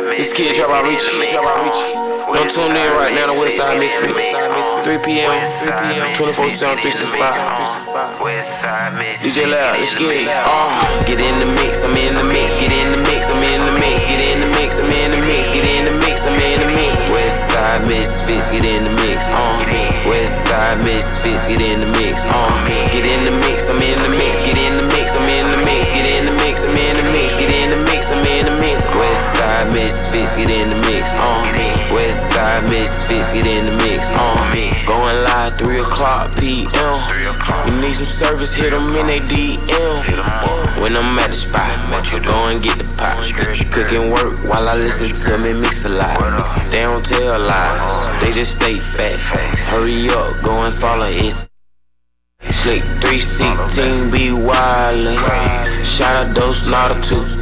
This kid drop out reach, drop out reach. Don't tune in right now to Westside Misfits. 3 p.m., 3 p.m., 24 7, 365. DJ Loud, let's get it. Uh, get in the mix, I'm in the mix, get in the mix, I'm in the mix, get in the mix, I'm in the mix, get in the mix, I'm in the mix. Westside Misfits, get in the mix. Uh, Westside Misfits, get in the mix. Uh, get in the mix, I'm in the mix, get in the mix, I'm in the mix, get in the mix, I'm in the mix, get in the mix, I'm in the mix. Westside Misfits, get in the mix. On uh, Westside Misfits, get in the mix. On uh, going live 3 o'clock p.m. You need some service, hit them in they DM. When I'm at the spot, go and get the pot. Cooking work while I listen to me mix a lot. They don't tell lies, they just stay fast. Hurry up, go and follow it. Slick 316 be wildin'. Shout out those not a 2000.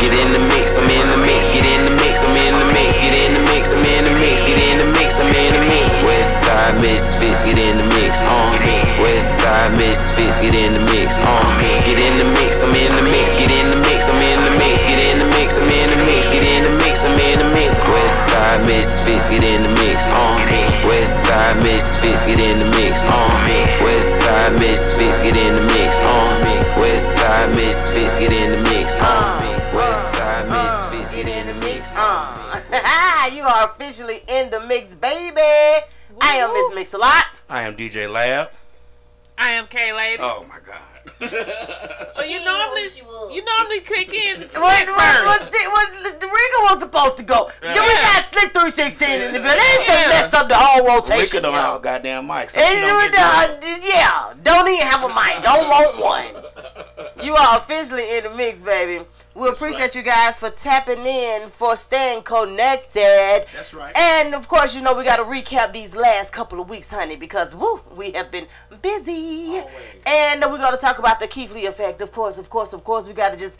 Get in the mix, I'm in the mix, get in the mix, I'm in the mix, get in the mix, I'm in the mix, get in the mix, I'm in the mix. Westside Misfits, get in the mix, on. Westside Misfits, get in the mix, on. Get in the mix, I'm in the mix, get in the mix, I'm in the mix, get in the mix, I'm in the mix, get in the mix, Westside Misfits, get in the mix, on. Westside Misfits, get in the mix, on. Westside Misfits, get in the mix, on. Westside Misfits, get in the mix, on. Westside Misfits, get in the mix. Uh, you are officially in the mix, baby. I am Miss Mix a lot. I am DJ Lab. I am K Lady. Oh my god. Well, you normally She you normally click in. What, what, what, the- what, the Riga was supposed to go? Then we Yeah. got Slick 316 in the building. They just Yeah. messed up the whole Rika rotation. don't have a goddamn mic. So And don't would, uh, yeah, don't even have a mic. Don't want one. You are officially in the mix, baby. We appreciate you guys for tapping in, for staying connected. That's right. And of course, you know we got to recap these last couple of weeks, honey, because woo, we have been busy. And we're gonna talk about the Keith Lee effect, of course, of course, of course. We got to just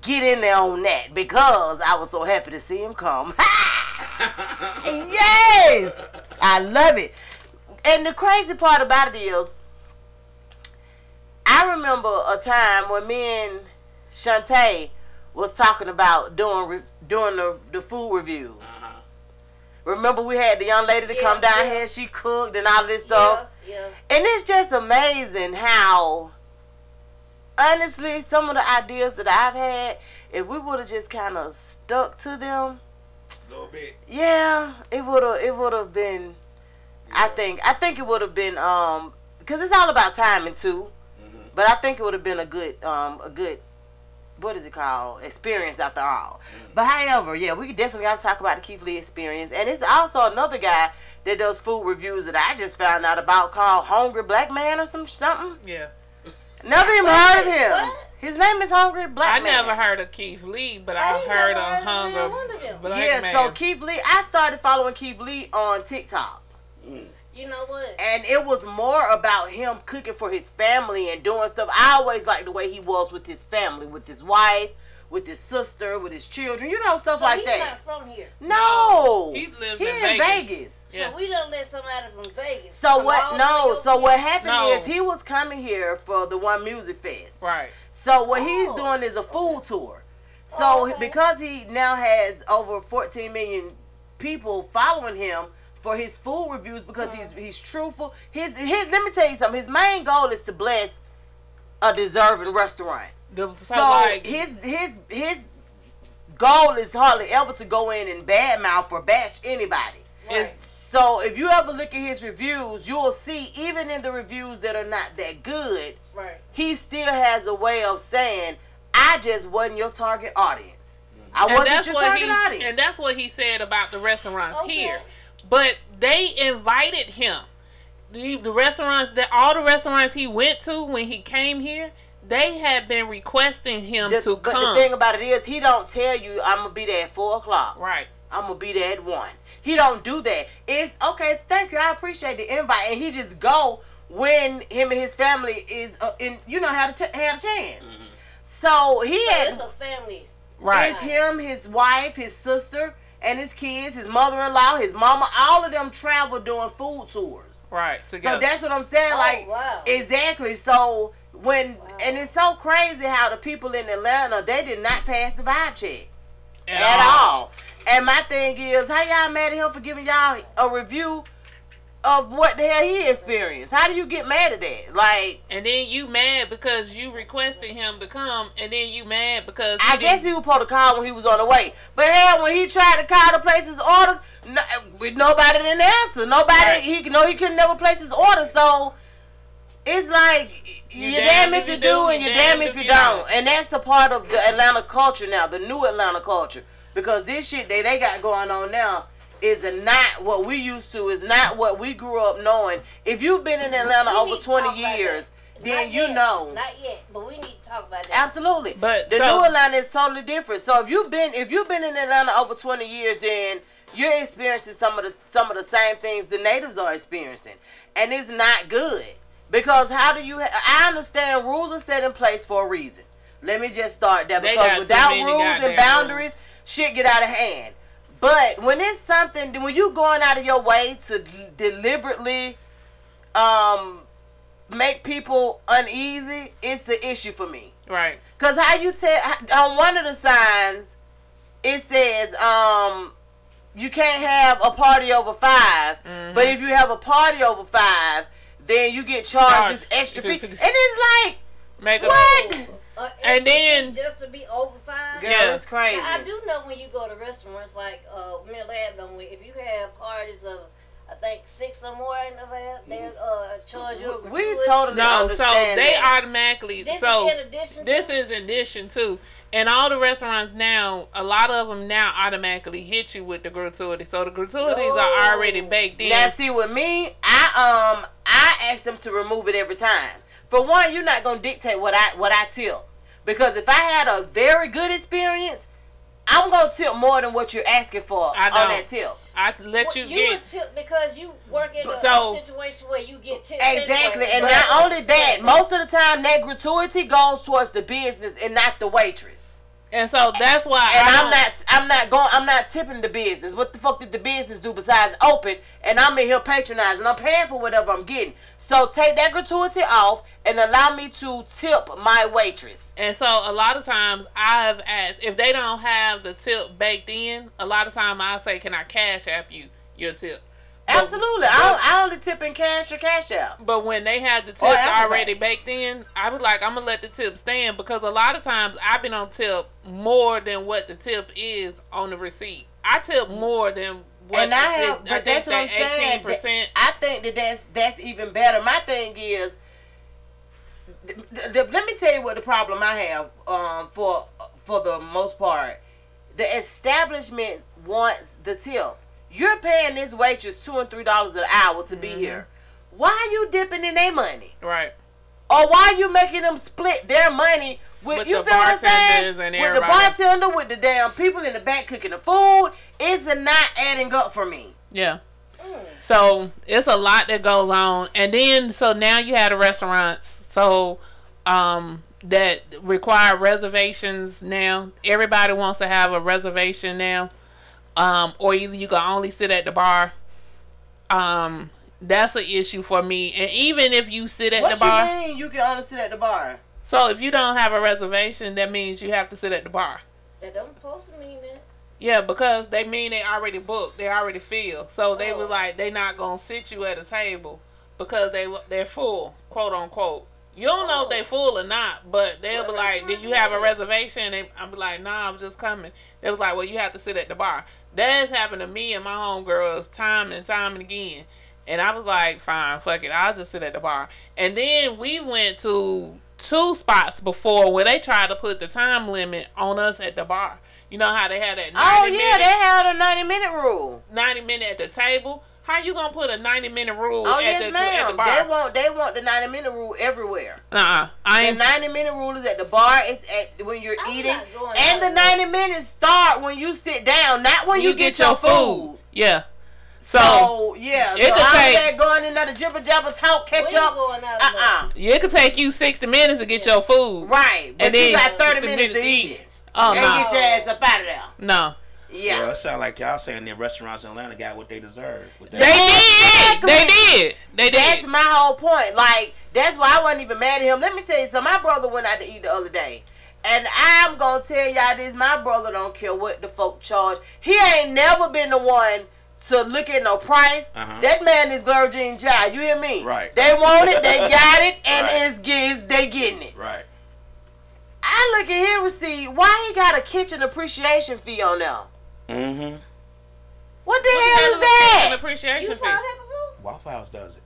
get in there on that because I was so happy to see him come. yes, I love it. And the crazy part about it is, I remember a time when me and Shantae was talking about doing re- doing the, the food reviews. Remember we had the young lady to come down yeah. here, she cooked and all this stuff. Yeah, yeah. And it's just amazing how, honestly, some of the ideas that I've had, if we would have just kind of stuck to them, A little bit. yeah, it would have. It would have been. I think. I think it would have been. Um, because it's all about timing too. But I think it would have been a good. Um, a good. What is it called? Experience after all. But however, yeah, we definitely got to talk about the Keith Lee experience. And it's also another guy that does food reviews that I just found out about called Hungry Black Man or some something. Yeah, Never even heard of him. What? His name is Hungry Black I Man. never heard of Keith Lee, but I I ain't heard never of heard of Hunger neither one of them. Black yeah, Man. so Keith Lee, I started following Keith Lee on TikTok. Mm. You know what? and it was more about him cooking for his family and doing stuff. I always liked the way he was with his family, with his wife, with his sister, with his children, you know, stuff so like he's that. not from here. No, He lives he in in Vegas. Vegas. Yeah. So we done let somebody from Vegas. So come all what? No. So over what happened No. is he was coming here for the One Music Fest. right. So what he's Oh. doing is a food tour. So Oh, okay. because he now has over 14 million people following him for his food reviews because he's he's truthful. His his let me tell you something. His main goal is to bless a deserving restaurant. So, So like his his his goal is hardly ever to go in and badmouth or bash anybody. Right. So if you ever look at his reviews, you'll see even in the reviews that are not that good, Right. he still has a way of saying, "I just wasn't your target audience. I and wasn't that's your what target he audience." and that's what he said about the restaurants Okay. here. But they invited him. The, the restaurants that all the restaurants he went to when he came here, they had been requesting him The- to but come. the thing about it is, he don't tell you, "I'm gonna be there at four o'clock. right. I'm gonna be there at one." He don't do that. It's okay. Thank you. I appreciate the invite, and he just go when him and his family is uh, in. You know how to ch- had a chance. So he So had it's a family. Right. It's him, his wife, his sister, and his kids, his mother-in-law, his mama. All of them travel doing food tours. Right. So that's what I'm saying. Oh, like wow. exactly. So when and it's so crazy how the people in Atlanta they did not pass the vibe check. At at, all. all. And my thing is, how y'all mad at him for giving y'all a review of what the hell he experienced? How do you get mad at that? Like, And then you mad because you requested him to come, and then you mad because I guess he was supposed to call when he was on the way. But hell, when he tried to call to place his orders, no, with nobody didn't answer. Nobody, Right. he know he could never place his order. So it's like you're, damn if you do, and you're damn if you don't. And that's a part of the Atlanta culture now, the new Atlanta culture. Because this shit they they got going on now is not what we used to. Is not what we grew up knowing. If you've been in Atlanta We over need to talk 20 years, then Not you yet. know. Not yet, but we need to talk about that. Absolutely. But the so- new Atlanta is totally different. So if you've been if you've been in Atlanta over twenty years, then you're experiencing some of the some of the same things the natives are experiencing, and it's not good. Because how do you? Ha- I understand rules are set in place for a reason. Let me just start that because without rules and boundaries, shit get out of hand. But when it's something, when you going out of your way to deliberately um make people uneasy, it's an issue for me. right. Cause how you tell on one of the signs, it says um you can't have a party over 5 but if you have a party over five, then you get charged this extra fee. And It's- like Make what? Uh, And then- just to be over five. Girl, Yeah. it's crazy. Now, I do know when you go to restaurants like uh, Mill Avenue, if you have parties of I think six or more in the lab, they uh charge you. We gratuity. totally No, so they that. automatically This so is in addition. this to, is in addition to, and all the restaurants now, a lot of them now automatically hit you with the gratuity. So the gratuities are already baked in. Now, see, with me, I um I ask them to remove it every time. For one, you're not gonna dictate what I what I tip, because if I had a very good experience, I'm gonna tip more than what you're asking for I on that tip. I let Well, you you get would tip because you work in a, So- a situation where you get tips. Exactly, anyway. and But- not only that, most of the time that gratuity goes towards the business and not the waitress. And so that's why And I I'm don't- not, I'm not going, I'm not tipping the business. What the fuck did the business do besides open? And I'm in here patronizing. I'm paying for whatever I'm getting. So take that gratuity off and allow me to tip my waitress. And so a lot of times I've asked if they don't have the tip baked in. A lot of time I say, "Can I cash app you your tip?" But- Absolutely, I, don't, I only tip in cash or cash out. But when they have the tips already baked in, I was like, I'm gonna let the tip stand because a lot of times I've been on tip more than what the tip is on the receipt. I tip more than what and I the- have, but that's what I'm that saying. 18%. I think that that's that's even better. My thing is, th- th- th- let me tell you what the problem I have um, for for the most part. The establishment wants the tip. You're paying this waitress two and three dollars an hour to be Mm-hmm. here. Why are you dipping in their money? right. Or why are you making them split their money with, With you feel what I'm saying? with the bartender, with the damn people in the back cooking the food. It's not adding up for me. Yeah. So it's a lot that goes on, and then so now you had the restaurants. So um, that require reservations now. Everybody wants to have a reservation now, um, or either you can only sit at the bar. Um, that's an issue for me. And even if you sit at What the bar, you mean you can only sit at the bar? so if you don't have a reservation, that means you have to sit at the bar. That don't supposed to mean that. Yeah, because they mean they already booked, they already filled. So they was Oh. like they not gonna sit you at a table because they they're full, quote unquote. You don't know if they full or not, but they'll be like, "Did you have a reservation?" And I'm be like, "Nah, I'm just coming." They was like, "Well, you have to sit at the bar." That's happened to me and my homegirls time and time and again. And I was like, "Fine, fuck it, I'll just sit at the bar." And then we went to two spots before where they tried to put the time limit on us at the bar. You know how they had that 90 Oh yeah, minute, they had a ninety minute rule. 90 minute at the table. How you gonna put a 90 minute rule Oh at, yes, the, at the ma'am. bar? They want they want the ninety minute rule everywhere. uh-uh. I The ninety minute rule is at the bar. It's at when you're I'm eating, and the out. ninety minutes start when you sit down, not when you, get, your food. Yeah. So, So yeah, It so could I take- was going in there to jibber jabber talk, catch up. going out Uh uh it could take you 60 minutes to get your food. Right, but And you then got thirty minutes to minutes to eat eat. it Oh, and no. get your ass up out of there. No. Yeah. Well, it sound like y'all saying the restaurants in Atlanta got what they deserve. With that. They did. They did. They That's did. my whole point. Like, that's why I wasn't even mad at him. Let me tell you something. My brother went out to eat the other day. And I'm gonna tell y'all this: my brother don't care what the folk charge. He ain't never been the one to look at no price. Uh-huh. That man is Gurgine Jive. You hear me? Right. They want it, they got it, and Right. it's, it's they getting it. Right. I look at his receipt. Why he got a kitchen appreciation fee on there? Mm-hmm. What the What hell the is that? an appreciation You fee? saw that before? Waffle House does it.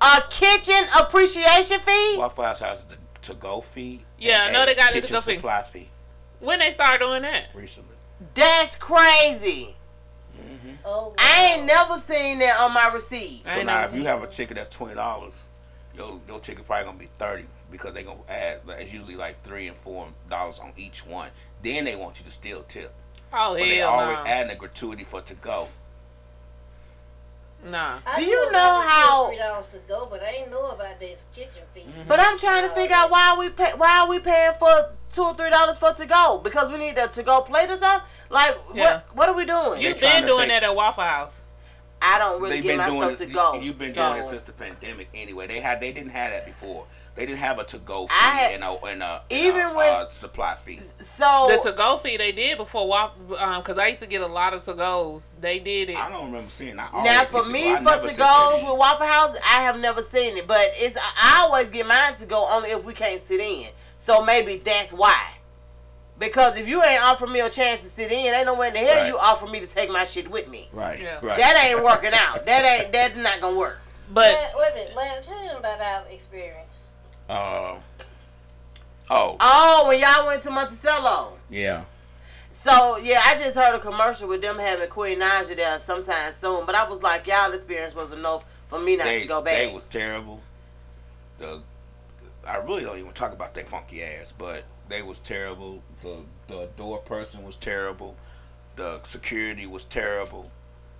A kitchen appreciation fee? Waffle House has the to-go fee. Yeah, I know they got a kitchen to-go fee. supply fee When they start doing that? recently. That's crazy. Mhm. Oh, I ain't never seen that on my receipt. So now, if you have a ticket that's twenty dollars, your your ticket probably gonna be thirty because they gonna add. It's usually like three and four dollars on each one. Then they want you to still tip, Oh but they hell always no. adding a gratuity for to go. Nah. I Do you about know the how- Three dollars to go, but I ain't know about this kitchen fee. Mm-hmm. But I'm trying to figure out why we pay, why are we paying for two or three dollars for to go because we need a to go plate or something. Like Yeah. what what are we doing? You've been doing say- that at Waffle House. I don't really They've get been my doing stuff to go. You've been so- doing it since the pandemic anyway. They had they didn't have that before. They didn't have a to go fee I and a and a, and Even a, when- uh, supply fee. So The to go fee they did before Waffle, um, cause I used to get a lot of to goes. They did it. I don't remember seeing. I now for get to me go. For never to goes with. Waffle House, I have never seen it, but it's I always get mine to go only if we can't sit in. So maybe that's why. Because if you ain't offer me a chance to sit in, ain't no way in the hell Right. you offer me to take my shit with me. Right. Yeah. Right. That ain't working out. That ain't that's not gonna work. but Lab, wait a minute, Lab, tell them about our experience. Uh, oh, Oh, when y'all went to Monticello. yeah. So yeah, I just heard a commercial with them having Queen Naija there sometime soon. But I was like, y'all experience was enough for me not They, to go back. they was terrible. The I really don't even talk about that funky ass, but they was terrible. The the door person was terrible. The security was terrible.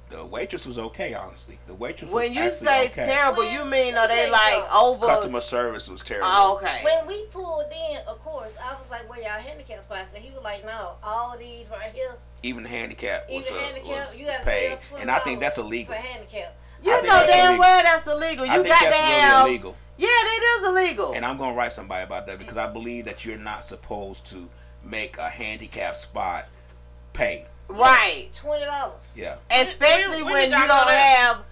The waitress was okay, honestly. The waitress when was you say okay. terrible, When- you mean are they tell like over? Customer service was terrible. Oh, okay. When we pulled in, of course, I was like, "Where y'all handicap spots?" And he was like, "No, all these right here, Even handicap was, even uh, handicap, was, you was paid, and I think that's illegal. for handicap." you I know damn illegal. well that's illegal. You I think got that's to really have. illegal. Yeah, that is illegal. And I'm gonna write somebody about that because I believe that you're not supposed to make a handicap spot pay. Right. Twenty dollars. Yeah. Especially when when, did you don't know that? have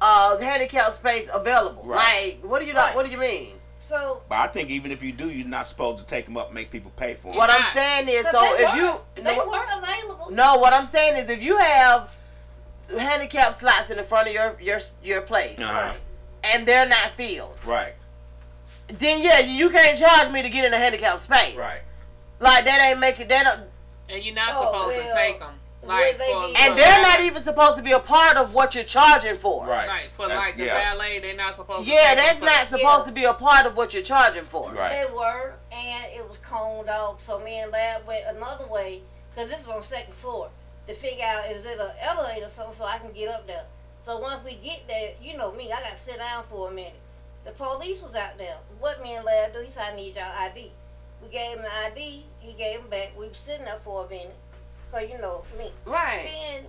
uh handicap space available. Right. Like, what do you not? Right. What do you mean? So But I think even if you do, you're not supposed to take them up, and make people pay for them. What I'm saying is, so if were, you they no, were available. no, what I'm saying is, if you have handicap slots in the front of your your your place Uh-huh. and they're not filled, Right. then yeah, you can't charge me to get in a handicap space. Right. Like that ain't making that. Don't, and you're not Oh, supposed well, to take them. Well, Like they for did. and they're not even supposed to be a part of what you're charging for. Right. Like for That's- like the yeah. ballet, they're not supposed. to Yeah, that's not supposed to be a part of what you're charging for. Right. They were, and it was coned off. So me and Lab went another way because this was on second floor to figure out is it an elevator or something so I can get up there. So once we get there, you know me, I got to sit down for a minute. The police was out there. What me and Lab do? He said, "I need y'all ID." We gave him the ID. He gave him back. We was sitting there for a minute. So you know me. Right. Then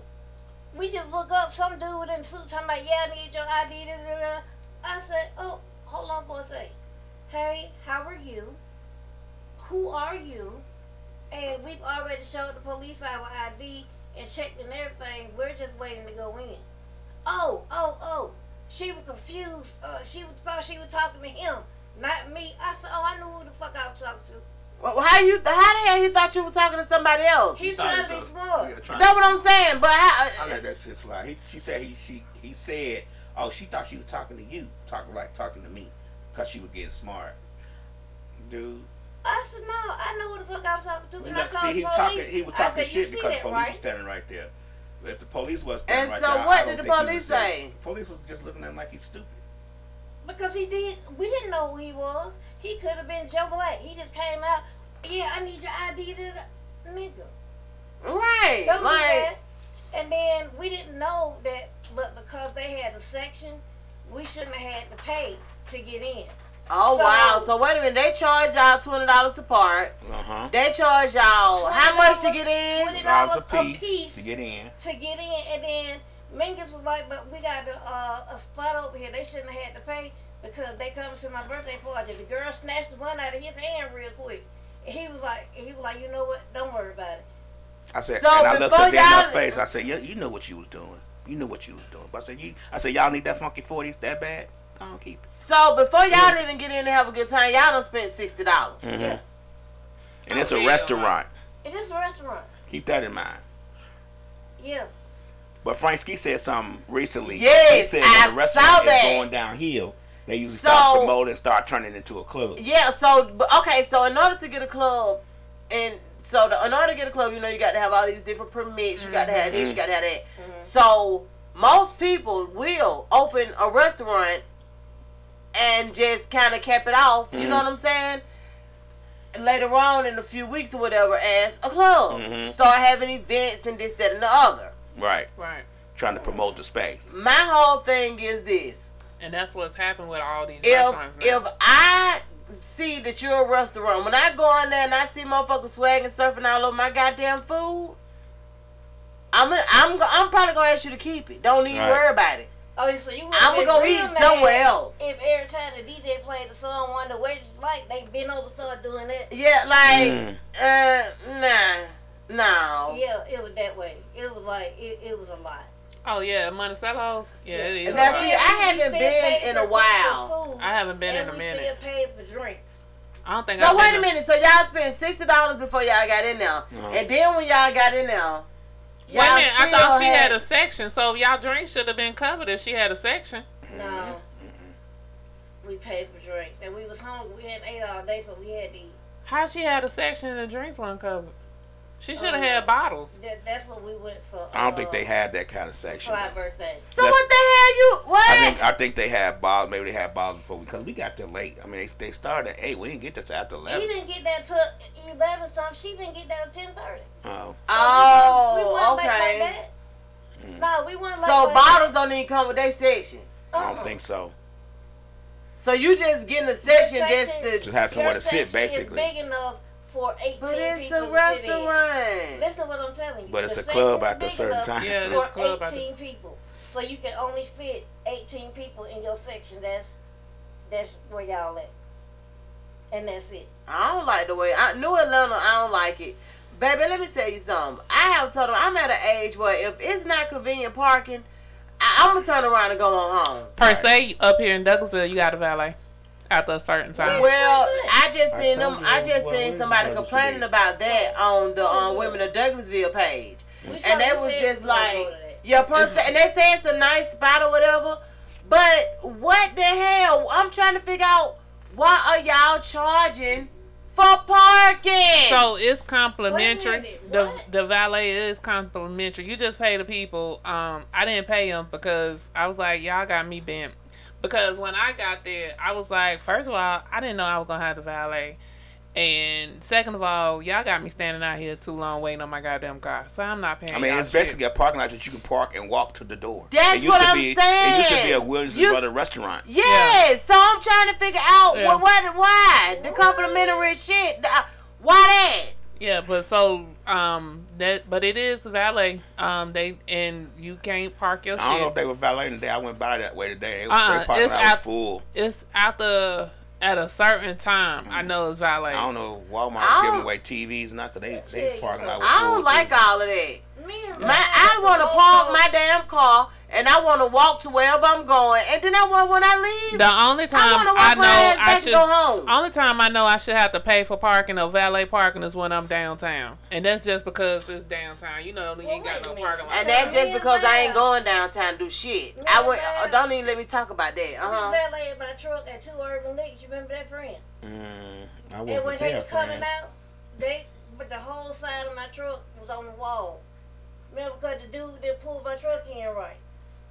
we just look up some dude in suit talking about, yeah, I need your ID. Da, da, da. I said, oh, hold on for a second. Hey, how are you? Who are you? And we've already showed the police our ID and checked and everything. We're just waiting to go in. Oh, oh, oh. She was confused. Uh, she was, thought she was talking to him, not me. I said, oh, I knew who the fuck I was talking to. Well, how you? How the hell he thought you were talking to somebody else? He was Thought trying he to be smart. That's what I'm saying. But how? Uh, I let that shit slide. He, she said he she he said, oh, she thought she was talking to you, talking like talking to me, cause she was getting smart. Dude, I said, no, I know who the fuck I was talking to. we And I look, see, he the talking he was talking said, shit because the police right? was standing right there. If the police was standing And right so there, I what don't did the think he would police say- say? The police was just looking at him like he's stupid. Because he did, we didn't know who he was. He could have been Joe Black. He just came out, yeah, I need your ID, to the nigga. Right. Don't Like. that. And then we didn't know that, but because they had a section, we shouldn't have had to pay to get in. Oh So- wow. So wait a minute. They charge y'all twenty dollars a part. Uh huh. They charge y'all how much to get in? Twenty Dollars dollars a a piece piece to get in. to get in, and then Mingus was like, "But we got a, uh, a spot over here. They shouldn't have had to pay because they come to my birthday party." The girl snatched the one out of his hand real quick, And He was like, he was like, you know what? Don't worry about it. I said, So and I looked before her dead in her face. I said, yeah, you know what you was doing. You know what you was doing. But I said, you. I said, y'all need that funky forties that bad. Go on, keep it. So before y'all even get in and have a good time, y'all don't spend sixty dollars. Mm-hmm. And it's Oh, a restaurant. It is a restaurant. Keep that in mind. Yeah. But Frank Ski said something recently. Yes, he said I the restaurant saw is going downhill, they usually So- start promoting and start turning into a club. Yeah. So okay. So in order to get a club, and so the, in order to get a club, you know, you got to have all these different permits. You got to have this. You mm-hmm. got to have that. Mm-hmm. So most people will open a restaurant and just kind of cap it off. You know mm-hmm. what I'm saying? Later on in a few weeks or whatever, as a club, Mhm. start having events and this, that, and the other. Right. Right. Trying to promote the space. My whole thing is this. And that's what's happened with all these if restaurants now. if I see that you're a restaurant, when I go in there and I see motherfuckers swagging, surfing all over my goddamn food, I'm gonna, I'm go- I'm probably gonna ask you to keep it. Don't even Right. worry about it. Oh, so you I'ma go eat mad somewhere else. If every time the DJ played the song, one of the waitresses like, they been over start doing that. Yeah, like Mm. uh, nah, no. Yeah, it was that way. It was like it, it was a lot. Oh yeah, Monticello's. Yeah, it is. Now, see, I haven't been in a while. I haven't been in and a we minute. still paid for drinks. I don't think. So I've wait been a minute. So y'all spent sixty dollars before y'all got in there, Uh-huh. and then when y'all got in there, Wait a minute, I thought she had a section, so y'all drinks should have been covered if she had a section. Mm-hmm. No. We paid for drinks, and we was hungry. We had ate all day, so we had to eat. How she had a section and the drinks weren't covered? She should have Oh, had bottles. That, that's what we went for. I don't think uh, they had that kind of section. for our birthday. So Let's- what the hell you what? I think I think they had bottles. Maybe they had bottles before because we got there late. I mean, they, they started at eight. We didn't get there till after He eleven. didn't get that till eleven something. She didn't get that till ten thirty. Oh, oh, we weren't late okay. like that. No, we weren't late So like bottles that. don't even come with their section. I Uh-uh. don't think so. So you just getting a section Your just section- to. Just have somewhere to sit, basically. Is big enough for eighteen But it's people a to sit in. restaurant. Listen to what I'm telling you. But it's The a club section after a certain time. Yeah, it is for a club after- 18 people. So you can only fit 18 people in your section. That's that's where y'all at. And that's it. I don't like the way I New Atlanta. I don't like it, baby. Let me tell you something. I have told them I'm at an age where if it's not convenient parking, I, I'm gonna turn around and go on home. Per se, up here in Douglasville, you got a valet after a certain time. Well, I just I seen them. I just seen somebody complaining about that on the um, Women of Douglasville page, We and they was just like, go to that. your person, and they say it's a nice spot or whatever. But what the hell? I'm trying to figure out why are y'all charging for parking? So it's complimentary. Wait a minute, The the valet is complimentary. You just pay the people. Um, I didn't pay them because I was like, y'all got me bent. Because when I got there, I was like, first of all, I didn't know I was gonna have the valet, and second of all, y'all got me standing out here too long waiting on my goddamn car. So I'm not paying. I mean, it's shit. basically a parking lot that you can park and walk to the door. That's it used what to I'm be, It used to be a Williams You- Brothers restaurant. Yes, so I'm trying to figure out Yeah. what, what, why the complimentary shit. Why that? Yeah, but so um that but it is valet. Um they and you can't park your I don't know if they were valeting today. I went by that way today. They, Uh-uh, they parking it's lot was full. It's after at a certain time. I know it's valet. I don't know. if Walmart's I giving away TVs now because they they you parking said- lot was I don't like too. all of that. Me and Man, I want to to park my damn car and I want to walk to wherever I'm going, and then I want when I leave, The only time want to I, walk my know ass I should go home. only time I know I should have to pay for parking or valet parking is when I'm downtown. And that's just because it's downtown. You know you ain't got no parking lot. And that's just because I ain't going downtown to do shit. I went. Ryan. uh, don't even let me talk about that. Uh We huh. valeted my truck at two urban licks. You remember that friend? Mm, I And when wasn't they there, was coming out, they but the whole side of my truck was on the wall. Remember, because the dude that pulled my truck in right.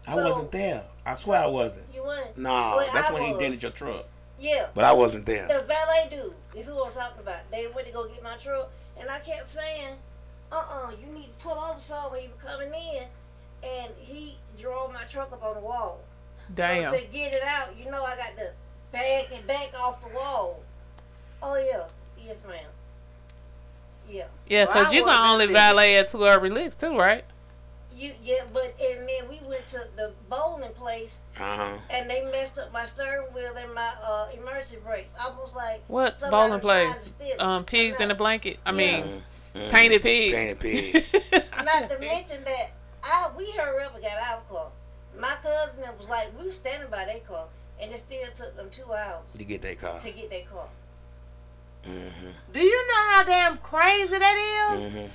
I So- wasn't there. I swear I wasn't. You went. No, Well, that's I when he was. dented your truck. Yeah. But I wasn't there. The valet dude This is what I'm talking about. They went to go get my truck, and I kept saying, "Uh-uh, you need to pull over some when you were coming in." And he drove my truck up on the wall. Damn. So to get it out, you know, I got to back and back off the wall. Oh yeah, yes, ma'am. Yeah, Yeah, because I you can only been valet at two urban licks too, right? You yeah, but and then we went to the bowling place Uh huh. and they messed up my steering wheel and my uh emergency brakes. I was like, What bowling place? to steal it. Um, pigs in a blanket. I Yeah. mean, painted pig. Painted pig. Not to mention that I we hurry up and got our car. My cousin was like, we was standing by their car, and it still took them two hours to get that car. to get their car. Do you know how damn crazy that is? Mhm.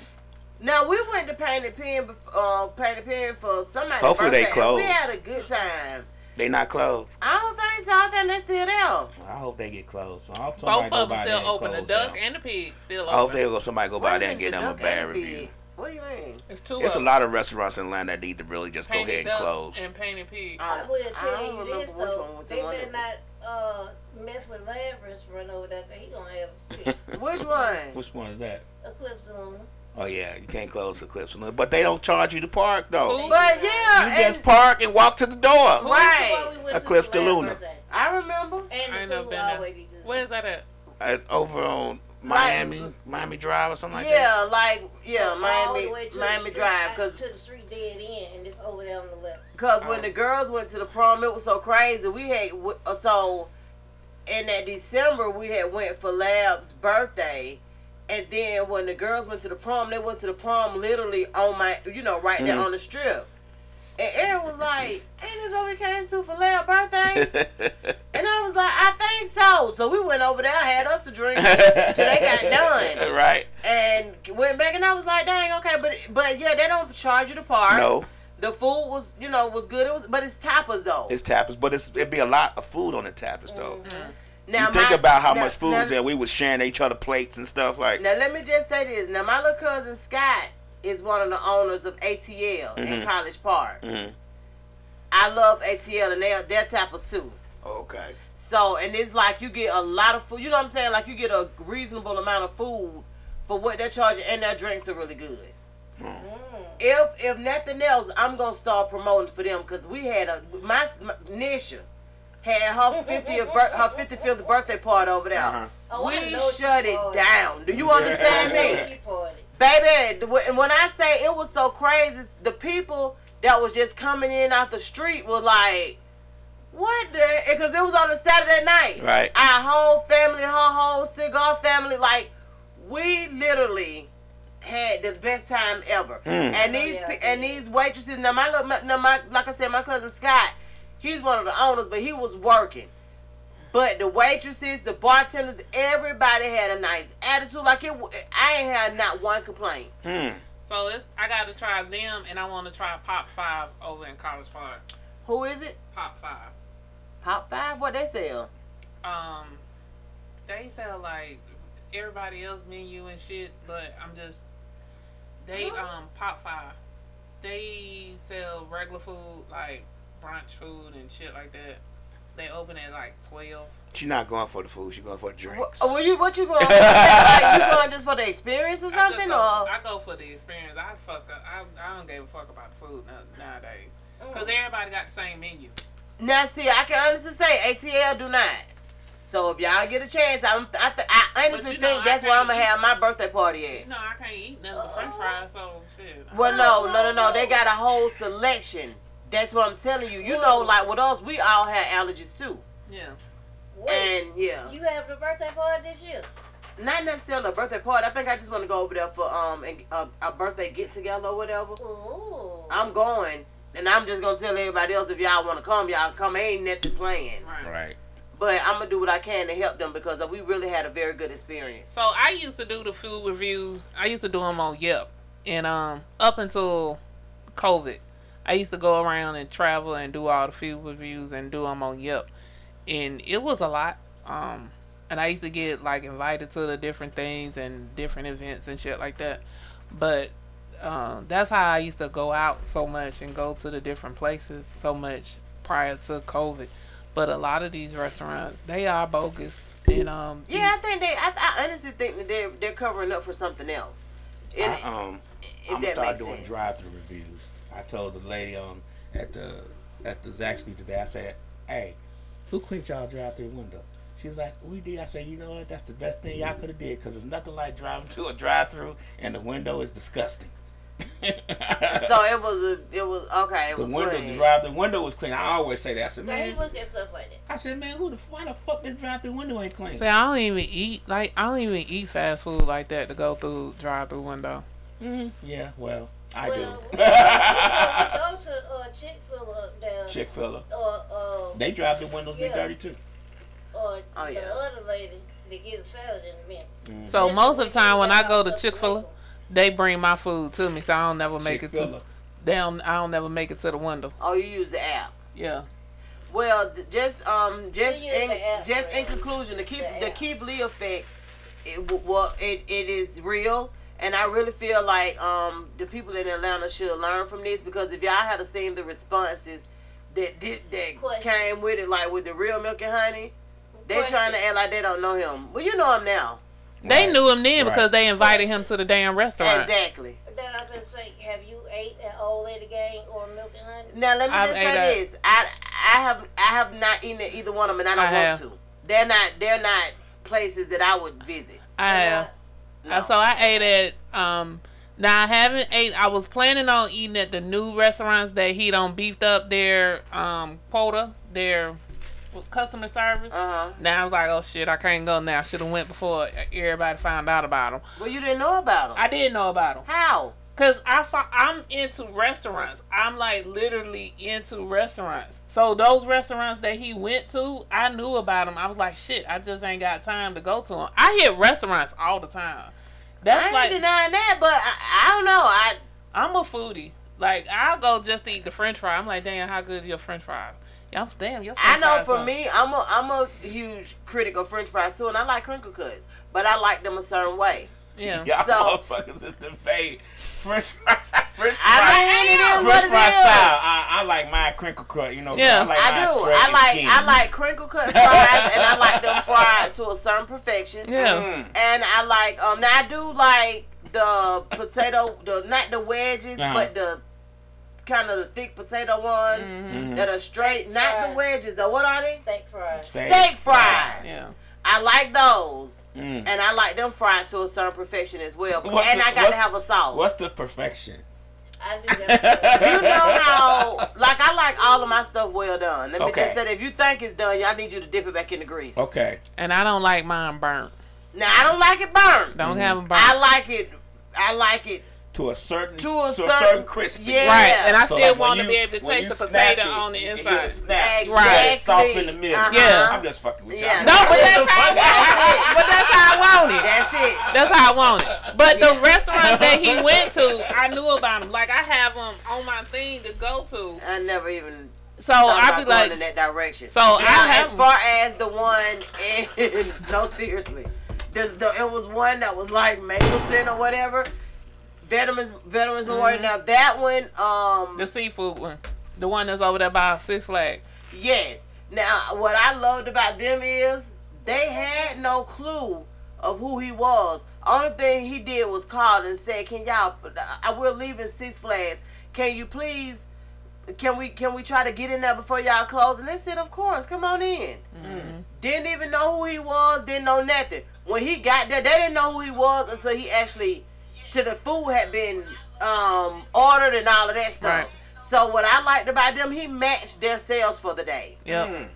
Now we went to Painted Pin, bef- uh, Painted Pin for somebody's Hopefully they birthday, We had a good time. They not closed. I don't think so. I think they're still there. I hope they get closed. So I hope somebody Both go of them by still open. The duck down. and the pig still open. I hope they go somebody go What by there and get the them a bad review. pig? What do you mean? It's two It's a lot of restaurants in Atlanta that need to really just go ahead and close. and painted pig. I will I tell don't you remember this which though, one was the they one better not uh, mess with Labyrinth run over there. 'cause He gonna have a fit. Which one? Which one is that? Eclipse on him. Oh yeah, you can't close the clips, but they don't charge you to park though. But yeah, You just park and walk to the door. Right. We went Eclipse to the Luna. birthday. I remember. And I ain't the never food been there. always be good. Where's that at? It's over on Miami, Miami Drive or something like that. yeah, like yeah, All Miami, way to the Miami street, Drive, out because to the street dead end, and it's over there on the left. Cause Oh. when the girls went to the prom, it was so crazy. We had uh, so in that December we had went for Lab's birthday, and then when the girls went to the prom, they went to the prom literally on my, you know, right there Mhm. on the strip. And Aaron was like, "Ain't this what we came to for Lab's birthday?" and I was like, "I think so." So we went over there, had us a drink till they got done, right? and went back. And I was like, "Dang, okay," but but yeah, they don't charge you to park. No, The food was, you know, was good. It was, but it's tapas though. it's tapas, but it's it'd be a lot of food on the tapas though. Now you think my- about how now- much food now, that we was sharing each other plates and stuff like. Now let me just say this. Now my little cousin Scott is one of the owners of ATL in Mhm. College Park. Mhm. I love ATL and they they're tapas too. Okay. So and it's like you get a lot of food. You know what I'm saying? Like you get a reasonable amount of food for what they're charging, and their drinks are really good. If if nothing else, I'm gonna start promoting for them because we had a my, my Nisha had her mm, mm, mm, 50th bir- her 55th birthday party over there. Uh-huh. Oh, I we know shut it partied. down. Do you understand me? know she partied. Baby, the- when when I say it was so crazy, the people that was just coming in off the street were like, "What the?" Because it was on a Saturday night. Right. Our whole family, her whole cigar family, like we literally had the best time ever. Mm. And these Oh, yeah, and did. these waitresses. Now my little, my, now my like I said, my cousin Scott, he's one of the owners, but he was working. But the waitresses, the bartenders, everybody had a nice attitude. Like it, I ain't had not one complaint. Hmm. So it's I got to try them, and I want to try Pop Five over in College Park. Who is it? Pop Five. Pop Five? What they sell? Um, they sell like everybody else menu and shit, but I'm just they um Pop Five. They sell regular food like brunch food and shit like that. They open at like twelve. She's not going for the food. She's going for the What, drinks. oh, you what you going? for? like, you going just for the experience or I something, go, or? I go for the experience. I fuck up. I, I don't give a fuck about the food nowadays. Mm. Cause everybody got the same menu. Now, see, I can honestly say ATL do not. So if y'all get a chance, I'm, I, th- I honestly you know, think I that's where I'm gonna have my birthday party at. No, I can't eat nothing but French fries. So shit. Well, no, no, no, no. They got a whole selection. That's what I'm telling you. You know, like with us, we all have allergies too. Yeah. Wait, And yeah, you have the birthday party this year? not necessarily a birthday party. I think I just want to go over there for um a, a, a birthday get together or whatever. Ooh. I'm going, and I'm just gonna tell everybody else if y'all want to come, y'all come. Ain't nothing playing, Right. Right. but I'm gonna do what I can to help them because we really had a very good experience. So I used to do the food reviews. I used to do them on Yelp, and um, up until COVID, I used to go around and travel and do all the food reviews and do them on Yelp, and it was a lot. Um, and I used to get like invited to the different things and different events and shit like that. But um, that's how I used to go out so much and go to the different places so much prior to COVID. But a lot of these restaurants, they are bogus. And um, Yeah, I think they. I, I honestly think that they're they're covering up for something else. And- I, um, I'm gonna start doing drive-through reviews. I told the lady on at the at the Zaxby today. I said, "Hey, who cleaned y'all drive-through window?" She was like, "We did." I said, "You know what? That's the best thing y'all could have did because there's nothing like driving to a drive-through and the window is disgusting." So it was a, it was okay. It the was window, clean. the drive the window was clean. I always say that. I said, So man, look at stuff like that. I said, man, who the why the fuck this drive through window ain't clean? See, I don't even eat like I don't even eat fast food like that to go through drive through window. Mm, yeah, well, I well, do. we go to uh, Chick Fil A up there. Chick Fil A, Or uh, they drive the windows be Yeah. dirty too. or Oh, the yeah. other lady to get a salad in a minute. So Just most of the time when I go to Chick Fil A, they bring my food to me, so I don't never make Chick it Fil to. A. They don't, I don't never make it to the window. Oh, you use the app. Yeah. Well, just um, just in app just for in conclusion, the Keith The the. Keith Lee effect, it well, it, it is real, and I really feel like um the people in Atlanta should learn from this because if y'all had seen the responses that did that Question. came with it, like with the real milk and honey, they Question. trying to act like they don't know him. Well, you know him now. They Right. knew him then Right. because they invited him to the damn restaurant. Exactly. Then I been say, have you ate at Old Lady Gang or Milk and Honey? Now let me I've just say at- this: I I have I have not eaten at either one of them, and I don't I want have. to. They're not they're not places that I would visit. I have. No. So I ate at um now I haven't ate I was planning on eating at the new restaurants that he don't beefed up their um quota, their customer service. Uh huh. Now I was like, oh shit, I can't go now. Should have went before everybody found out about them. Well, you didn't know about them. I didn't know about them. How? because I I'm into restaurants. I'm like literally into restaurants. So those restaurants that he went to, I knew about them. I was like, shit, I just ain't got time to go to them. I hit restaurants all the time. That's I ain't like denying that, but I, I don't know. I I'm a foodie. Like I'll go just to eat the French fry. I'm like, damn, how good is your French fries? Y'all, damn, your French I know fries for are- me, I'm a I'm a huge critic of French fries too, and I like crinkle cuts, but I like them a certain way. yeah. Y'all So- motherfuckers is debate. French fry, French I fry, know French what it fry is. style. I, I like my crinkle cut. You know, Yeah. I like I do. straight I and like skinny. I like crinkle cut fries, and I like them fried to a certain perfection. Yeah. Mm. And I like um now I do like the potato the not the wedges Uh-huh. but the kind of the thick potato ones Mhm. that are straight not the wedges though what are they Steak fries. Steak steak fries Yeah. I like those Mm. and I like them fried to a certain perfection as well What's and the- I got to have a sauce What's the perfection? I do you know how like I like all of my stuff well done let me Okay. just say that if you think it's done I need you to dip it back in the grease Okay. And I don't like mine burnt. now I don't like it burned Don't have them burnt. I like it I like it To a certain To a certain, certain- crispy. yeah. right. And I So, still like, want to be able to when taste the potato it, on the you can hear the inside. snap. Exactly. It's soft in the middle. Uh-huh. Yeah. I'm just fucking with y'all. No, but that's how I want it. it. But that's how I want it. That's it. That's how I want it. But the restaurant that he went to, I knew about him. Like I have him on my thing to go to. I never even So I about be going like, in that direction. So, I have as 'em. far as the one in no seriously, there's the, it was one that was like Mapleton or whatever. Veterans Veterans Memorial. Now that one, um, the seafood one, the one that's over there by Six Flags. yes. Now what I loved about them is they had no clue of who he was. Only thing he did was call and said, "Can y'all? I will leave in Six Flags. Can you please?" Can we can we try to get in there before y'all close? And they said, of course, come on in. Didn't even know who he was, didn't know nothing. When he got there, they didn't know who he was until he actually, to the food had been um, ordered and all of that stuff. Right. So what I liked about them, he matched their sales for the day. Yep. Mm.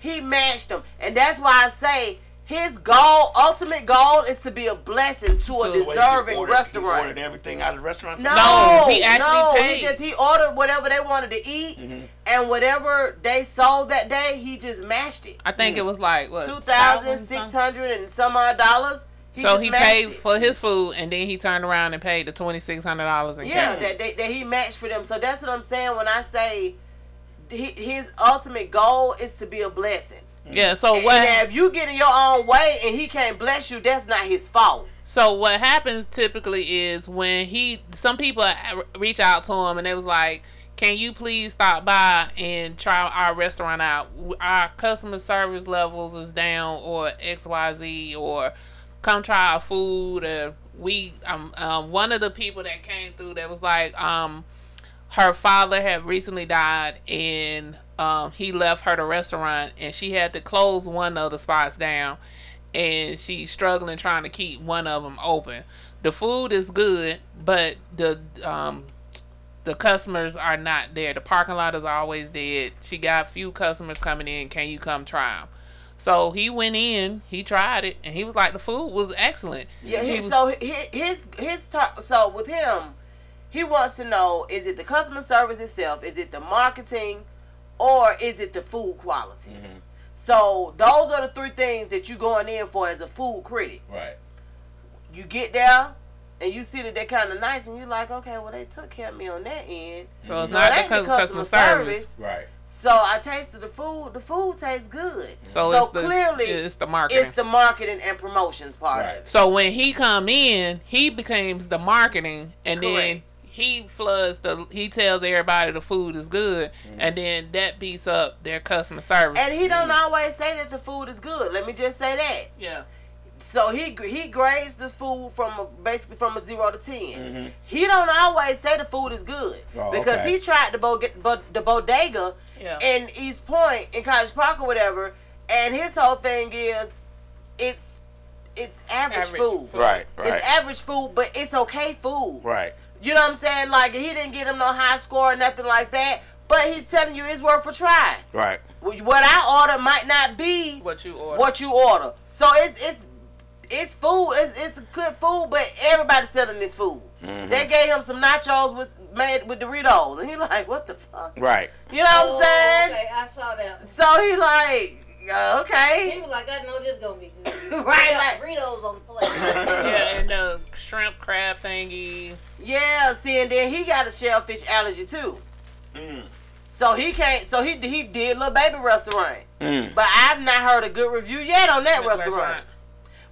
He matched them, and that's why I say his goal, ultimate goal, is to be a blessing to a To- The way he deserving ordered- restaurant. He ordered everything out of the restaurant. No, No, he actually no, paid. he just he ordered whatever they wanted to eat, Mhm. and whatever they sold that day, he just matched it. I think it was like what Two thousand six hundred and some odd dollars. So he paid it. for his food, and then he turned around and paid the twenty six hundred dollars in Yeah, cash. that, that that he matched for them. So that's what I'm saying when I say he, his ultimate goal is to be a blessing. Mm-hmm. Yeah. So And what? if you get in your own way and he can't bless you, that's not his fault. So what happens typically is when he, some people reach out to him and they was like, "Can you please stop by and try our restaurant out? Our customer service levels is down, or X Y Z, or come try our food." Or we, um, um, one of the people that came through that was like, um, her father had recently died and um, he left her the restaurant and she had to close one of the spots down and she's struggling trying to keep one of them open. The food is good, but the um the customers are not there. The parking lot is always dead. She got few customers coming in. Can you come try them? So he went in, he tried it, and he was like, the food was excellent. Yeah, He he, was- so his his his tar- so with him, he wants to know: is it the customer service itself? Is it the marketing, or is it the food quality? Mm-hmm. So those are the three things that you're going in for as a food critic. Right. You get there. And you see that they're kind of nice, and you're like, okay, well, they took care of me on that end. so it's So not it the ain't cu- the customer, service. Right. So I tasted the food. The food tastes good. So, So it's the, clearly, it's the marketing. It's the marketing and promotions part Right. of it. So when he come in, he becomes the marketing, and then he floods the. He tells everybody the food is good, mm-hmm. and then that beats up their customer service. And he don't mm-hmm. always say that the food is good. Let me just say that. yeah, So he he grades the food from a, basically from a zero to 10 mm-hmm. He don't always say the food is good Oh, because okay. he tried the bo- bo- the bodega Yeah. in East Point in College Park or whatever, and his whole thing is it's it's average, Average food. food. Right. Right. It's average food, but it's okay food. Right. You know what I'm saying? Like he didn't get him no high score or nothing like that, but he's telling you it's worth a try. Right. What I order might not be what you order? what you order. So it's it's it's food. It's it's good food, but everybody's selling this food. Mm-hmm. They gave him some nachos with made with Doritos, and he like, what the fuck? Right. You know what Oh, I'm saying? Okay, I saw that. So he like, uh, He was like, I know this gonna be good. right? Like, Doritos on the plate. yeah, and the shrimp crab thingy. yeah. See, and then he got a shellfish allergy too. Mm. So he can't. So he he did little baby restaurant, Mm. but I've not heard a good review yet on that That's restaurant.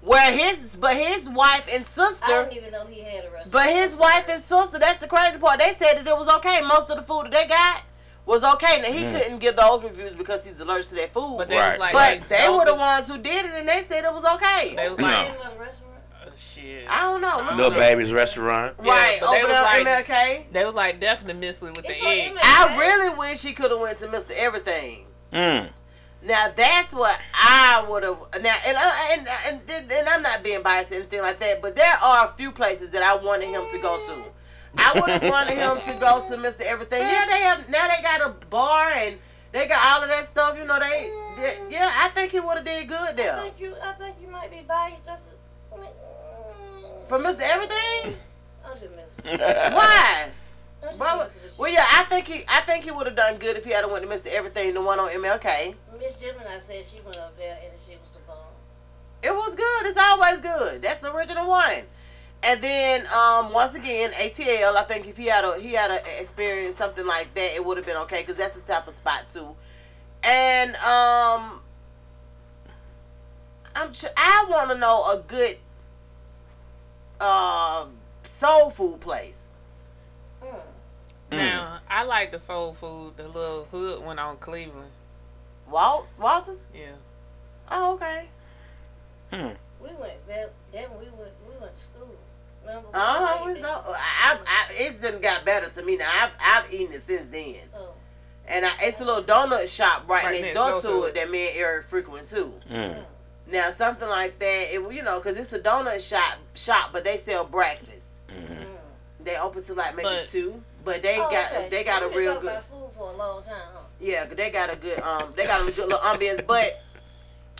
Right. Where his but his wife and I sister. didn't even know he had a restaurant. But his wife and sister, that's the crazy part. They said that it was okay. Most of the food that they got was okay. Now he couldn't give those reviews because he's allergic to that food. But they Right. was like, But they don't were the ones who did it, and they said it was okay. They was like, Name of the restaurant? oh, shit. I don't know. I Look Little know. baby's restaurant. Yeah, right but they over was there like- MLK. They was like definitely missing with the It's on egg. I really wish he could have went to Mr. Everything. Mm. Now that's what I would have. Now and, I, and uh, and and I'm not being biased or anything like that, but there are a few places that I wanted him to go to. I would have wanted him to go to Mr. Everything. Yeah, they have now. They got a bar and they got all of that stuff. You know, they, they yeah. I think he would have did good I there think you. I think you might be biased. Just. I mean, for Mr. Everything. I'm just. Why? I'm just Why would- messing with you. Well, yeah, I think he, I think he would have done good if he had went to Mr. Everything, the one on MLK. Miss Gemini said she went up there and she was the bomb. It was good. It's always good. That's the original one. And then um, once again, ATL. I think if he had a he had a experience something like that, it would have been okay because that's the type of spot too. And um, I'm ch- I want to know a good um soul food place. Mm. Now, I like the soul food, the little hood one on Cleveland. Walt Walters. Yeah. Oh, okay. Hmm. We went back. Then we went. We went to school. Remember? we Uh huh. went there? I, I, it's done got better to me now. I've I've eaten it since then. Oh. And I, it's a little donut shop right, Right next, next door door to to it it. that me and Eric frequent too. Mm. Now something like that, it, you know, because it's a donut shop, shop, but they sell breakfast. Mm. Mm. They open till like maybe But- two, but they Oh, got okay. they got a We've been real good, food for a long time, huh? yeah, they got a good um, they got a good little ambience, but.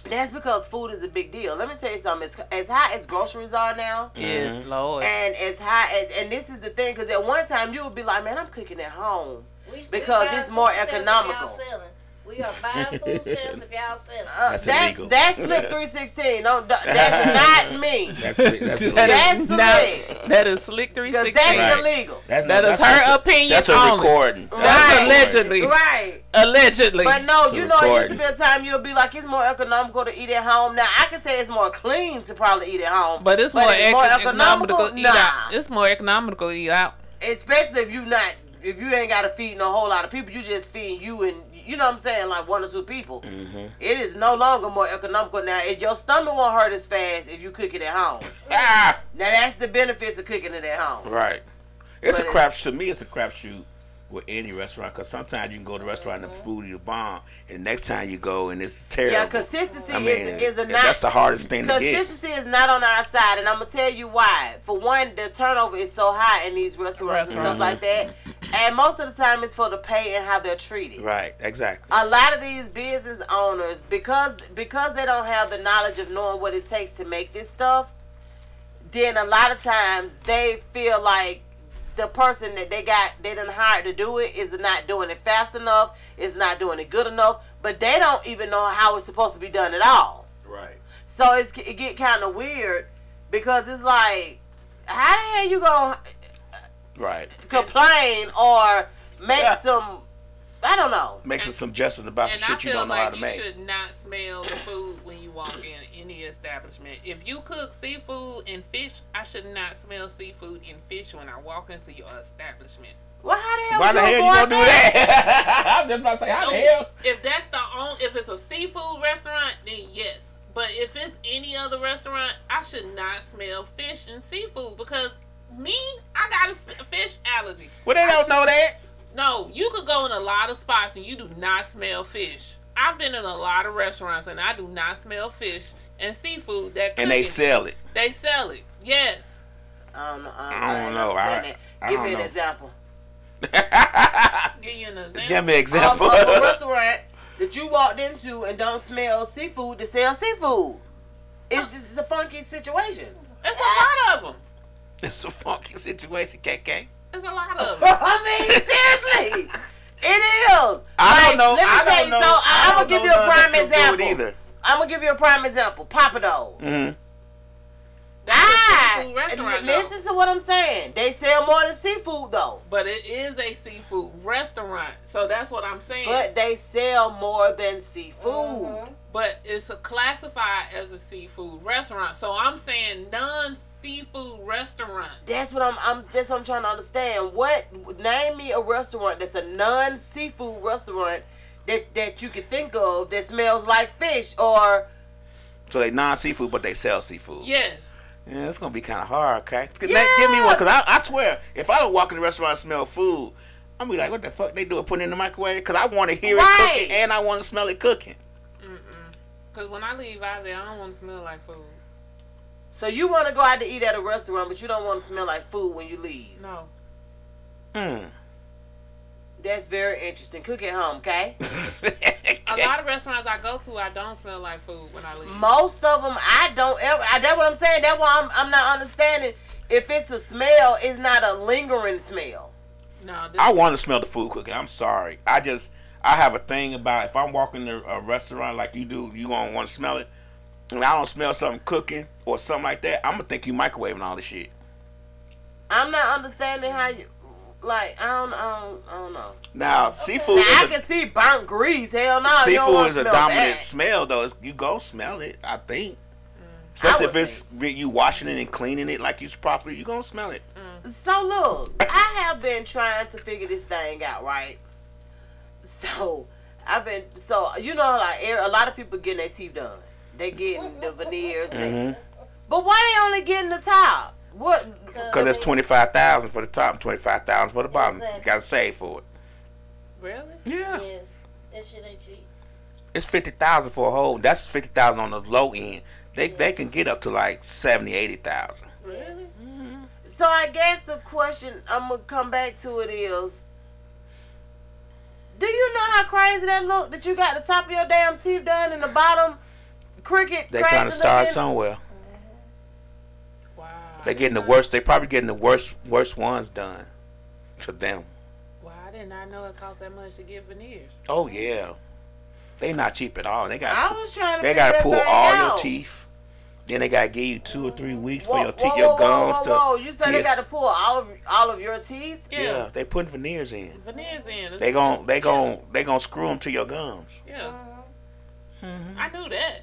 That's because food is a big deal. Let me tell you something. As, as high as groceries are now, Yes, Lord. and as high as, and this is the thing, because at one time you would be like, man, I'm cooking at home. We, Because it's more food stamps if economical. Y'all selling. We are buying food stamps if y'all selling. Uh, That's that- illegal. That's Slick 316. No, that's not me. That's that's illegal. That's That- slick. that is Slick Because that's Right. illegal. That's That is that's her just a- opinion That's a only. recording. Right. a. Allegedly. Right. Allegedly. But no, It's you know, it used to be a time you'll be like, it's more economical to eat at home. Now, I can say it's more clean to probably eat at home. But it's more, ec- economical, to eat Nah. out. It's more economical to eat out. Especially if you not, if you ain't got to feed no whole lot of people, you just feed you and, you know what I'm saying, like one or two people. Mm-hmm. It is no longer more economical now. If your stomach won't hurt as fast if you cook it at home. Ah, Now, that's the benefits of cooking it at home. right. It's But a it- crap. To me, it's a crapshoot with any restaurant because sometimes you can go to a restaurant and the mm-hmm. food is bomb, and the next time you go and it's terrible. Yeah, consistency I mean, is is a not. that's the hardest thing to get. Consistency is not on our side, and I'm gonna tell you why. For one, the turnover is so high in these restaurants and stuff like that, mm-hmm. and most of the time it's for the pay and how they're treated. Right, exactly. A lot of these business owners, because because they don't have the knowledge of knowing what it takes to make this stuff, then a lot of times they feel like the person that they got they done hired to do it is not doing it fast enough, is not doing it good enough, but they don't even know how it's supposed to be done at all. Right. So it's it get kind of weird because it's like, how the hell you gonna Right. complain or make Yeah. some? I don't know. Make some suggestions about And some shit you don't know like how to you make. should not smell the food when you walk in any establishment. If you cook seafood and fish, I should not smell seafood and fish when I walk into your establishment. Well, how the hell? Why the hell you gonna do that? I'm just about to say, how the oh, hell? If that's the only, if it's a seafood restaurant, then yes. But if it's any other restaurant, I should not smell fish and seafood because me, I got a f- fish allergy. Well, they don't know that. No, you could go in a lot of spots and you do not smell fish. I've been in a lot of restaurants and I do not smell fish and seafood that And they sell it. they sell it. Yes. Um, um, I don't know. I I don't know. I- I Give don't me an example. Give you an example. Give me an Of, example. of a restaurant that you walked into and don't smell seafood to sell seafood. It's just a funky situation. It's a lot of them. it's a funky situation, KK. It's a lot of them. I mean, seriously, it is. I don't know. Let me I tell don't you. know. So I, I am don't gonna give know you a that prime can do it example. Either. I'm gonna give you a prime example. Pappadeaux's. Mm-hmm. That's a Ah, seafood restaurant. and though. listen to what I'm saying. They sell more than seafood though, But it is a seafood restaurant. So that's what I'm saying. but they sell more than seafood. Mhm. but it's a classified as a seafood restaurant. So I'm saying non seafood restaurant. That's what I'm. I'm. That's what I'm trying to understand. What name me a restaurant that's a non seafood restaurant that that you can think of that smells like fish or So they non seafood, but they sell seafood. Yes. Yeah, it's gonna be kind of hard, okay? Give, Yeah. give me one, cause I, I swear, if I don't walk in the restaurant and smell food, I'm gonna be like, what the fuck they doing? Put it in the microwave? Cause I want to hear Right. it cooking and I want to smell it cooking. Because when I leave out there, I don't want to smell like food. so you want to go out to eat at a restaurant, but you don't want to smell like food when you leave. No. Mm. That's very interesting. Cook at home, okay? A lot of restaurants I go to, I don't smell like food when I leave. Most of them, I don't ever. I, that's what I'm saying. That's why I'm. I'm not understanding. If it's a smell, it's not a lingering smell. No. I want to smell the food cooking. I'm sorry. I just I have a thing about if I'm walking to a restaurant like you do, you gonna want to smell it. And I don't smell something cooking or something like that. I'm gonna think you microwaving all this shit. I'm not understanding how you. Like I don't. I don't. I don't know. Now seafood Now, I is can see burnt grease. Hell no. you don't seafood wanna is a dominant that. smell though. It's, you go smell it. I think. Mm. Especially I if would it's you washing it and mm. cleaning it like you properly, you gonna smell it. Mm. So look, I have been trying to figure this thing out, right? So I've been so you know like a lot of people getting their teeth done. They getting the veneers, Mm-hmm. but why they only getting the top? What? Because it's twenty five thousand for the top, and twenty five thousand for the bottom. Exactly. You gotta save for it. really? Yeah, Yes. That shit ain't cheap. it's fifty thousand for a whole. That's fifty thousand on the low end. They they can get up to like seventy, eighty thousand. Really? Mhm. So I guess the question I'm gonna come back to it is. Do you know how crazy that look? That you got the top of your damn teeth done and the bottom cricket. They trying to start looking? somewhere. Wow. They getting the worst. They're probably getting the worst worst ones done to them. Wow, I did not I know it cost that much to get veneers. Oh yeah, they not cheap at all. They got. I got was trying to. they got to pull all out. your teeth. Then they got to give you two or three weeks for Whoa, your teeth, your gums whoa, to. whoa, You said yeah. they got to pull all of all of your teeth. Yeah. Yeah, they putting veneers in. Veneers in. They gon' they gon' they gon' screw them to your gums. Yeah. Mm-hmm. I knew that.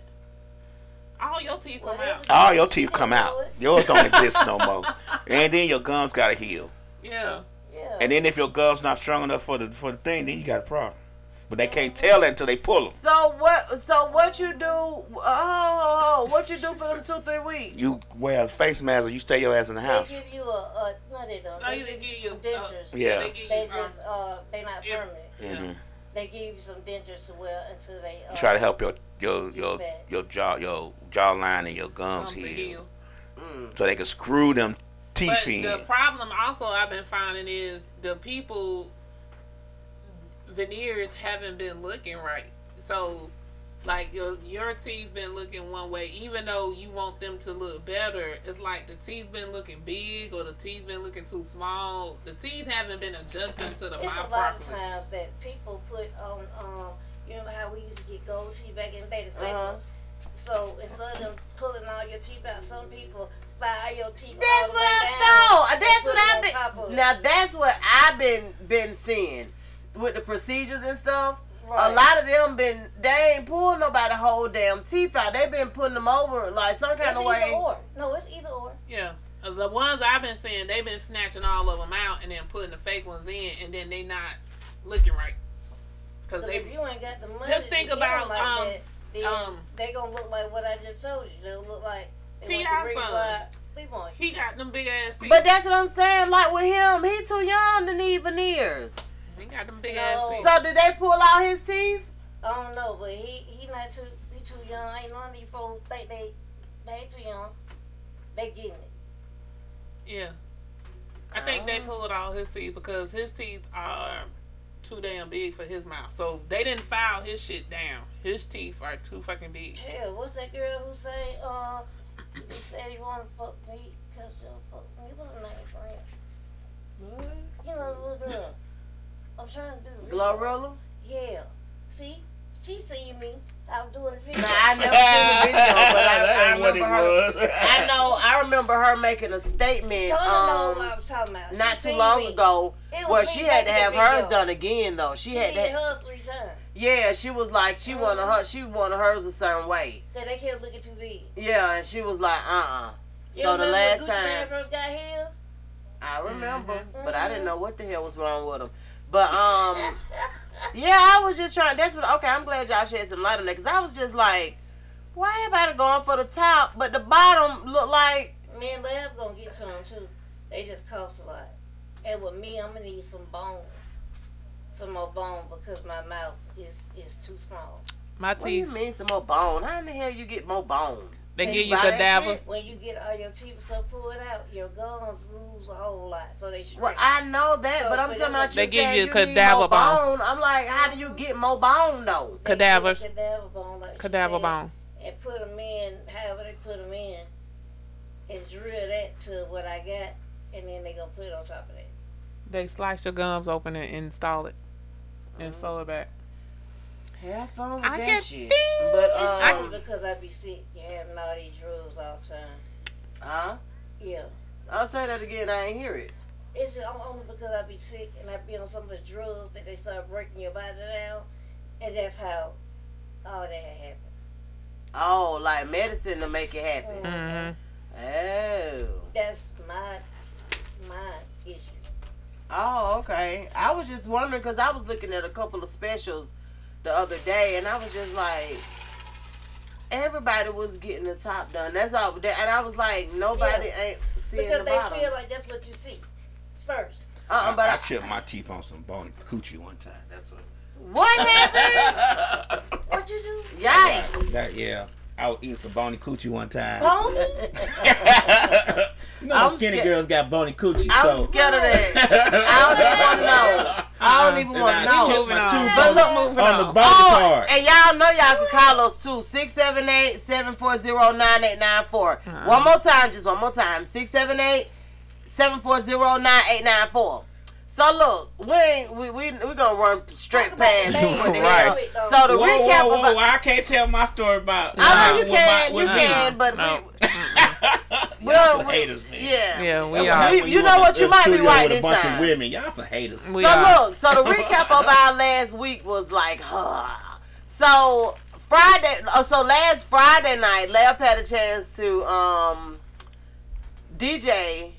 All your teeth come out. All your teeth come out. Yours don't exist no more. And then your gums gotta heal. Yeah. Yeah. And then if your gums not strong enough for the for the thing, then you got a problem. But they can't tell that until they pull them. So what? So what you do? Oh, what you do for them two three weeks? You wear a face mask or you stay your ass in the house. They house. give you a, a not they don't. Oh, They you give give you you some uh, dentures. Yeah. They give They you, um, just uh, they not yeah. permanent. They give you some dentures to wear until they uh, Try to help your your your bad. your jaw your jawline and your gums um, to heal, heal. so they can screw them teeth But in. the problem also I've been finding is the people veneers haven't been looking right. So like your your teeth been looking one way, even though you want them to look better, it's like the teeth been looking big or the teeth been looking too small. The teeth haven't been adjusting to the It's mouth a lot of times that people put on, um, you know how we used to get gold teeth back in the day, the fake Uh-huh. ones. So instead of pulling all your teeth out, some people file your teeth. That's what I down thought. That's what I've on top of been. Now that's what I've been been seeing with the procedures and stuff. A lot of them been they ain't pulling nobody whole damn teeth out. They been putting them over like some kind It's of way. or. No, it's either or. Yeah. Uh, The ones I've been seeing, they've been snatching all of them out and then putting the fake ones in, and then they not looking right. Cause Because they if you ain't got the money, Just think to get 'em about, like um, that, then um, they gonna look like what I just told you. They'll look like they T.I. want to son. revive Cleveland. he got them big ass teeth. But that's what I'm saying. Like with him, he too young to need veneers. He got them big No. ass teeth. So did they pull out his teeth? I don't know, but he he not too he too young. Ain't none of these folks think they they ain't too young. They getting it. Yeah. I think they Oh. pulled all his teeth because his teeth are too damn big for his mouth. So they didn't file his shit down. His teeth are too fucking big. Hell, what's that girl who say uh he said he wanna fuck me because she don't fuck me? What's her name, friend? You know the little girl. I'm trying to do the video. Glorilla? Yeah. See, she seen me. I was doing the video. Nah, I never seen the video, but I, I what remember it her. was. I know. I remember her making a statement. Tony knows what I Um, was talking about. Not too long me. ago, It was where she had to have hers video. done again though. She She had did to. hers three times. Yeah, she was like she wanted Mhm. her. She wanted hers a certain way. Said they kept looking too big. Yeah, and she was like, uh, uh You So the last Gucci time, got. I remember, Mhm. but I didn't know what the hell was wrong with him. But um, yeah, I was just trying. That's what. Okay, I'm glad y'all shed some light on that because I was just like, why everybody going for the top, but the bottom look like Me and Lab gonna get some too. They just cost a lot. And with me, I'm gonna need some bone, some more bone because my mouth is is too small. My teeth. What do you teeth, mean some more bone? How in the hell you get more bone? They give you you buy that cadaver. When you get all your teeth and stuff pulled out, your gums lose a whole lot, so they shrink. Well, I know that, So but I'm for talking about you They give you you cadaver more bone. I'm like, how do you get more bone though? They cadavers. Cadaver bone, like Cadaver bone. And put them in, however they put them in, and drill that to what I got, and then they gonna put it on top of that. They slice your gums open and install it and Mm-hmm. sew it back. Have fun with I that get shit. things. But It's um, only because I be sick, you having all these drugs all the time. huh? Yeah. I'll say that again. I ain't hear it. It's just only because I be sick and I be on some of the drugs that they start breaking your body down, and that's how all that happened. Oh, like medicine to make it happen. hmm Oh. That's my my issue. Oh, okay. I was just wondering because I was looking at a couple of specials the other day, and I was just like, everybody was getting the top done. That's all. And I was like, nobody ain't seeing Because the they bottom. feel like that's what you see first. uh-uh, I, but I I, chipped my teeth on some bony coochie one time. That's what. what happened? What'd you do? Yikes! That yeah. I was eating some bony coochie one time. Pony? Oh. you know, I'm skinny scared- girls got bony coochie, I'm so. scared of that. I don't even want to know. I don't even want to know. chipped Moving my on. tooth But on, look, the- moving on the on. bony Oh, part. and y'all know y'all can call us too. 678 740 9894. One uh-huh. more time, just one more time. 678 740 9894. So look, we ain't, we we we gonna run straight past the what the Right. So the whoa, recap whoa, whoa, about I can't tell my story about. I know uh, you can, my- you with me. can, but No. we, Y'all Well, some we- haters, man. yeah. Yeah, we are. happen You- you know what, you might be right with a bunch time. of women. Y'all some haters. We so are. look, so the recap of our last week was like, huh. so Friday, oh, so last Friday night, Lab had a chance to um DJ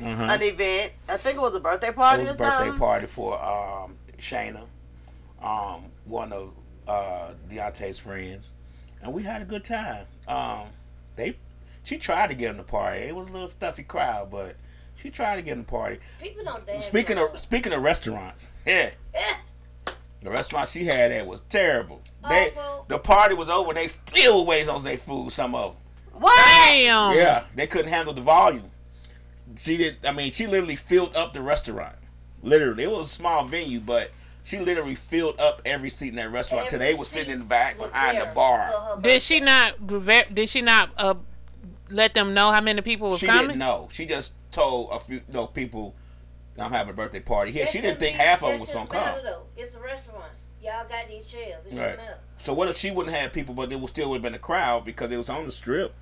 Uh-huh. an event. I think it was a birthday party It was a birthday something. party for um, Shayna, um, one of uh, Deontay's friends, and we had a good time. Um, they, she tried to get him to party. It was a little stuffy crowd, but She tried to get in the party. People don't dance. Speaking no of speaking of restaurants, yeah, more. the restaurant she had at was terrible. They Awful. the party was over. They still waiting on their food. Some of them. What? Damn. Yeah, they couldn't handle the volume. She did. I mean, she literally filled up the restaurant. Literally, it was a small venue, but she literally filled up every seat in that restaurant. Till they Every was sitting in the back was behind the bar. Did she not? Did she not uh, let them know how many people was She coming? didn't know. She just told a few you know, people, "I'm having a birthday party here." That She didn't think be- half of them was gonna come. though. It's a restaurant. Y'all got these chairs. It Right. So what if she wouldn't have people, but there would still would have been a crowd because it was on the strip,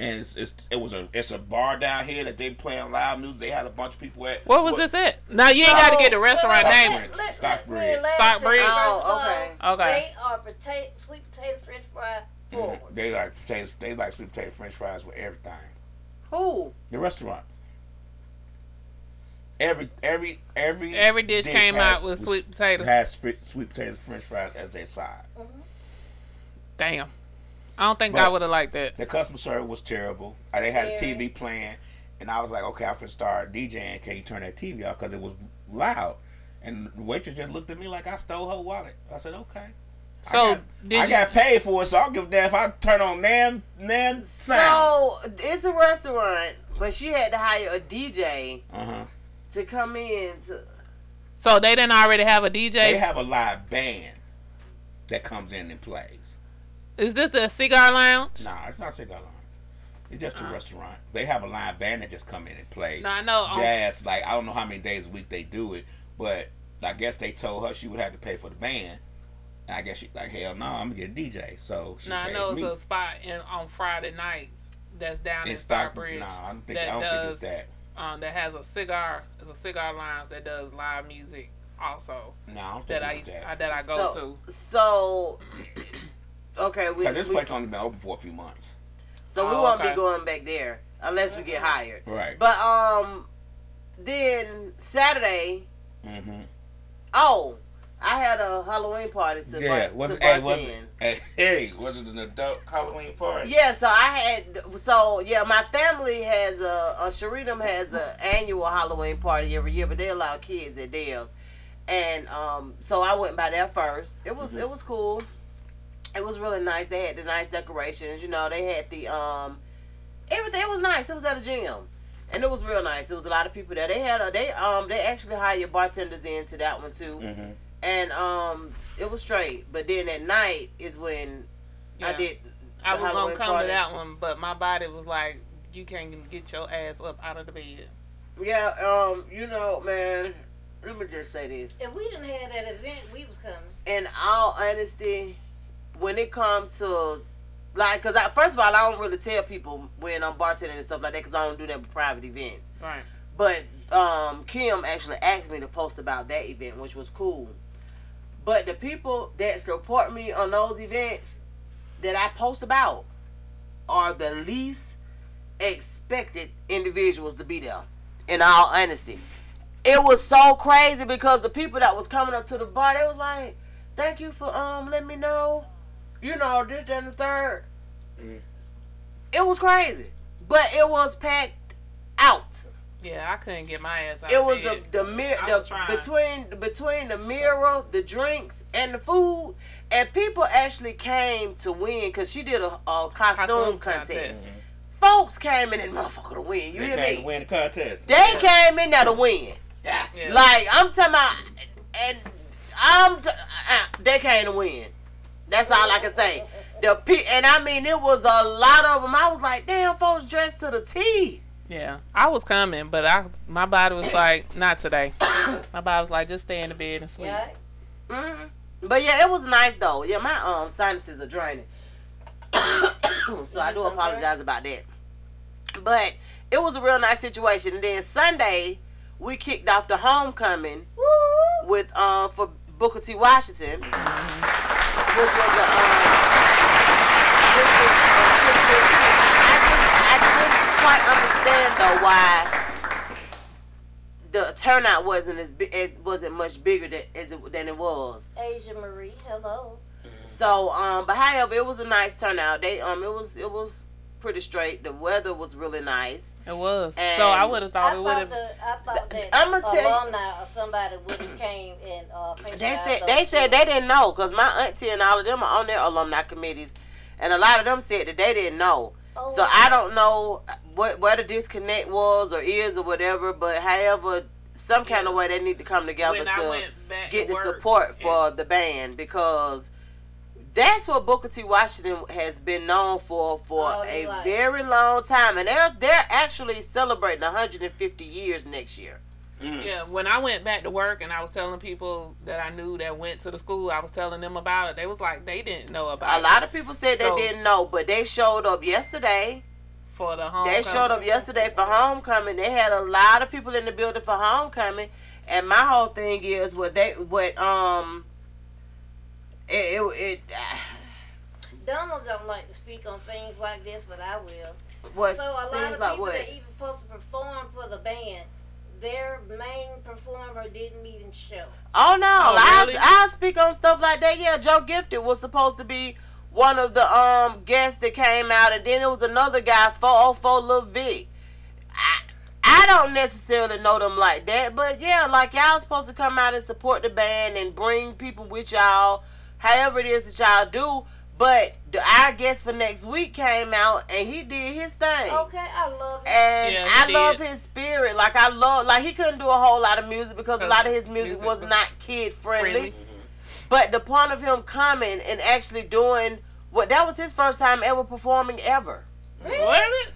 and it's, it's it was a it's a bar down here that they playing loud music. They had a bunch of people at. What So was this at? Now you ain't got to get the restaurant Stock name. Bridge. Stockbridge. Stockbridge. Oh, okay. Okay. They are potato, sweet potato French fry mm-hmm. forward. They like say they like sweet potato French fries with everything. Who? The restaurant. Every every every Every dish came had- out with sweet potatoes. Has sweet potatoes French fries as their side. Mm-hmm. Damn. I don't think But- I would have liked that. The customer service was terrible. They had a TV playing, and I was like, okay, I'm gonna start DJing. Can you turn that TV off because it was loud? And the waitress just looked at me like I stole her wallet. I said, okay. So, I got, did I you- got paid for it, so I'll give a damn if I turn on Nam Nam sound. So it's a restaurant, but she had to hire a DJ Uh huh. to come in to. So they didn't already have a DJ. They have a live band that comes in and plays. Is this the cigar lounge? Nah, it's not cigar lounge. It's just a restaurant. They have a live band that just come in and play No, I know. jazz. Like I don't know how many days a week they do it, but I guess they told her she would have to pay for the band. And I guess she like hell no, I'm gonna get a DJ. So she No, I paid know it's a spot in on Friday nights that's down in in Stock- Stockbridge. Nah, I don't think that I don't think it's that. Um, that has a cigar. It's a cigar lounge that does live music also. No, I don't think That I it was uh, that. that I go so, to. So, okay, we, Cause this we- place only been open for a few months. so we Oh, won't okay. be going back there unless we get hired. Right. But um, then Saturday, mm-hmm. oh, I had a Halloween party to Yeah. bar- Was to it? Hey, was bartend. it? Hey, hey, was it an adult Halloween party? Yeah, so I had so yeah, my family has a, a Sharitam has a annual Halloween party every year, but they allow kids at theirs, and um, so I went by there first. It was it was cool. It was really nice. They had the nice decorations. You know, they had the um, everything. It was nice. It was at a gym, and it was real nice. There was a lot of people there. They had a they um they actually hired your bartenders into that one too, Mm-hmm. and um it was straight. But then at night is when I did. I the was gonna come party. to that one, but my body was like, "You can't get your ass up out of the bed." Yeah, um, you know, man, let me just say this. If we didn't have that event, we was coming. In all honesty, when it comes to, like, because I, first of all, I don't really tell people when I'm bartending and stuff like that because I don't do that with private events. Right. But um, Kim actually asked me to post about that event, which was cool. But the people that support me on those events that I post about are the least expected individuals to be there. In all honesty, it was so crazy because the people that was coming up to the bar, they was like, "Thank you for um letting me know, you know this that, and the third. Mm. It was crazy, but it was packed out. Yeah, I couldn't get my ass out. It of was the bed. the mirror I the, between between the mirror, the drinks, and the food, and people actually came to win because she did a, a costume, Costume contest. contest. Folks came in and motherfucker to win. You They hear came me? to win the contest. They came in there to win. Yeah. Like I'm talking about, and I'm t- uh, they came to win. That's all I can say. The pe- and I mean it was a lot of them. I was like, damn, folks dressed to the T. Yeah, I was coming, but I my body was like, not today. My body was like, just stay in the bed and sleep. Yeah. hmm But yeah, it was nice though. Yeah, my um sinuses are draining, so I do apologize about that. But it was a real nice situation. And then Sunday, we kicked off the homecoming Woo! with um for Booker T. Washington, which was a um, which was uh, pretty good too. I, I just I didn't quite understand though why the turnout wasn't as big as wasn't much bigger than as it, than it was. Asia Marie, hello. So um, but however, it was a nice turnout. They um, it was it was pretty straight. The weather was really nice. It was. And so I would have I thought it would have. the, I thought that I'ma tell you- alumni or somebody would have came and uh, They said those they said they didn't know because my auntie and all of them are on their alumni committees, and a lot of them said that they didn't know. Oh, So I don't know what where the disconnect was or is or whatever, but however, some kind of way they need to come together When to get the work, support for the band because that's what Booker T. Washington has been known for for All a his very long time, and they're they're actually celebrating 150 years next year. Yeah, when I went back to work and I was telling people that I knew that went to the school, I was telling them about it. They was like, they didn't know about A lot of people said So- they didn't know, but they showed up yesterday. for the home. They showed up yesterday for homecoming. They had a lot of people in the building for homecoming, and my whole thing is what they what um it it, it Donald don't like to speak on things like this, but I will. was So a lot things of like people what that even supposed to perform for the band, their main performer didn't even show. Oh no, Oh, really? I I speak on stuff like that. Yeah, Joe Gifted was supposed to be one of the um guests that came out, and then it was another guy, four oh four Lil Vic. I I don't necessarily know them like that, but yeah, like y'all supposed to come out and support the band and bring people with y'all, however it is that y'all do. But the, our guest for next week came out and he did his thing. Okay, I love it. And Yeah, I he love his spirit. Like I love, like he couldn't do a whole lot of music because a lot of his music, music was was not kid friendly. friendly. Mm-hmm. But the point of him coming and actually doing what that was his first time ever performing ever. What?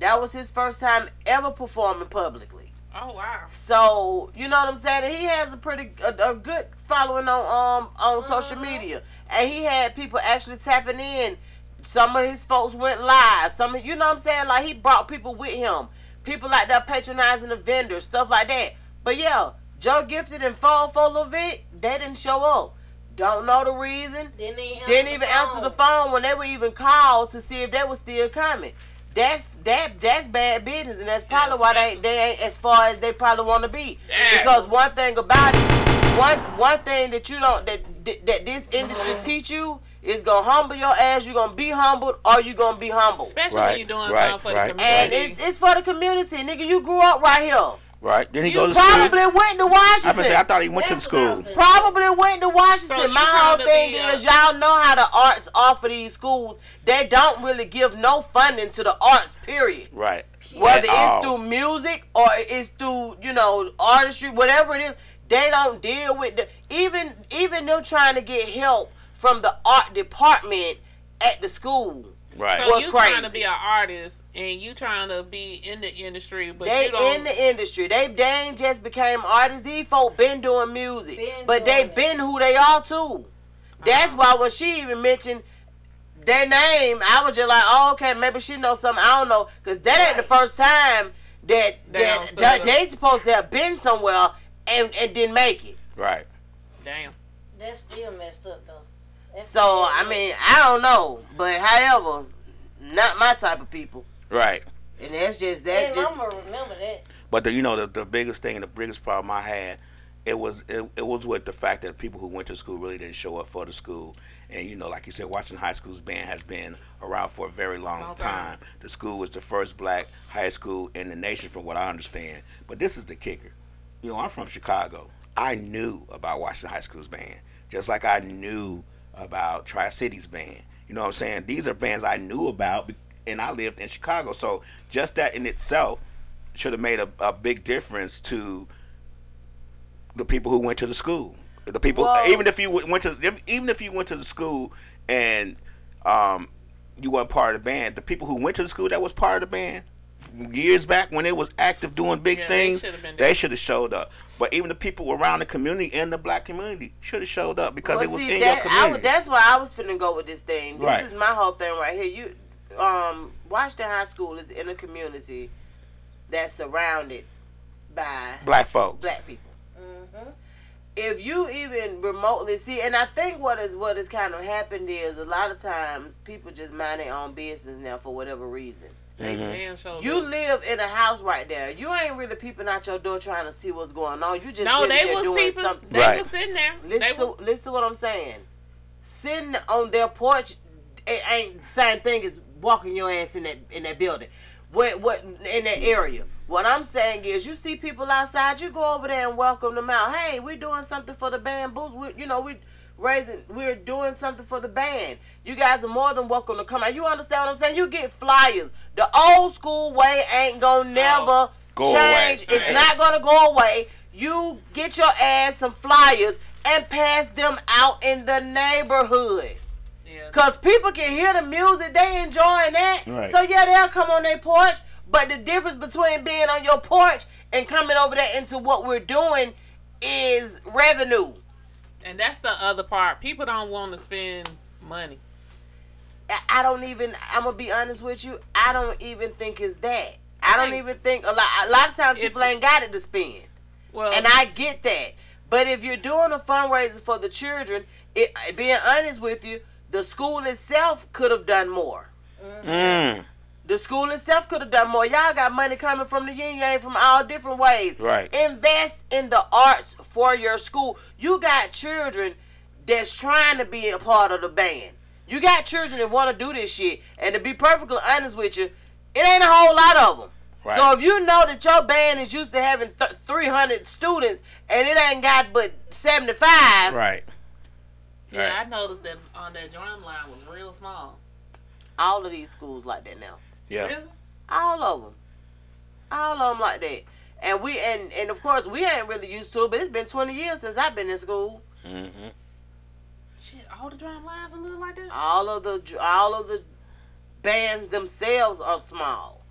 That was his first time ever performing publicly. Oh wow. So you know what I'm saying? He has a pretty a, a good following on um on social media, and he had people actually tapping in. Some of his folks went live. Some of you know what I'm saying? Like he brought people with him. People like that patronizing the vendors, stuff like that. But yeah, Joe Gifted and Fall for Lil Vic, they didn't show up. Don't know the reason. Didn't, they Didn't the even answer the phone when they were even called to see if they were still coming. That's that that's bad business, and that's probably Yeah, why they they ain't as far as they probably want to be. Damn. Because one thing about it, one one thing that you don't that that this industry uh-huh. teach you is gonna humble your ass. You're gonna be humbled, or you're gonna be humbled. Especially Right, when you're doing right, something for right. the community. And community. it's it's for the community, nigga. You grew up right here. Right. Then he You goes to school. Probably went to Washington. I was say I thought he went to That's what I school. Probably went to Washington. So My whole thing be is a- y'all know how the arts offer these schools. They don't really give no funding to the arts, period. Right. Whether At it's all. through music or it's through, you know, artistry, whatever it is, they don't deal with the even even them trying to get help from the art department at the school. Right. so what's you trying to be an artist and you trying to be in the industry, but They you don't. in the industry. They they ain't just became artists. These folk been doing music, Been but they doing it. been who they are too. That's Uh-huh. why when she even mentioned their name, I was just like, oh, okay, maybe she knows something I don't know, because that ain't the first time that They that, that they supposed to have been somewhere and and didn't make it. Right. Damn. That's still messed up though. That's So I mean, I don't know, but however, not my type of people, Right. and that's just up. that And just I'm gonna remember that. But the, you know the, the biggest thing, the biggest problem I had, it was it, it was with the fact that people who went to school really didn't show up for the school. And you know, like you said, Washington High School's band has been around for a very long Long time. time. The school was the first black high school in the nation, from what I understand. But this is the kicker. You know, I'm from Chicago. I knew about Washington High School's band, just like I knew about Tri Cities band. You know what I'm saying? These are bands I knew about, and I lived in Chicago. So just that in itself should have made a, a big difference to the people who went to the school. The people, even if you went to, even if you went to the school and um, you weren't part of the band, the people who went to the school that was part of the band years back when it was active doing big Yeah, things, should have been they should have showed up. But even the people around the community and the black community should have showed up because Well, it was see, in that- your community. was, that's why I was finna go with this thing. This Right. is my whole thing right here. You, um, Washington High School is in a community that's surrounded by black folks. black people. Mm-hmm. If you even remotely see, and I think what is what has kind of happened is a lot of times people just mind their own business now for whatever reason. They Mhm. damn sure You do. live in a house right there. You ain't really peeping out your door trying to see what's going on. You just No, they there was doing people. something. They Right. was sitting there. Listen, they to, listen to what I'm saying. Sitting on their porch, it ain't the same thing as walking your ass in that in that building. What what in that area? What I'm saying is, you see people outside, you go over there and welcome them out. Hey, we're doing something for the bamboos. We, you know, we raising, we're doing something for the band. You guys are more than welcome to come out. You understand what I'm saying? You get flyers. The old school way ain't gonna never Go change. away. It's not gonna go away. You get your ass some flyers and pass them out in the neighborhood. Yeah. Cause people can hear the music, they enjoying that. Right. So yeah, they'll come on their porch. But the difference between being on your porch and coming over there into what we're doing is revenue. And that's the other part. People don't want to spend money. I- I don't even. I'm gonna be honest with you. I don't even think it's that. I don't even think a lot. A lot of times If- people ain't got it to spend, Well, and I get that. But if you're doing a fundraiser for the children, it, being honest with you, the school itself could have done more. Mm, The school itself could have done more. Y'all got money coming from the yin yang from all different ways. Right. Invest in the arts for your school. You got children that's trying to be a part of the band. You got children that want to do this shit. And to be perfectly honest with you, it ain't a whole lot of them. Right. So if you know that your band is used to having th- 300 students and it ain't got but 75, right. yeah, Right. I noticed that on that drum line was real small. all of these schools like that now. Yeah. Really? All of them. All of them like that. And we and and of course we ain't really used to it, but it's been 20 years since I've been in school. Mm-hmm. Shit, all the drum lines are little like that. All of the all of the bands themselves are small.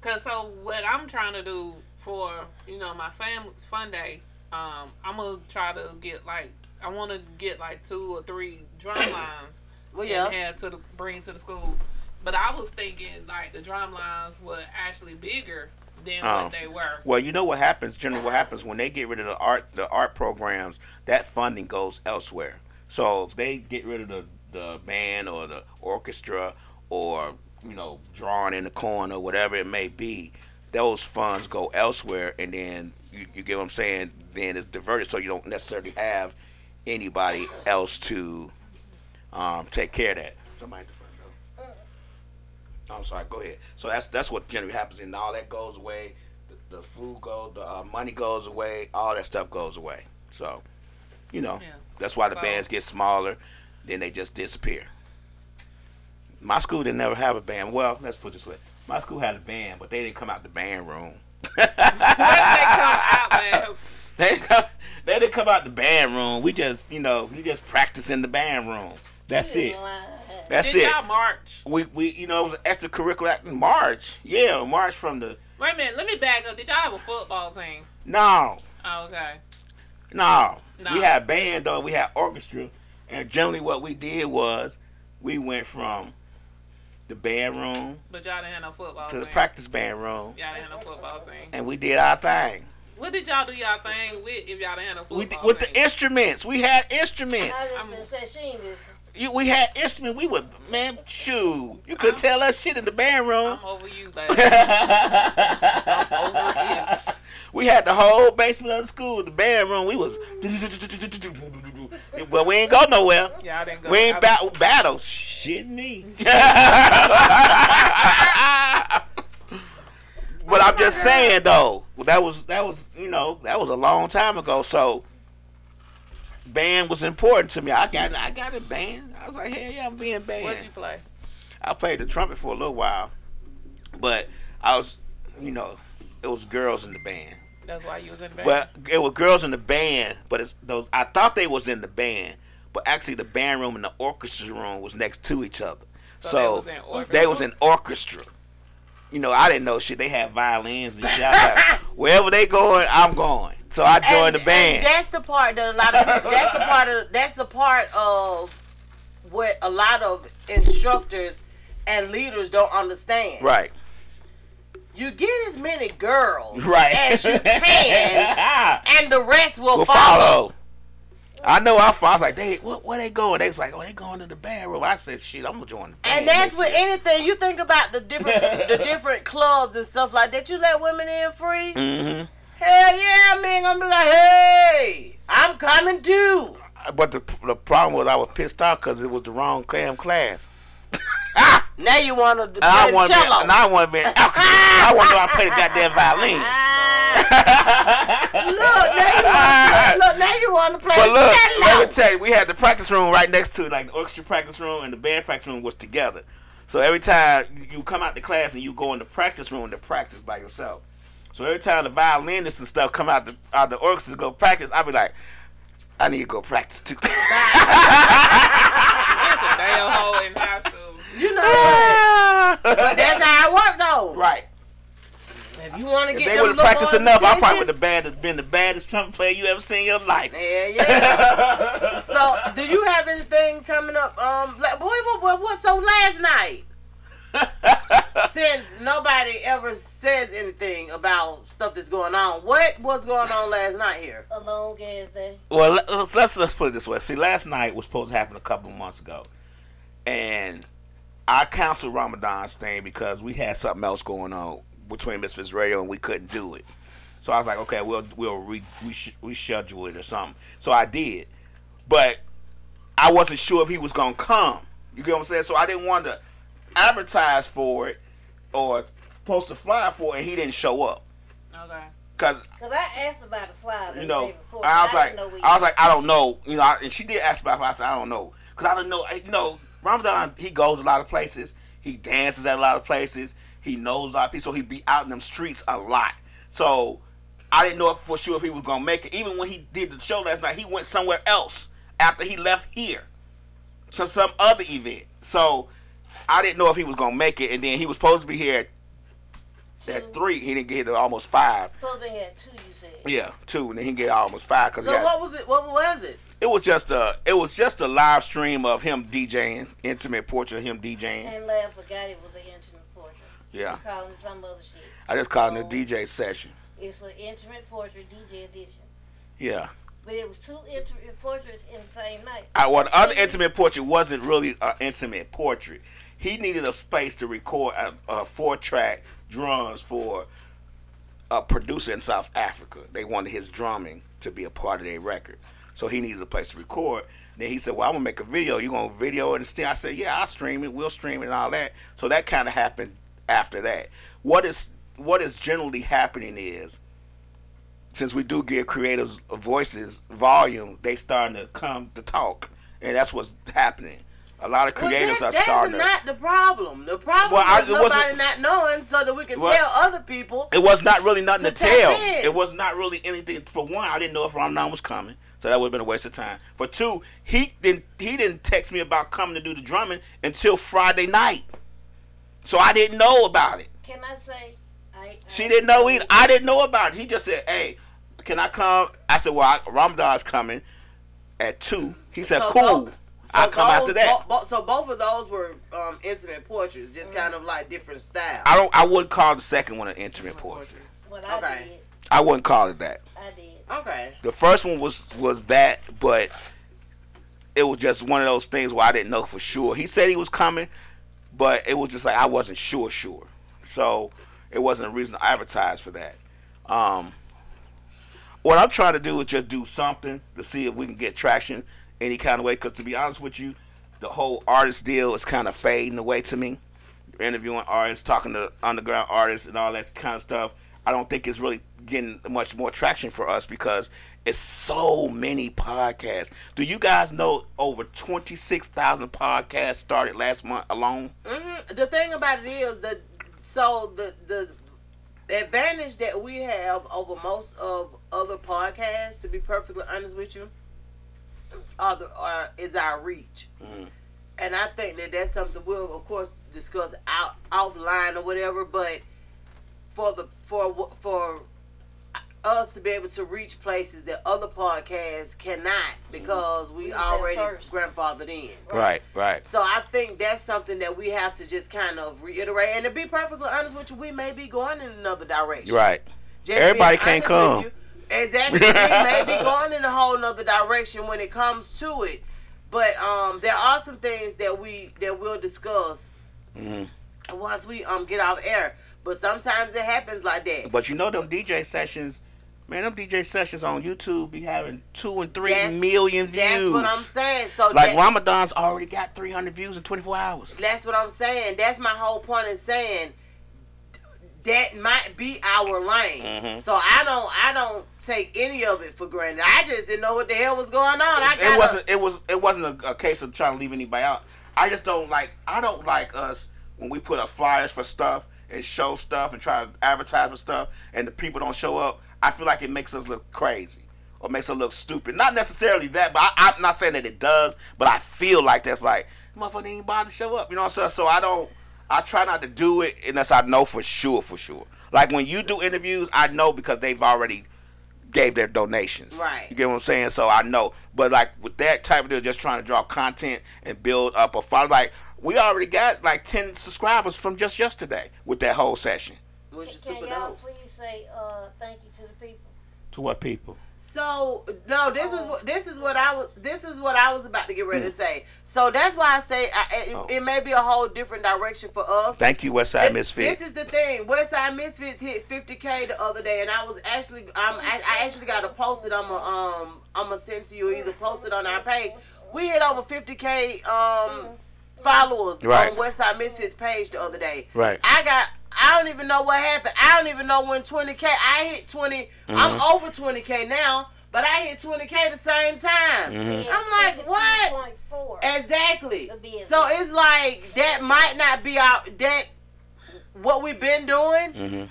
Cause so what I'm trying to do for you know my family fun day, um, I'm gonna try to get like I want to get like two or three drum lines Well, yeah. and have to the, bring to the school. But I was thinking like the drum lines were actually bigger than Oh. what they were. Well, you know what happens. Generally, what happens when they get rid of the art, the art programs, that funding goes elsewhere. So if they get rid of the the band or the orchestra or you know drawing in the corner, whatever it may be, those funds go elsewhere, and then you, you get what I'm saying. Then it's diverted, so you don't necessarily have anybody else to um, take care of that. Somebody at the front door. I'm sorry. Go ahead. So that's that's what generally happens, and all that goes away. The, the food goes, the uh, money goes away, all that stuff goes away. So, you know, Yeah. that's why the Well- bands get smaller, then they just disappear. My school didn't never have a band. Well, let's put it this way: my school had a band, but they didn't come out the band room. Where did they come out, man? They didn't come, they didn't come out the band room. We just, you know, we just practice in the band room. That's it. That's Did it. y'all march? We, we, you know, it was extracurricular act- March. Yeah, March from the Wait a minute, let me back up. Did y'all have a football team? no, Oh, okay. no. No. We had band though. We had orchestra, and generally what we did was we went from the band room But y'all didn't have no football to team. the practice band room, Y'all didn't have no football team. and we did our thing. What did y'all do y'all thing with if y'all didn't have no football We did, with team? the instruments. We had I instruments. just I'm- been saying she ain't listening. You, we had instruments. We would man, shoot. You could tell us shit in the band room. I'm over you, baby. I'm over it. we had the whole basement of the school, the band room. We was, well, we ain't go nowhere. Y'all didn't go. We ain't I- battle battle. Shit me. but I'm just saying though, that was that was you know that was a long time ago. So band was important to me. I got I got a band. I was like, hell yeah, I'm being band. What did you play? I played the trumpet for a little while, but I was you know it was girls in the band. That's why you was in the band. Well, it was girls in the band, but it's those. I thought they was in the band, but actually the band room and the orchestra room was next to each other. So So, they was in orchestra? they was in orchestra. You know, I didn't know shit. They had violins and shit. Like, Wherever they going, I'm going. So I joined And- the band. And that's the part that a lot of that's the part of that's the part of what a lot of instructors and leaders don't understand. right, You get as many girls right. as you can, and the rest will, will follow. follow. I know I follow. I was like, they, what, where they going? They was like, oh, they going to the band room. I said, shit, I'm gonna join the band. And that's with year. anything. You think about the different the different clubs and stuff like that. You let women in free. Mhm. Hell yeah, man. I'm be like, hey, I'm coming too. But the the problem was I was pissed off because it was the wrong damn class. Now you want to And play I the want to be, cello. and I want to be an. I want to know how to play the goddamn violin. look, now you want, look, now you want to play But the look, cello. let me tell you, we had the practice room right next to it, like the orchestra practice room and the band practice room was together. So every time you come out the class and you go in the practice room to practice by yourself. So every time the violinists and stuff come out the out the orchestra to go practice, I'll be like, I need to go practice too. That's a damn hole in high school. you know, but that's how it worked though. right. If you want to If get they would have little practiced enough, I attention, probably would have bad, been the baddest trumpet player you ever seen in your life. Yeah, yeah. so, do you have anything coming up? Um, like, boy, what, what, what? So last night, since nobody ever says anything about stuff that's going on, what was going on last night here? A long ass day. Well, let- let's, let's let's put it this way. See, last night was supposed to happen a couple of months ago, and I canceled Ramadan's thing because we had something else going on between Misfits Radio and we couldn't do it. So I was like, okay, we'll we'll re, we sh- reschedule it or something. So I did, but I wasn't sure if he was gonna come. You get what I'm saying? So I didn't want to advertise for it or post to fly for it, and he didn't show up Okay. because Cause I asked about the flyer the you know, day before. I was didn't like, know I was like, I don't know, you know, I- and she did ask about it. I said, I don't know, because I don't know, you know, Ramadan, he goes a lot of places, he dances at a lot of places, he knows a lot of people, so he be out in them streets a lot. So I didn't know if, for sure if he was gonna make it. Even when he did the show last night, he went somewhere else after he left here, to some other event. So I didn't know if he was gonna make it, and then he was supposed to be here at, at three. He didn't get here till almost five. supposed to be had two. You said. Yeah, two, and then he get almost five because So what was it? What was it? it was just a it was just a live stream of him DJing, intimate portrait of him DJing. And last forgot it was an intimate portrait. Yeah, Calling some other shit. I just called it a oh. DJ session. It's an intimate portrait DJ edition. Yeah, But it was two intimate portraits in the same night. I, well, the other intimate portrait wasn't really an intimate portrait. He needed a space to record a, a four track drums for a producer in South Africa. They wanted his drumming to be a part of their record. So he needs a place to record. Then he said, Well, I'm gonna make a video. You gonna video it and stream? I said, Yeah, I'll stream it, we'll stream it and all that. So that kinda happened after that. What is what is generally happening is since we do give creators voices volume, they starting to come to talk. And that's what's happening. A lot of creators well, are that, starting That's not the problem. The problem Well, I- is it wasn't- nobody not knowing so that we can Well- tell other people. It was not really nothing to, To tell. in. It was not really anything. For one, I didn't know if Ramadan was coming, so that would have been a waste of time. For two, he didn't he didn't text me about coming to do the drumming until Friday night, so I didn't know about it. Can I say? I, She didn't know either. I didn't know about it. He just said, "Hey, can I come?" I said, "Well, I, Ramadan's coming at 2. He said, So "Cool." both- I'll so come both- after that. bo- bo- so both of those were um, intimate portraits, just kind of like different styles. I don't. I wouldn't call the second one an intimate portrait. What I Okay. did, I wouldn't call it that. I did. Okay. The first one was was that, but it was just one of those things where I didn't know for sure. He said he was coming, but it was just like I wasn't sure, sure. So it wasn't a reason to advertise for that. Um, what I'm trying to do is just do something to see if we can get traction any kind of way. Because to be honest with you, the whole artist deal is kind of fading away to me. Interviewing artists, talking to underground artists, and all that kind of stuff. I don't think it's really getting much more traction for us because it's so many podcasts. Do you guys know over twenty six thousand podcasts started last month alone? hmm The thing about it is that so the the advantage that we have over most of other podcasts, to be perfectly honest with you, are the, are is our reach. Mhm. And I think that that's something we'll of course discuss out offline or whatever. But for the for for us to be able to reach places that other podcasts cannot because we We already grandfathered in. Right, right. So I think that's something that we have to just kind of reiterate. And to be perfectly honest with you, we may be going in another direction. Right. Just Everybody can't come. you. Exactly. we may be going in a whole nother direction when it comes to it. But um, there are some things that we that we'll discuss Mhm. once we um get off air. But sometimes it happens like that. But you know them DJ sessions, Man, them DJ sessions on YouTube be having two and three That's- million views. That's what I'm saying. So Like that- Ramadan's already got 300 views in 24 hours. That's what I'm saying. That's my whole point in saying that might be our lane. Mhm. So I don't I don't take any of it for granted. I just didn't know what the hell was going on. I It wasn't. It was. It wasn't a, a case of trying to leave anybody out. I just don't like. I don't like us when we put up flyers for stuff and show stuff and try to advertise for stuff, and the people don't show up. I feel like it makes us look crazy or makes us look stupid. Not necessarily that, but I, I'm not saying that it does. But I feel like that's like motherfucker didn't bother to show up. You know what I'm saying? So I don't. I try not to do it unless I know for sure, for sure. Like when you do interviews, I know because they've already gave their donations. Right. You get what I'm saying? So I know. But like with that type of deal, just trying to draw content and build up a follow. Like we already got like 10 subscribers from just yesterday with that whole session. which is Can super y'all dope. please say uh, thank you to the people? To what people? So no, this was this is what I was this is what I was about to get ready to say. So that's why I say I, it, Oh. it may be a whole different direction for us. Thank you, Westside This- Misfits. This is the thing. Westside Misfits hit 50k the other day, and I was actually, um, I, I actually got a post it. I'm a, um, I'm gonna send to you either post it on our page. We hit over 50k um followers Right. on Westside Misfits page the other day. Right. I got. I don't even know what happened. I don't even know when 20k. I hit 20. I'm Mm-hmm. over 20k now, but I hit 20k the same time. Mm-hmm. I'm like, what? Exactly. So it's like that might not be our that what we've been doing. Mhm.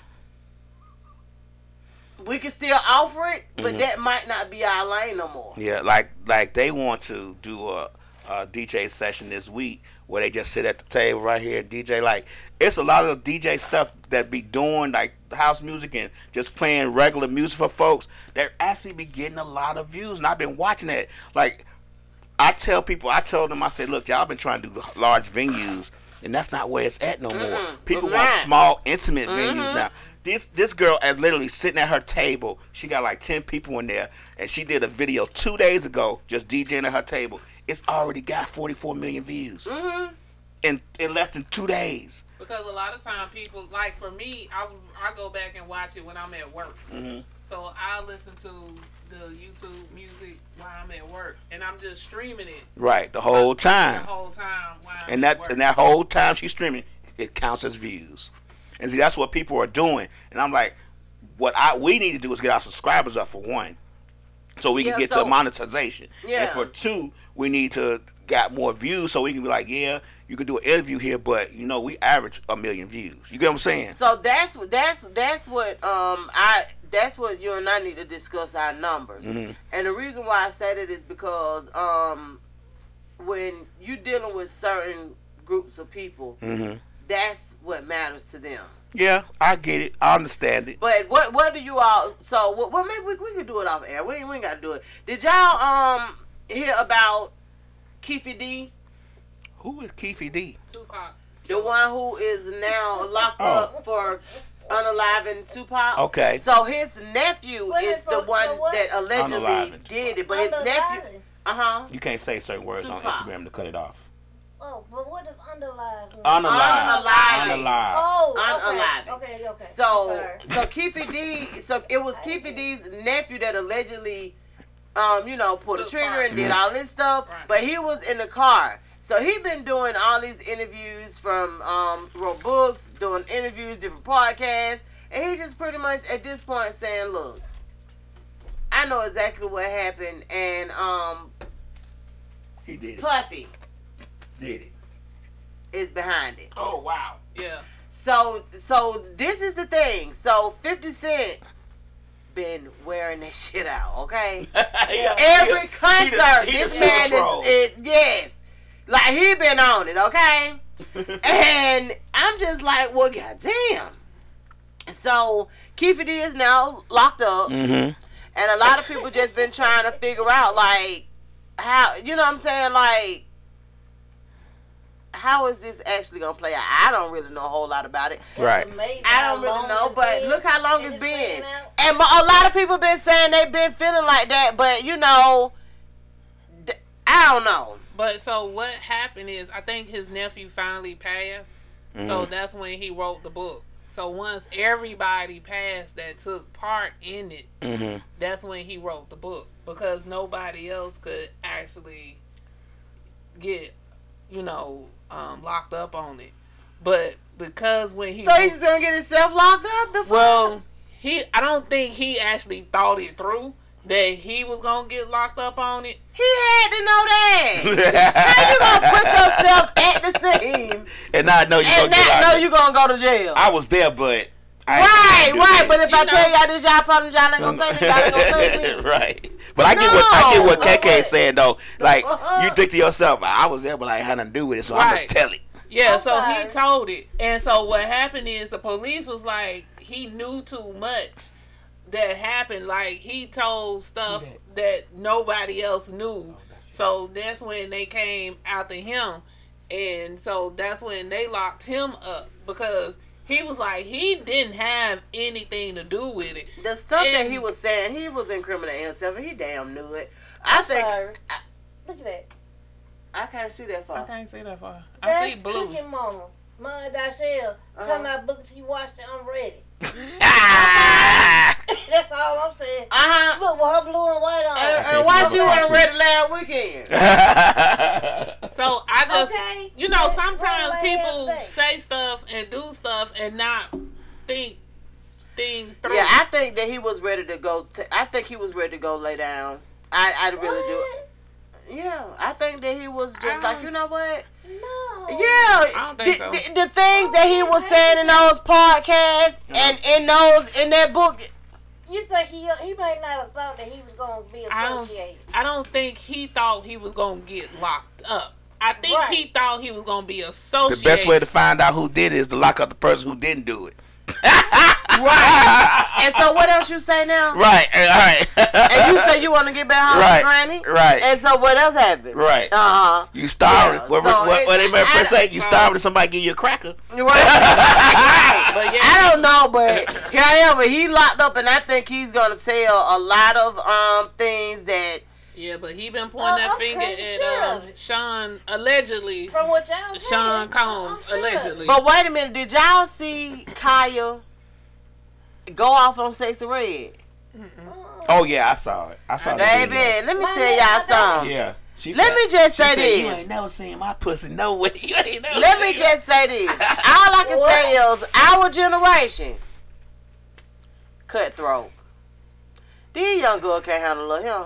We can still offer it, but Mm-hmm. that might not be our lane no more. Yeah, like like they want to do a, a DJ session this week where they just sit at the table right here, DJ. Like it's a lot of DJ stuff that be doing like house music and just playing regular music for folks that actually be getting a lot of views, and I've been watching that. Like I tell people, I tell them, I say, look, y'all been trying to do large venues, and that's not where it's at no more. People want small, intimate venues now. This this girl is literally sitting at her table. She got like ten people in there, and she did a video two days ago just DJing at her table. It's already got forty four million views in in less than two days. Because a lot of time people like for me, I I go back and watch it when I'm at work. Mhm. So I listen to the YouTube music while I'm at work, and I'm just streaming it Right, the whole time. the whole time while I'm and at that and that whole time she's streaming, it counts as views. And see, that's what people are doing. And I'm like, what I we need to do is get our subscribers up for one, so we can Yeah, get so- to monetization. Yeah. And for two, we need to got more views, so we can be like, yeah, you can do an interview here, but you know, we average a million views. You get what I'm saying? So that's that's that's what um I that's what you and I need to discuss our numbers. Mhm. And the reason why I said it is because um when you're dealing with certain groups of people, hmm that's what matters to them. Yeah, I get it. I understand it. But what what do you all? So what? Well, maybe we, we could do it off air. We ain't, we ain't got to do it. Did y'all um hear about Keffe D, Who is Keffe D? Tupac. the one who is now locked Oh. up for unaliving Tupac? Okay. So his nephew Wait, is the for- one that allegedly did it, but his nephew, uh huh, You can't say certain words on Instagram to cut it off. Oh, but what does underlie mean? Unalive. Unaliving. Unalive. Oh, Unaliving. okay. Okay, okay. So I'm so Keffe D, so it was Keffe D's nephew that allegedly, um, you know, pulled the Took trigger part. and did all this stuff. Right. But he was in the car, so he been doing all these interviews from um, wrote books, doing interviews, different podcasts, and he just pretty much at this point saying, "Look, I know exactly what happened, and um, He did it. Puffy Did it. is behind it." Oh wow. Yeah. So so this is the thing. So Fifty Cent been wearing that shit out, okay? Yeah. Every He concert, he this super man is it yes. Like he been on it, okay? and I'm just like, well goddamn. So Keffe D is now locked up Mm-hmm. and a lot of people just been trying to figure out like how you know what I'm saying, like how is this actually gonna play out? I don't really know a whole lot about it. Right. I don't really know, but been, look how long and it's been. And a lot of people been saying they've been feeling like that, but you know, I don't know. But so what happened is I think his nephew finally passed. So Mhm. that's when he wrote the book. So once everybody passed that took part in it, Mm-hmm. that's when he wrote the book because nobody else could actually get, you know, um, locked up on it. But because when he So he's gonna get himself locked up. The well, he I don't think he actually thought it through that he was gonna get locked up on it. he had to know that. How you gonna put yourself at the scene and now I know you and gonna not know you gonna go to jail? I was there, but I ain't Right, right. that. But if You I know- tell y'all this, y'all probably y'all ain't gonna say this. Y'all ain't gonna say me. right. But I get what I get what No, KK but- saying though. Like you think to yourself, I was there, but I had nothing to do with it, so I must tell it. Yeah, I'm so he told it. And so what happened is the police was like he knew too much that happened. Like he told stuff that nobody else knew. So that's when they came after him. And so that's when they locked him up because he was like he didn't have anything to do with it. The stuff that he was saying, he was incriminating himself, and he damn knew it. I I'm think sorry. I, Look at that. I can't see that far. I can't see that far. I That's see blue. Cooking Mama. Mama Dashell. Uh-huh. Tell my books you watched it, I'm ready. Ah! That's all I'm saying. Uh huh. Look with her blue and white on. And, and why she she was wasn't popular. ready last weekend? So I just Okay. you know, Let- sometimes people say stuff and do stuff and not think things through. Yeah, I think that he was ready to go. T- I think he was ready to go lay down. I, I really What? do. Yeah, I think that he was just like, you know what? No. Yeah, I don't think the, so. the, the things that he was saying in those podcasts and in those in that book. You think he he might not have thought that he was going to be I don't- associated. I don't think he thought he was gonna get locked up. I think Right. he thought he was gonna be associated. the best way to find out who did it is to lock up the person who didn't do it. Right. and so what else you say now? Right. All right. And you say you want to get back home Right, Granny? right. And so what else happened? Right. Uh huh. You starving. Yeah, what, so what, what, it- they I- first say? You so- starving and somebody give you a cracker. Right. But yeah, I don't know, but here I am. But he locked up, and I think he's gonna tell a lot of um things that. Yeah, but he been pointing Oh, that I'm finger at sure um. Sean allegedly. From what y'all saying. Sean Combs sure. allegedly. But wait a minute, did y'all see Khia go off on Sexyy Red? Oh yeah, I saw it. I saw it. Baby, let me My tell y'all my something. Yeah. She Let said- me just she say said, You ain't never seen my pussy. No way. You ain't never Let seen me my- just say this. All I can say is our generation cutthroat. These young girls can't handle him.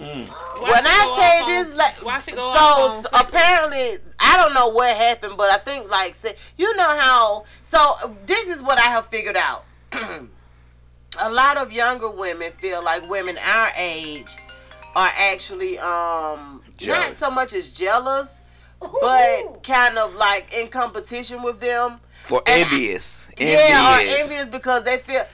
Mm. When I say this, like, why she go so, off on so Sexyy Red? apparently, I don't know what happened, but I think like, say, you know how. So this is what I have figured out. a lot of younger women feel like women our age are actually um not so much as jealous, Ooh. but kind of like in competition with them. For And I- envious. Yeah, or Envious. envious because they feel.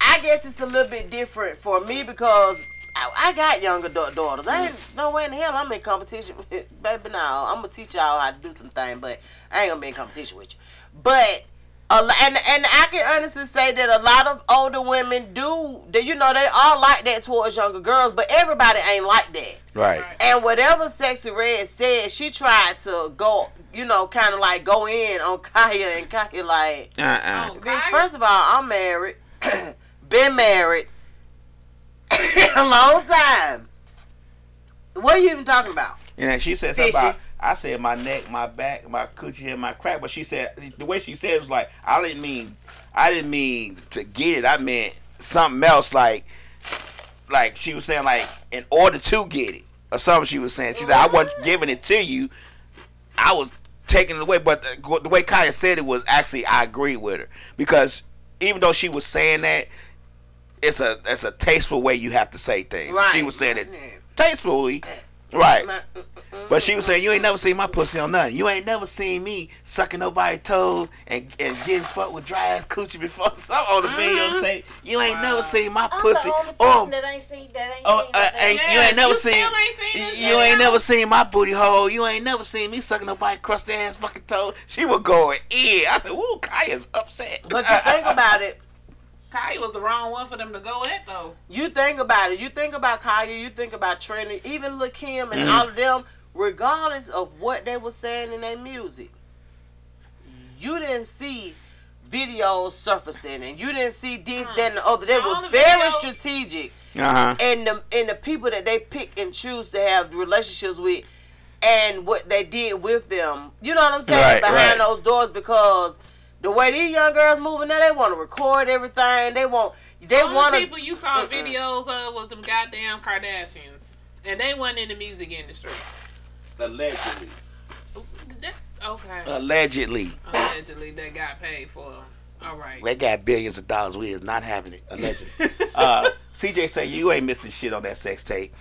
I guess it's a little bit different for me because I, I got younger da- daughters. I ain't no way in hell I'm in competition with baby. Now I'm gonna teach y'all how to do some things, but I ain't gonna be in competition with you. But a lo- and and I can honestly say that a lot of older women do. That you know they all like that towards younger girls, but everybody ain't like that. Right. Right. And whatever Sexyy Red said, she tried to go, you know, kind of like go in on Khia, and Khia like, Uh-uh. Oh, bitch. Khia? First of all, I'm married, been married a long time. What are you even talking about? And she said something Fishy. about I said my neck, my back, my coochie, and my crack. But she said the way she said it was like I didn't mean I didn't mean to get it. I meant something else. Like like she was saying like in order to get it or something. She was saying she said I wasn't giving it to you. I was taking it away. But the, the way Khia said it was actually I agree with her because even though she was saying that. It's a it's a tasteful way you have to say things. She was saying it tastefully, right? Uh, uh, but she was uh, saying, you ain't never seen my pussy on nothing. You ain't never seen me sucking nobody's toes and, and getting fucked with dry ass coochie before something on the mm-hmm. videotape. You ain't never seen my I'm pussy. the only Oh, that ain't seen that ain't oh seen uh, that. ain't, you ain't never you seen, still ain't seen you shit. ain't never seen my booty hole. You ain't never seen me sucking nobody crusty ass fucking toe. She was going in. I said, ooh, Khia's upset. But you think about it. Khia was the wrong one for them to go at though. You think about it. You think about Khia. You think about Trinity. Even Lil Kim and Mhm. all of them. Regardless of what they were saying in their music, you didn't see videos surfacing, and you didn't see this, that, and the other. They All were the very videos- strategic, Uh huh. and the and the people that they pick and choose to have relationships with, and what they did with them. You know what I'm saying? Right, Behind right. those doors, because the way these young girls moving now, they want to record everything. They want. They Only want people to. you saw videos of was them goddamn Kardashians, and they wasn't in the music industry. Allegedly. Okay, Allegedly. allegedly they got paid for them. All right. They got billions of dollars. We is not having it. Allegedly. uh, CJ say you ain't missing shit on that sex tape.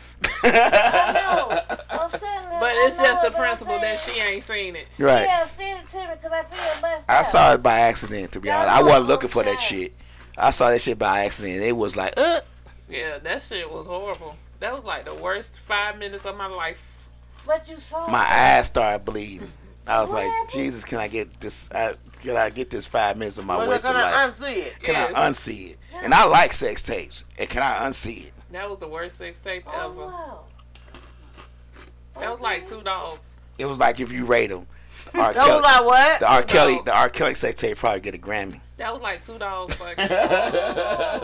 I know. I'm telling you, But I it's know just the it, but I'm principle that saying- she ain't seen it. right. Yeah, send it to me because I feel left I out. saw it by accident. To be Yeah, honest, I I know. wasn't looking for that Okay. shit. I saw that shit by accident. It was like, uh, Yeah, that shit was horrible. That was like the worst five minutes of my life. But you saw my it. eyes started bleeding. I was What like. Jesus, can I get this? I, can I get this five minutes of my Well, they're wasted gonna life? unsee it. Can Yes. I unsee it? And I like sex tapes. And can I unsee it? That was the worst sex tape Oh, ever. wow. That was like two dogs. It was like if you rate them. R. That was like what? the R. Kelly, dogs. the R. Kelly sex tape probably get a Grammy. That was like two dogs. Fucking.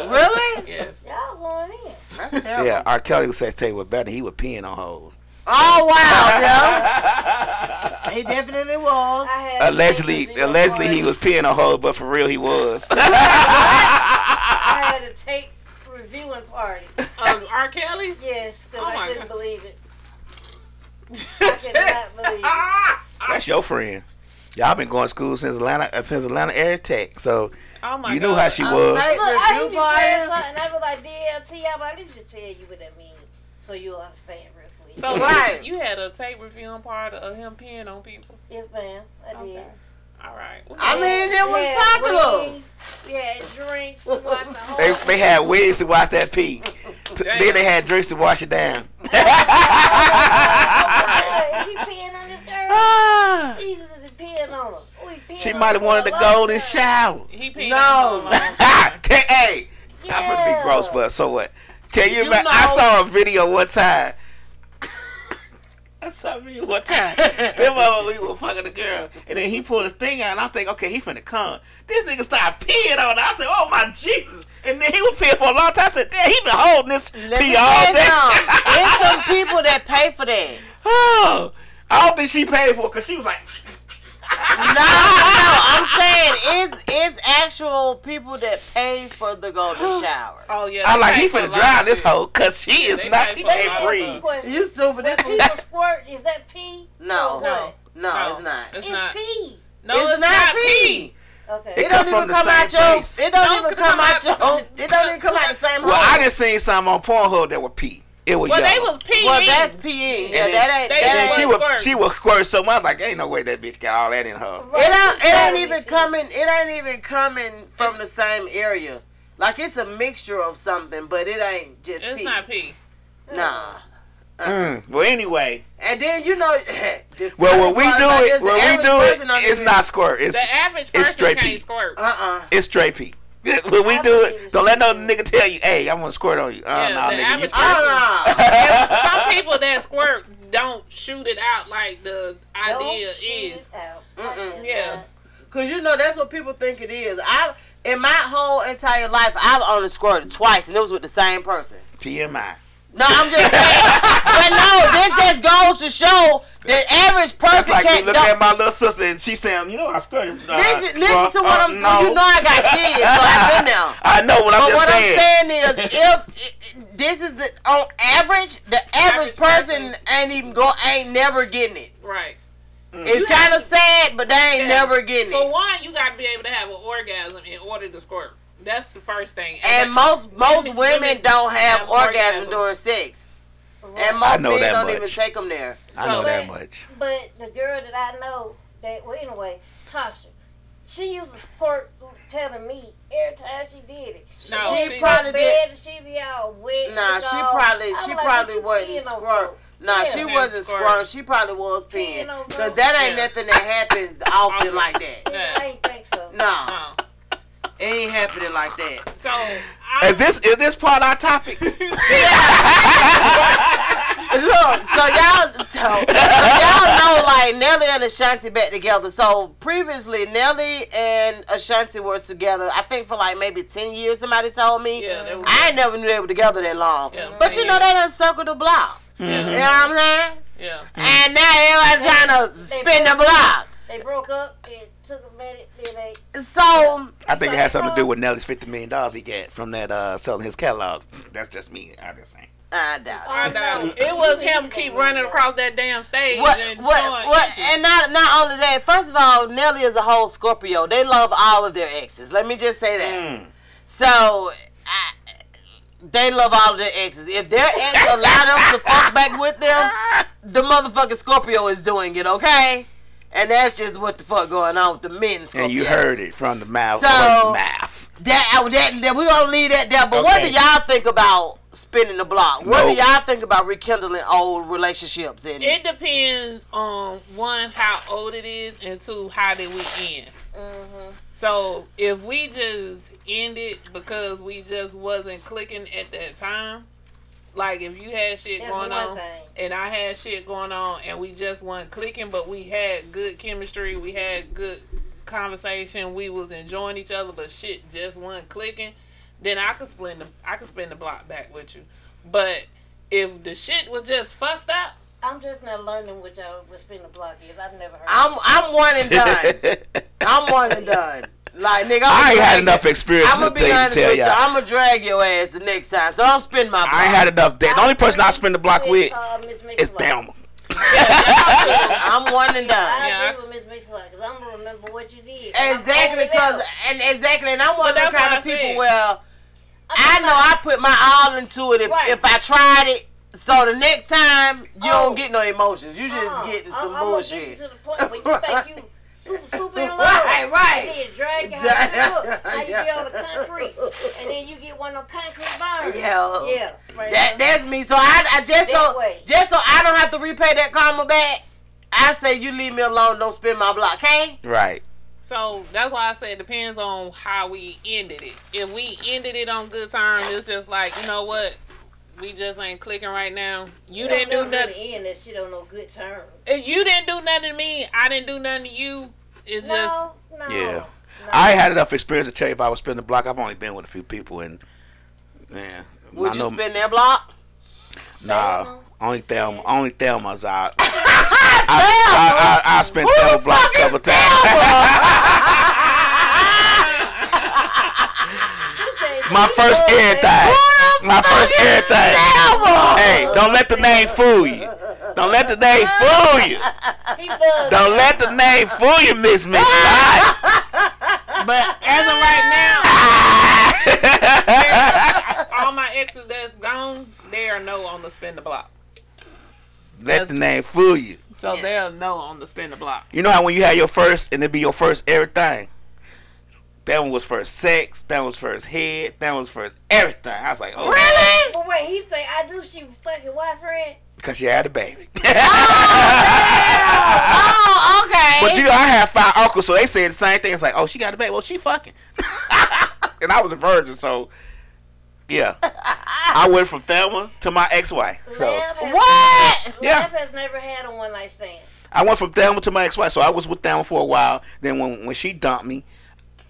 Really? yes. Y'all going in. That's terrible. Yeah, R. Kelly sex tape was better. He was peeing on hoes. Oh wow, yeah. he definitely was. Allegedly, a tape review allegedly he was peeing on hoes, but for real he was. I had a tape reviewing party. Um, R. Kelly's. Yes, because Oh I couldn't God. believe it. I could not believe it. That's your friend. Y'all been going to school since Atlanta, uh, since Atlanta Air Tech. So Oh my you god. knew how she I'm was. Look, I Review used to say something, I was like, DLT, I'm like, let me just tell you what that means, so you'll understand real quick. So Right. you had a tape reviewing part of him peeing on people. yes, ma'am, I did. Okay. All right. I mean, it was We popular. wings, We had drinks. We watched the whole They, they had wigs to watch that pee. Damn. Then they had drinks to wash it down. He peeing on this girl? Ah. Jesus, is peeing on her? Oh, he peeing she might have wanted to for a go long in the time. shower. he peed No. on her. hey, I'm gonna be gross, but so what? Can you, You imagine? I saw a video one time. I saw video one time. Mother- we were fucking the girl, and then he pulled his thing out, and I'm thinking, okay, he finna come. This nigga started peeing on her. I said, oh my Jesus! And then he was peeing for a long time. I said, damn, he been holding this Let me pee all day. something. There's some people that pay for that. oh, I don't think she paid for it because she was like, No, no, I'm saying it's it's actual people that pay for the golden shower. Oh yeah. I'm like, he for a finna lot drown this shit. hoe because he is they not, pay he for a can't lot of breathe. Question. You stupid. When people squirt, is that pee? No, Or no, what? no, it's not. It's It's not. pee. No, it's, it's, not pee. Okay. It It come don't from even the come same out your. place. It don't Don't even come come out out your. the- It don't even come out the same Well, hole. I just seen some on Pornhub that were pee. It was Well, yellow. they was peeing. Well, that's PE. Yeah, that ain't. they and That then ain't she was was squirt. she was squirt so much like ain't no way that bitch got all that in her. It don't. It ain't even coming. It ain't even coming from the same area. Like it's a mixture of something, but it ain't just It's pee. not pee. Nah. Mm. Well, anyway, And then you know. well when we do it, it, is when we do it, person don't it's not squirt. It's The average person straight can't pee. squirt. Uh-uh. it's straight pee. when we do it, don't let no nigga tell you, "Hey, I'm gonna squirt on you." Oh Yeah, no, the nigga, you average pussy. person- Uh-uh. Some people that squirt don't shoot it out like the Don't idea shoot is. Yeah. Cause you know that's what people think it is. I in my whole entire life I've only squirted twice, and it was with the same person. TMI. No, I'm just saying. but no, this just goes to show the average That's person like me can't. looking don't- at my little sister and she saying, "You know, I squirted." Uh, listen, well, listen to what uh, I'm saying. no. You know I got kids, so I've been there. I know what I'm But just what saying. I'm saying is, if i- this is the on average, the average, Average person, person. ain't even go, ain't never getting it. Right. It's kind of sad, but they ain't Yeah. never getting For it. For one, you got to be able to have an orgasm in order to squirt. That's the first thing. And like, most most women- women, women don't have, have orgasms orgasms. during sex, Right. and I most know men don't much. even take them there. I know So- that much. But the girl that I know, that well, anyway, Tasha, she used to squirt telling me every time she did it. No, she she- probably bed did. and she be all wet. Nah, and she all. probably she like, probably wasn't squirt. Nah, Yeah. she Yeah, wasn't squirt. squirting. She probably was Peeing peeing. Cause that ain't Yeah. nothing that happens often like that. Yeah, I ain't think so. Nah, No. It ain't happening like that. So, I, Is this is this part of our topic? Look, so y'all, so, so y'all know like Nelly and Ashanti back together. So previously, Nelly and Ashanti were together. I think for like maybe ten years. Somebody told me. Yeah, they were- I ain't never knew they were together that long. Yeah, but 10 you know they done circled the block. You know what I'm saying? Yeah. And now everybody trying to spin the block. They broke up. It took a minute. Then they. So I think it has something to do with Nelly's fifty million dollars he got from that uh selling his catalog. That's just me. I just saying. I doubt it. I know. It was him keep running across that damn stage What, and what, what, and not not only that. First of all, Nelly is a whole Scorpio. They love all of their exes. Let me just say that. Mm. So, I, they love all of their exes. If their ex allow them to fuck back with them, the motherfucking Scorpio is doing it. Okay, and that's just what the fuck going on with the men. And you heard it from the mouth So- mouth. that, that, that we gonna leave that there. But what do y'all think about spinning the block? What Nope. do y'all think about rekindling old relationships? And It depends on one how old it is, and two how did we end. Mm-hmm. So if we just ended because we just wasn't clicking at that time, like if you had shit That's going on thing. and I had shit going on and we just weren't clicking, but we had good chemistry, we had good conversation, we was enjoying each other, but shit just wasn't clicking, then I could spin the I could spin the block back with you. But if the shit was just fucked up, I'm just now learning what y'all what spin the block is. I've never heard. I'm I'm one and done. I'm one and done. Like nigga, I ain't had enough experience I'm to be tell Tell with you. ya. I'm gonna drag your ass the next time. So I'm spinning my. I ain't had enough. The only person I spend the block with uh, is Mix-a-Lot. I'm one and done. I Yeah, I- agree with Miss Mix-a-Lot because I'm gonna remember what you did. Exactly, because and exactly, and I'm one of But the kind of people where. I know I put my all into it. If Right. if I tried it, so the next time you Oh. don't get no emotions. You just Uh-uh. getting some I'm gonna get bullshit. you to the point where you think you super super in love. Right, right. And then drag your Drag- house up. Now you get on the concrete, and then you get one of them concrete bars. Yeah. Yeah. Right That that's me. So I, I just That so way. just so I don't have to repay that karma back. I say you leave me alone. Don't spin my block, okay? Right. So that's why I say it depends on how we ended it. If we ended it on good terms, it's just like you know what, we just ain't clicking right now. You You didn't do don't nothing. really end that shit on no good terms. If you didn't do nothing to me, I didn't do nothing to you. It's just No, no. Yeah. no. I had enough experience to tell you if I was spinning the block. I've only been with a few people, and yeah, Would I you know- spin that block? Nah, only Thelma. Only Thelma's out. I, I, I, I spent Who Thelma block fuck a couple times. My first everything. My first everything. Hey, don't let the name fool you. Don't let the name fool you. Don't let the name fool you, Miss Miss Light. But as of right now, all my exes that's gone, they are no on the spin the block. Let the name fool you. So they're no on the spin the block. You know how when you had your first and it be your first everything? That one was first sex, that one was for his head, that one was first everything. I was like, oh, Really? But wait, he say I do she was fucking white friend. because she had a baby. Oh, oh, okay. But you know, I have five uncles, so they said the same thing. It's like, oh, she got a baby. Well, she fucking. and I was a virgin, so yeah. I went from Thelma to my ex-wife. So Lab has- What? Yeah. Lab has never had a one night stand. I went from Thelma to my ex-wife. So I was with Thelma for a while. Then when when she dumped me,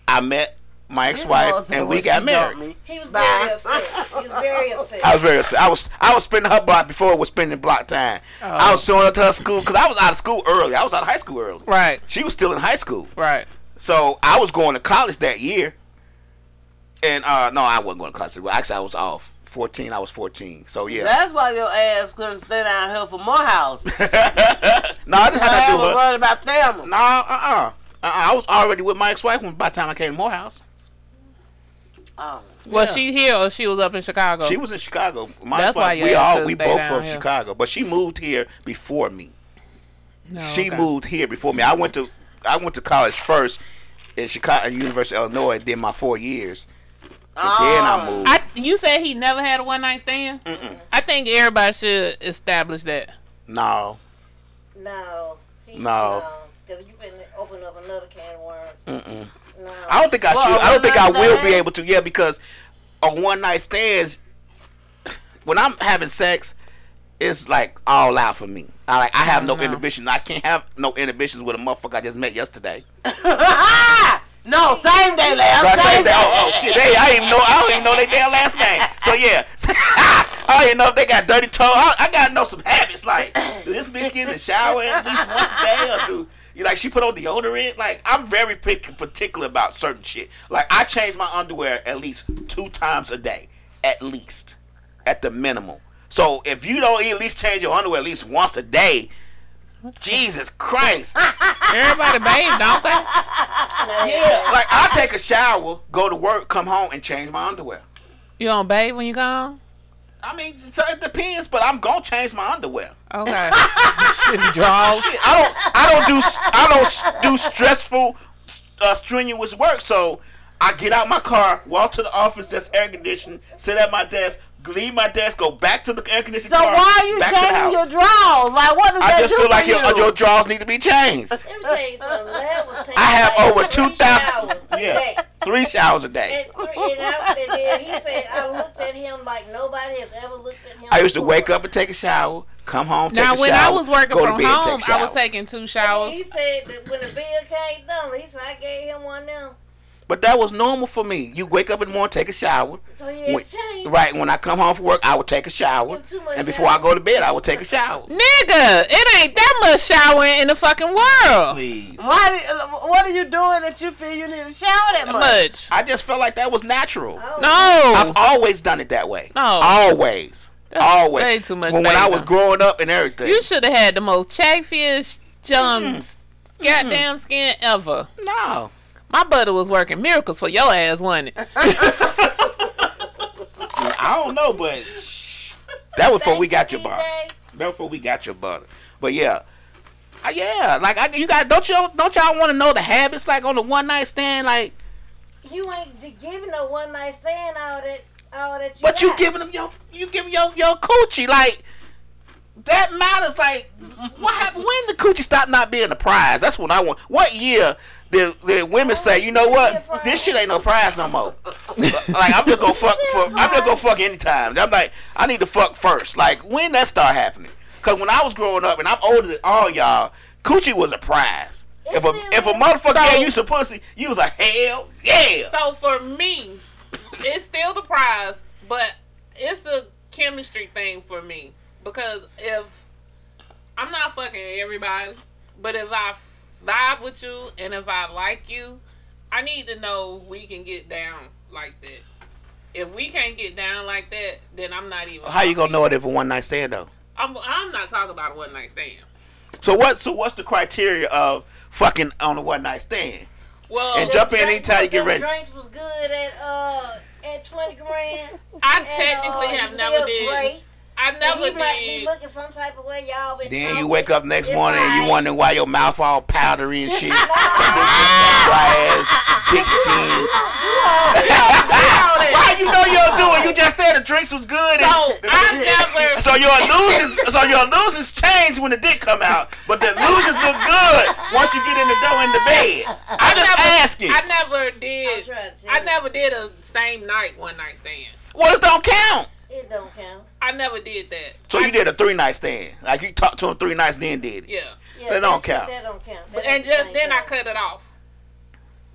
I met my ex-wife and we got married. He was Bye. very upset. He was very upset. I was very upset. I was I was spending her block before it was spending block time. I was showing up to her school because I was out of school early. I was out of high school early. Right, She was still in high school. right. So I was going to college that year. And uh no, I wasn't going to college. Well, actually I was off. 14, I was 14. So yeah. That's why your ass couldn't stay down here for Morehouse. no, I didn't have I to do was it. worried about Thelma. No, uh-uh. Uh-uh. I was already with my ex-wife when by the time I came to Morehouse. Oh. Was Yeah. she here or she was up in Chicago? She was in Chicago. My That's ex-wife, why we ass all we both from here. Chicago, but she moved here before me. No, she okay. moved here before me. I went to I went to college first in Chicago, University of Illinois. Did my four years, and then I Oh. moved. I, you said he never had a one night stand. I think everybody should establish that. no, No. He, No. Because you've been open up another can of worms. Mm-mm. No. I don't think I Well, should. I don't think I one-night will be able to. Yeah, because a one night stands. When I'm having sex, it's like all out for me. I like I have no know. inhibitions. I can't have no inhibitions with a motherfucker I just met yesterday. no, same day, last So I say Same that. day. Oh, oh shit! Hey, I didn't even know. I don't even know their damn last name. So yeah, I don't even know if they got dirty toe. I, I gotta know some habits. Like, do this bitch get in the shower at least once a day, or do you like she put on deodorant? Like, I'm very pick, particular about certain shit. Like, I change my underwear at least two times a day, at least, at the minimum. So if you don't at least change your underwear at least once a day, Jesus Christ. Everybody bathe, don't they? Yeah, like I take a shower, go to work, come home, and change my underwear. You don't bathe when you come? Home? I mean, so it depends, but I'm gonna change my underwear. Okay. Shitty draws. Shit, I don't, I don't do, I don't do stressful, uh, strenuous work. So I get out my car, walk to the office that's air conditioned, sit at my desk, leave my desk, go back to the air conditioned So car, why are you back to the changing your drawers? Like, what does I that just do feel like you? your, your drawers need to be changed. Let me tell you something. That was taking I have over 2,000 Yeah. Three showers a day. And, three, and, I, and then he said, I looked at him like nobody has ever looked at him. I used to wake up and take a shower, come home, take Now, a when I was working go to from bed, home, take a I was taking two And showers. he said that when the bill came down, he said I gave him one now. But that was normal for me. You wake up in the morning, take a shower. So he had When- changed. right when I come home from work, I would take a shower, and before I go to bed, I would take a shower. Nigga, it ain't that much showering in the fucking world. Please. Why? Do, what are you doing that you feel you need to shower that much? Much. I just felt like that was natural. Oh, No. I've always done it that way. No. Always. That's always. way too much From when I was growing up and everything. You should have had the most chafiest jump goddamn skin ever. no. My butter was working miracles for your ass, wasn't it? I don't know, but shh. that was before we got your butter. That was before we got your butter. But yeah. Uh, yeah, like I, you got don't y'all don't y'all want to know the habits like on the one night stand like You ain't giving no one night stand all that, all that. You But you giving them your you giving your your coochie like that matters. Like what happened when the coochie stopped not being a prize? That's what I want. What year did, did women say, you know what, this shit ain't no prize no more? like I'm just gonna fuck for I'm just gonna fuck anytime. I'm like I need to fuck first. Like when that start happening? Cause when I was growing up and I'm older than all y'all, coochie was a prize. If a if a motherfucker So- gave you some pussy, you was like hell yeah. So for me, it's still the prize, but it's a chemistry thing for me because if I'm not fucking everybody, but if I vibe with you and if I like you, I need to know we can get down like that. If we can't get down like that, then I'm not even. How you gonna know it if a one night stand though? I'm, I'm not talking about a one night stand. So what? So what's the criteria of fucking on a one night stand? Well, And jump in anytime you get them ready. Drinks was good at uh at twenty grand. I And, technically uh, have never did. Great. I never he might be did. looking some type of way. Y'all been. Then you wake up next It's morning and you alright. wondering why your mouth all powdery and shit. Dry ass, dick skin. Why you know you don't do it? You just said the drinks was good. So And, I never. so your illusions, so your illusions change when the dick come out, but the illusions look good once you get in the door in the bed. I just never, asking. I never did. trying to tell I never did a same night one night stand. Well, this don't count. It don't count. I never did that. So you did a three night stand, like you talked to him three nights, then did it. Yeah. Yeah, That don't count. That don't count. But, That and just the then I cut it off.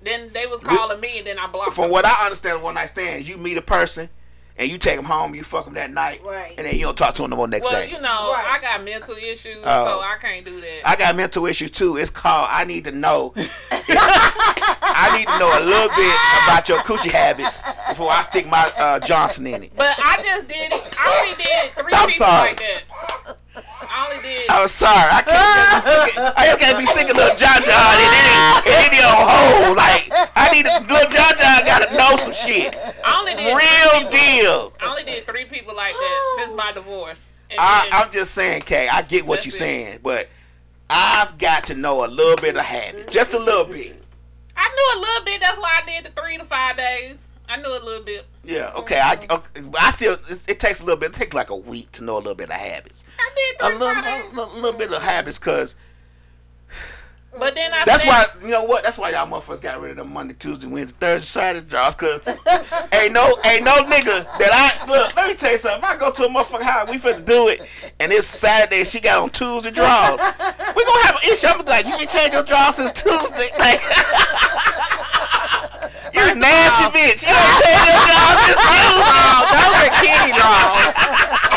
Then they was calling me and then I blocked From them. what I understand, one night stand, you meet a person and you take them home, you fuck them that night, Right. and then you don't talk to them no more next Well, day. you know, Right. I got mental issues, Oh. so I can't do that. I got mental issues too. It's called I need to know. I need to know a little bit about your coochie habits before I stick my uh, Johnson in it. but I just did it. I only did three I'm people sorry. like that. I only did. I'm sorry, I can't. Be sick, I just can't be sick of little John John and any old hole. Like I need to, little John John gotta know some shit. I only did Real deal. I only did three people like that since my divorce. And I, then- I'm just saying, Kay. I get what you're it. saying, but I've got to know a little bit of habits, just a little bit. I knew a little bit. That's why I did the three to five days. I knew a little bit. Yeah, okay. I mm-hmm. okay, I still it, takes a little bit. It takes like a week to know a little bit of habits. I did A little, Fridays. a little, bit of habits, cause But then I That's said, why you know what. That's why y'all motherfuckers got rid of the Monday, Tuesday, Wednesday, Thursday, Saturday draws. Cause ain't no ain't no nigga that I look. Let me tell you something. If I go to a motherfucking house, we finna do it, and it's Saturday. She got on Tuesday draws. We gonna have an issue. I'm gonna be like, you can change your draws since Tuesday. Like, you a nasty all- bitch. You ain't changed your draws since Tuesday. Oh, those are kitty draws.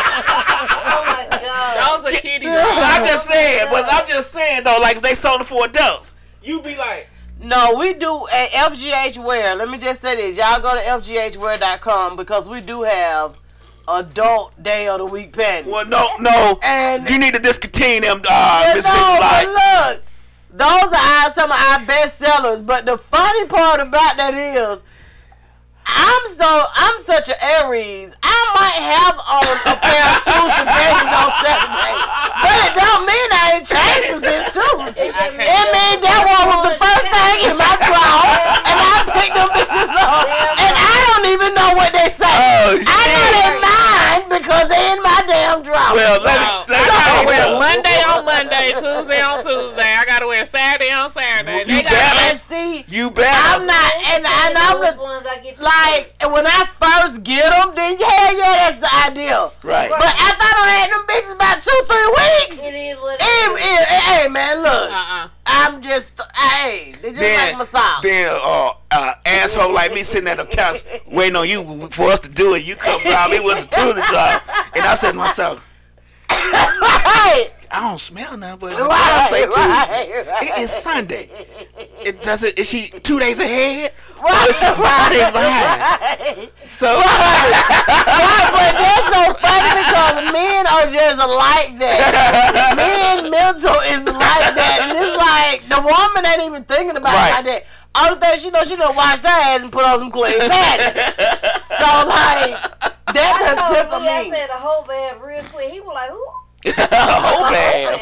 Oh my god. Those are kitty draws. I'm just saying, but I'm just saying though, like if they sold it for adults, you be like. No, we do at FGH Wear. Let me just say this. Y'all go to FGHwear.com because we do have adult day of the week panties. Well, no, no. And- you need to discontinue them, uh, But Miss no, Miss but look, those are some of our best sellers. But the funny part about that is, I'm so I'm such an Aries. I might have on a pair of Tuesday panties on Saturday, but it don't mean I ain't changed them since Tuesday. It mean that one was the first thing in my drawer, and I picked them bitches up, and I don't even know what they say. Oh, I know shit. they mine because they in my damn drawer. Well, let me, let me I tell gotta wear. Monday on Monday, Tuesday on Tuesday. I Saturday on Saturday. You They better. see, You better. I'm not, and, and I'm Which the, ones I get like when I first get them, then hell yeah, that's the ideal. Right. But after I done had them bitches about two, three weeks, It is what hey, it is. hey, hey, man, look, Uh-uh. I'm just, hey, they just then, like massage. then uh, uh, asshole like me sitting at the couch waiting on you for us to do it. You come by me with some Tuesday job, and I said to myself, right, I don't smell nothing, but right, I say Tuesday. right, right. It is Sunday. It does it. Is she two days ahead? Or Right, is she five days behind? So Right, but that's so funny because men are just like that. Men mental is like that. And it's like the woman ain't even thinking about it like that. Only thing she knows, she done washed her ass and put on some clean panties. so like that I done told took Lee, I me. said a whole bad real quick. He was like, "Who?" whole bad.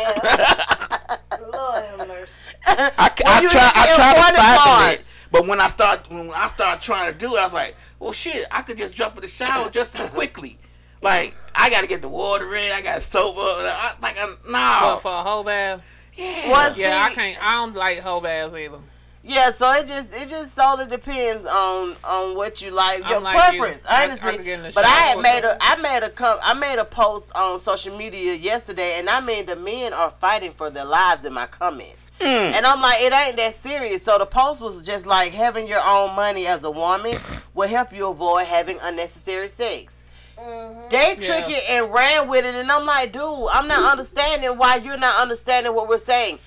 Lord have mercy. I, I you try I try to important fathom it, but when I start when I start trying to do it, I was like, well, shit, I could just jump in the shower just as quickly. Like I got to get the water in, I got to soap up. I, like I, But no, for a whole bath. yeah. Well, Yeah, I can't. I don't like whole baths either. Yeah, so it just it just solely depends on on what you like, your like you. preference, I- I honestly. could get in but I had made them. a I made a com- I made a post on social media yesterday, and I mean the men are fighting for their lives in my comments, hmm. and I'm like it ain't that serious. So the post was just like having your own money as a woman will help you avoid having unnecessary sex. Mm-hmm. They took Yeah. it and ran with it, and I'm like, dude, I'm not understanding why you're not understanding what we're saying.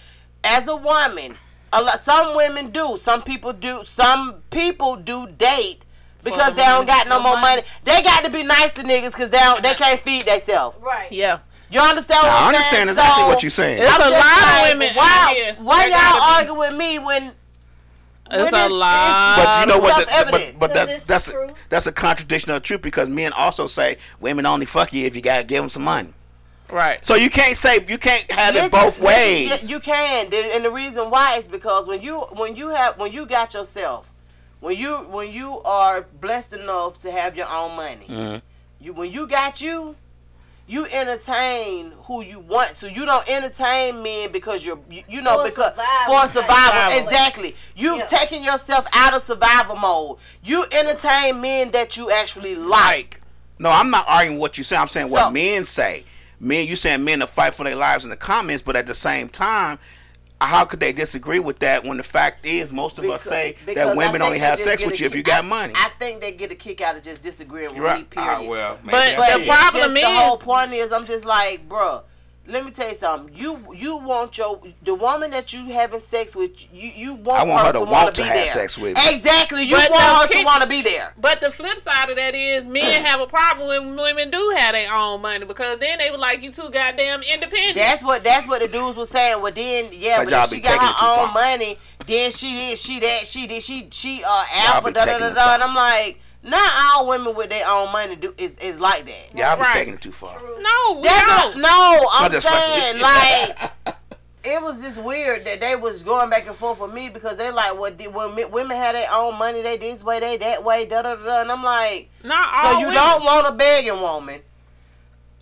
As a woman, a lot, some women do, some people do, some people do date because the they don't got no The more money. money. They got to be nice to niggas because they don't, they can't feed themselves. Right. Yeah. You understand what I I'm understand saying? exactly So, what you're saying. It's I'm a just lot of women Why, out here why y'all gotta be- argue with me when? It's when a lie. But you know what? The, self-evident. but but that, that's a, that's a contradiction of the truth because men also say women only fuck you if you gotta give them some money. Right. So you can't say you can't have it both ways. yeah, You can, and the reason why is because when you when you have when you got yourself, when you when you are blessed enough to have your own money, Mhm. you when you got you, you entertain who you want to. You don't entertain men because you're you, you know For because survival. for survival Survival. exactly. You've Yeah. taken yourself out of survival mode. You entertain men that you actually like. No, I'm not arguing what you say. I'm saying So- what men say. Men, you saying men to fight for their lives in the comments, but at the same time, how could they disagree with that when the fact is most of us say that women only have sex with a you if you got money? I think they get a kick out of just disagreeing with me. Period. Ah, well, maybe But But the problem just the whole point is, I'm just like, bruh. Let me tell you something. You you want your the woman that you having sex with. You you want, I want her to wanna want to be have there. sex with me. Exactly. You But want the her to want to be there. But the flip side of that is men have a problem when women do have their own money because then they were like you too goddamn independent. That's what that's what the dudes were saying. Well, then yeah, But but if she got her own far. money, then she did she that she did she she uh alpha be da da da da. And. I'm like, not all women with their own money do is is like that. Y'all be Right. taking it too far. no, we That's don't. no, I'm just saying like it was just weird that they was going back and forth with me because they like what did when women had their own money they this way they that way da da da da and I'm like Not so you women. don't want a begging woman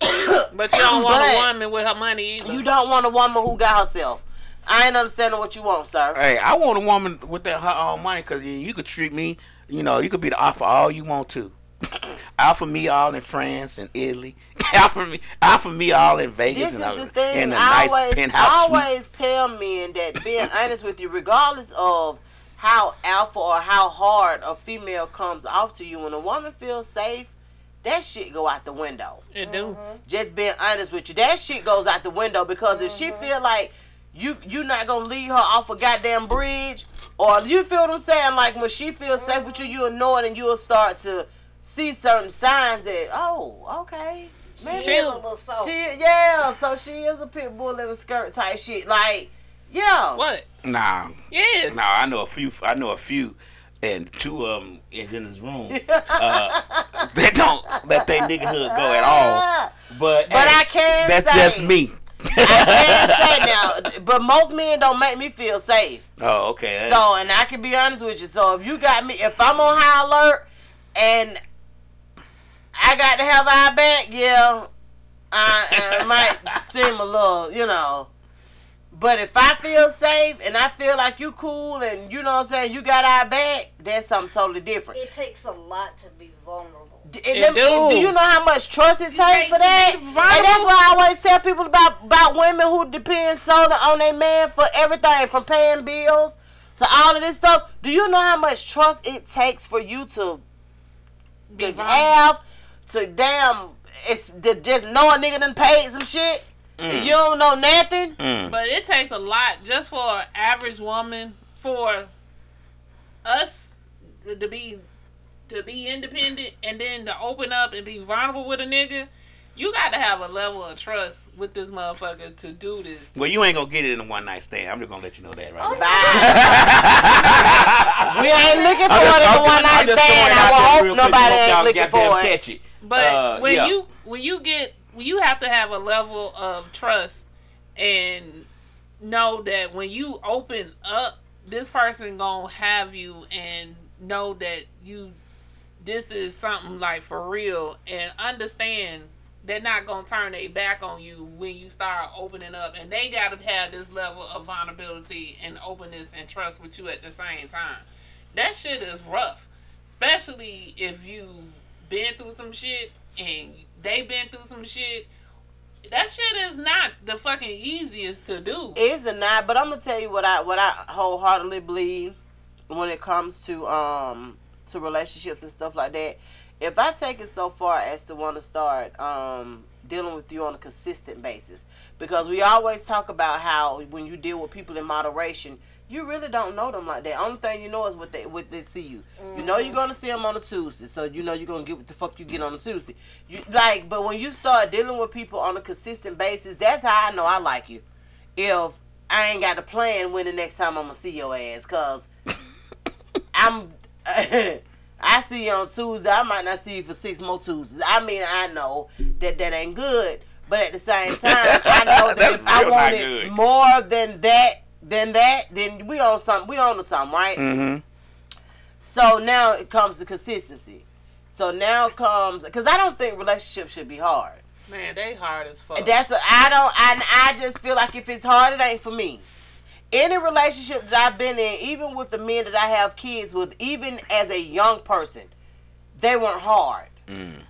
but you don't want but- a woman with her money either. you don't want a woman who got herself I ain't understanding what you want, sir. Hey, I want a woman with that her own money because you could treat me. You know, you could be the offer all you want to. alpha me all in France and Italy. alpha me, offer me all in Vegas and other. This and is all- the thing. in a I nice always, penthouse suite. tell men that being honest with you, regardless of how alpha or how hard a female comes off to you, when a woman feels safe, that shit go out the window. It do. Mm-hmm. Just being honest with you, that shit goes out the window because if she mm-hmm. feel like you you not gonna leave her off a goddamn bridge, or you feel what I'm saying, like when she feels safe with you, you'll know it and you'll start to see certain signs that oh okay. Maybe She is a little soft. she yeah, so she is a pit bull in a skirt type shit. Like, yeah. What? Nah, Yes. nah. I know a few. I know a few, and two of them is in this room. uh, they don't let their niggahood go at all. But But hey, I can That's say- just me. I can't say now, but most men don't make me feel safe. Oh, okay. So, and I can be honest with you. So, if you got me, if I'm on high alert and I got to have eye back, yeah, I, I might seem a little, you know. But if I feel safe and I feel like you cool and you know what I'm saying, you got our back, that's something totally different. It takes a lot to be vulnerable. D- It let do. do you know how much trust it takes for that? be And that's why I always tell people about about women who depend solely on their man for everything, from paying bills to all of this stuff. Do you know how much trust it takes for you to, to have to damn it's to just know a nigga done paid some shit? and You don't know nothing. Mm. But it takes a lot just for an average woman for us to be to be independent and then to open up and be vulnerable with a nigga. You got to have a level of trust with this motherfucker to do this. Well, you ain't gonna get it in a one night stand. I'm just gonna let you know that right now. We ain't looking for I'm it in a one night stand. I will hope real nobody ain't looking for it. Catch it. But Uh, when yeah. you when you get you have to have a level of trust and know that when you open up, this person gonna have you and know that you this is something like for real and understand they're not gonna turn their back on you when you start opening up and they gotta have this level of vulnerability and openness and trust with you at the same time. That shit is rough. Especially if you been through some shit and they been through some shit. That shit is not the fucking easiest to do. It's not, but I'm gonna tell you what I what I wholeheartedly believe when it comes to um to relationships and stuff like that. If I take it so far as to want to start um dealing with you on a consistent basis, because we always talk about how when you deal with people in moderation, you really don't know them like that. Only thing you know is what they what they see you. You know you're gonna see them on a Tuesday, so you know you're gonna get what the fuck you get on a Tuesday. You like, but when you start dealing with people on a consistent basis, that's how I know I like you if I ain't got a plan when the next time I'm gonna see your ass, cause I'm I see you on Tuesday. I might not see you for six more Tuesdays. I mean, I know that that ain't good, but at the same time, I know that if I real not want it good. more than that, than that, then we on something. We on to something, right? Mm-hmm. So now it comes to consistency. So now comes because I don't think relationships should be hard. Man, they hard as fuck. That's what I don't. I I just feel like if it's hard, it ain't for me. Any relationship that I've been in, even with the men that I have kids with, even as a young person, they weren't hard. Mm.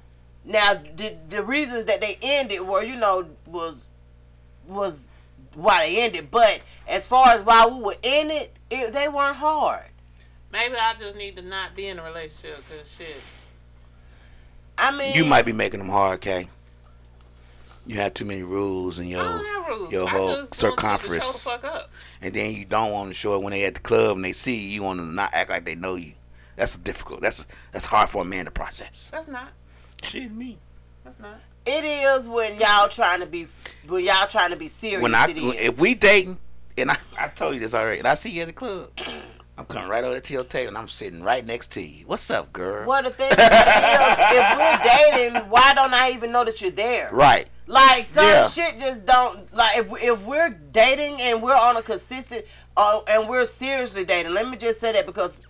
Now the the reasons that they ended were, you know, was was why they ended. But as far as why we were in it, it they weren't hard. Maybe I just need to not be in a relationship because shit. I mean, You might be making them hard, Kay. You have too many rules in I your, don't have rules. your I whole just want you to circumference. show the fuck up. and then you don't want to show it when they at the club and they see you. You want to not act like they know you. That's difficult. That's that's hard for a man to process. That's not. Shit, me. That's not. it is when y'all trying to be when y'all trying to be serious. When I it is. if we dating, and I, I told you this already, and I see you at the club, I'm coming right over to your table and I'm sitting right next to you. What's up, girl? Well, the thing about it is, if we're dating, why don't I even know that you're there? Right. Like some Yeah. shit just don't like if if we're dating and we're on a consistent uh, and we're seriously dating. Let me just say that because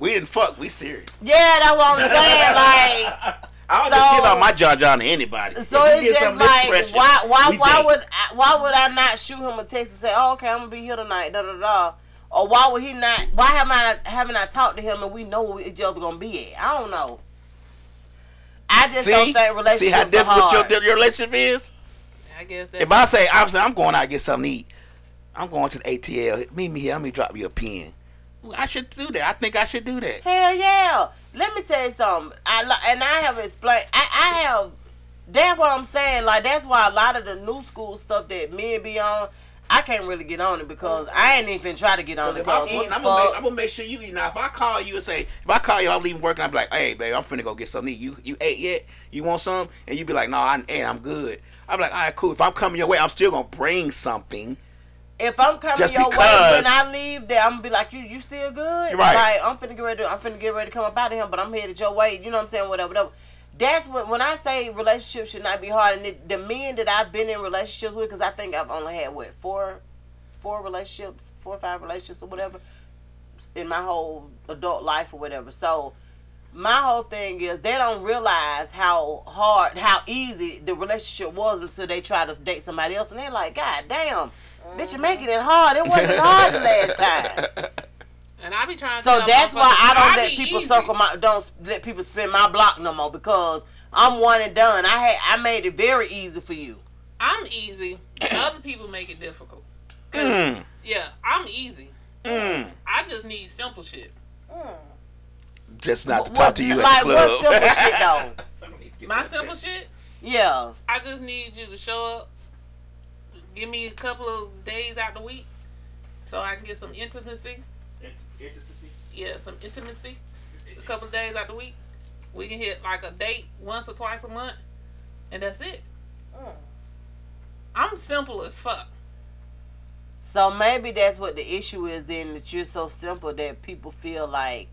We didn't fuck. We serious. yeah, that's what I'm saying. Like I don't just give out my John John to anybody. So If it's just some of this like why why why would I, why would I not shoot him a text and say, oh, okay, I'm gonna be here tonight, da da da, or why would he not? Why have I not, haven't I talked to him and we know where each other gonna be at? I don't know. I just see, don't think relationships see how are difficult hard. your, your relationship is. I guess that's If I say, obviously, I'm going out to get something to eat. I'm going to the ATL. Meet me here. Let me drop you a pen. I should do that. I think I should do that. Hell yeah! Let me tell you something. I and I have explained. I, I have. That's what I'm saying. Like that's why a lot of the new school stuff that men be on, I can't really get on it because I ain't even try to get on it. If I'm, Because I'm, make. I'm gonna make sure you eat. Now, if I call you and say, if I call you, I'm leaving work, and I'm like, hey, babe, I'm finna go get something. You, you ate yet? You want some? And you be like, no, I ain't. I'm good. I'm like, all right, cool. If I'm coming your way, I'm still gonna bring something. If I'm coming Just your way when I leave there, I'm gonna be like, you, you still good? Right. Like I'm finna get ready. To, I'm finna get ready to come up out of him, but I'm headed your way. You know what I'm saying? Whatever, whatever. That's when when I say relationships should not be hard, and it, the men that I've been in relationships with, because I think I've only had what four, four relationships, four or five relationships or whatever, in my whole adult life or whatever. So my whole thing is they don't realize how hard, how easy the relationship was until they try to date somebody else, and they're like, God damn, bitch, you're making it mm-hmm. hard. It wasn't hard the last time. And I be trying. So tell that's why I don't let people easy. circle my, don't let people spin my block no more because I'm one and done. I had, I made it very easy for you. I'm easy. Other people make it difficult. Mm, Yeah, I'm easy. mm. I just need simple shit. Just not to What- talk to you like at the what club. simple shit though? My simple shit. Yeah. I just need you to show up. Give me a couple of days out the week, so I can get some intimacy. Yeah, some intimacy. A couple of days out the week. We can hit like a date once or twice a month, and that's it. Mm. I'm simple as fuck. So maybe that's what the issue is then that you're so simple that people feel like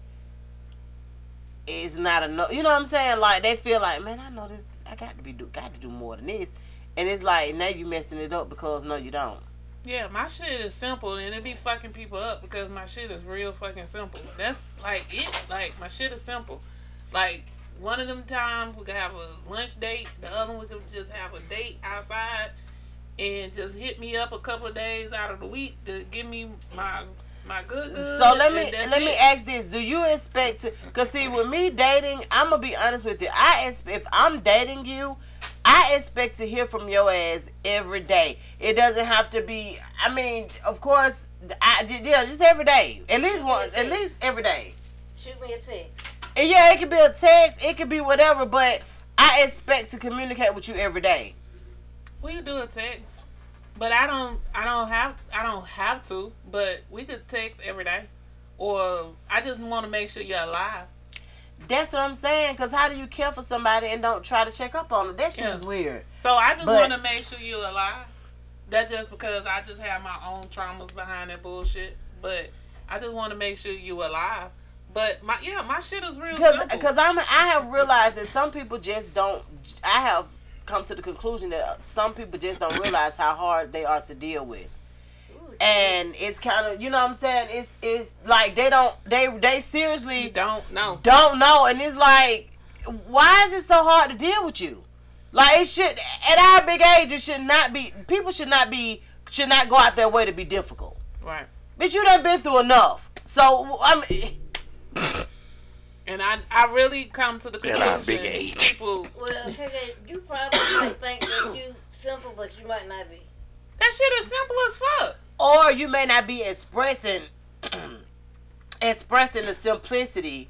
it's not enough. You know what I'm saying? Like they feel like, man, I know this. I got to be do got to do more than this. And it's like now you're messing it up because no, you don't. Yeah, my shit is simple, and it be fucking people up because my shit is real fucking simple. That's like it. Like my shit is simple. Like one of them times we could have a lunch date. The other one we could just have a date outside, and just hit me up a couple of days out of the week to give me my my good good. So let me let me ask this: Do you expect to? Cause see, with me dating, I'm gonna be honest with you. I expect if I'm dating you, I expect to hear from your ass every day. It doesn't have to be. I mean, of course, I yeah, just every day. At least one. At least every day. Shoot me a text. And yeah, it could be a text. It could be whatever. But I expect to communicate with you every day. We could do a text, but I don't. I don't have. I don't have to. But we could text every day, or I just want to make sure you're alive. That's what I'm saying. Cause how do you care for somebody and don't try to check up on them? That shit Yeah. is weird. So I just want to make sure you're alive. That's just because I just have my own traumas behind that bullshit. But I just want to make sure you alive. But my yeah, my shit is real Because because I'm I have realized that some people just don't. I have come to the conclusion that some people just don't realize how hard they are to deal with. And it's kind of you know what I'm saying. It's it's like they don't they they you seriously don't know. don't know, and it's like, why is it so hard to deal with you? Like it should at our big age, it should not be. People should not be should not go out their way to be difficult. Right. But you done been through enough. So I mean, And I I really come to the At conclusion our big age. people Well, okay, you probably think that you simple, but you might not be. that shit is simple as fuck. Or you may not be expressing expressing the simplicity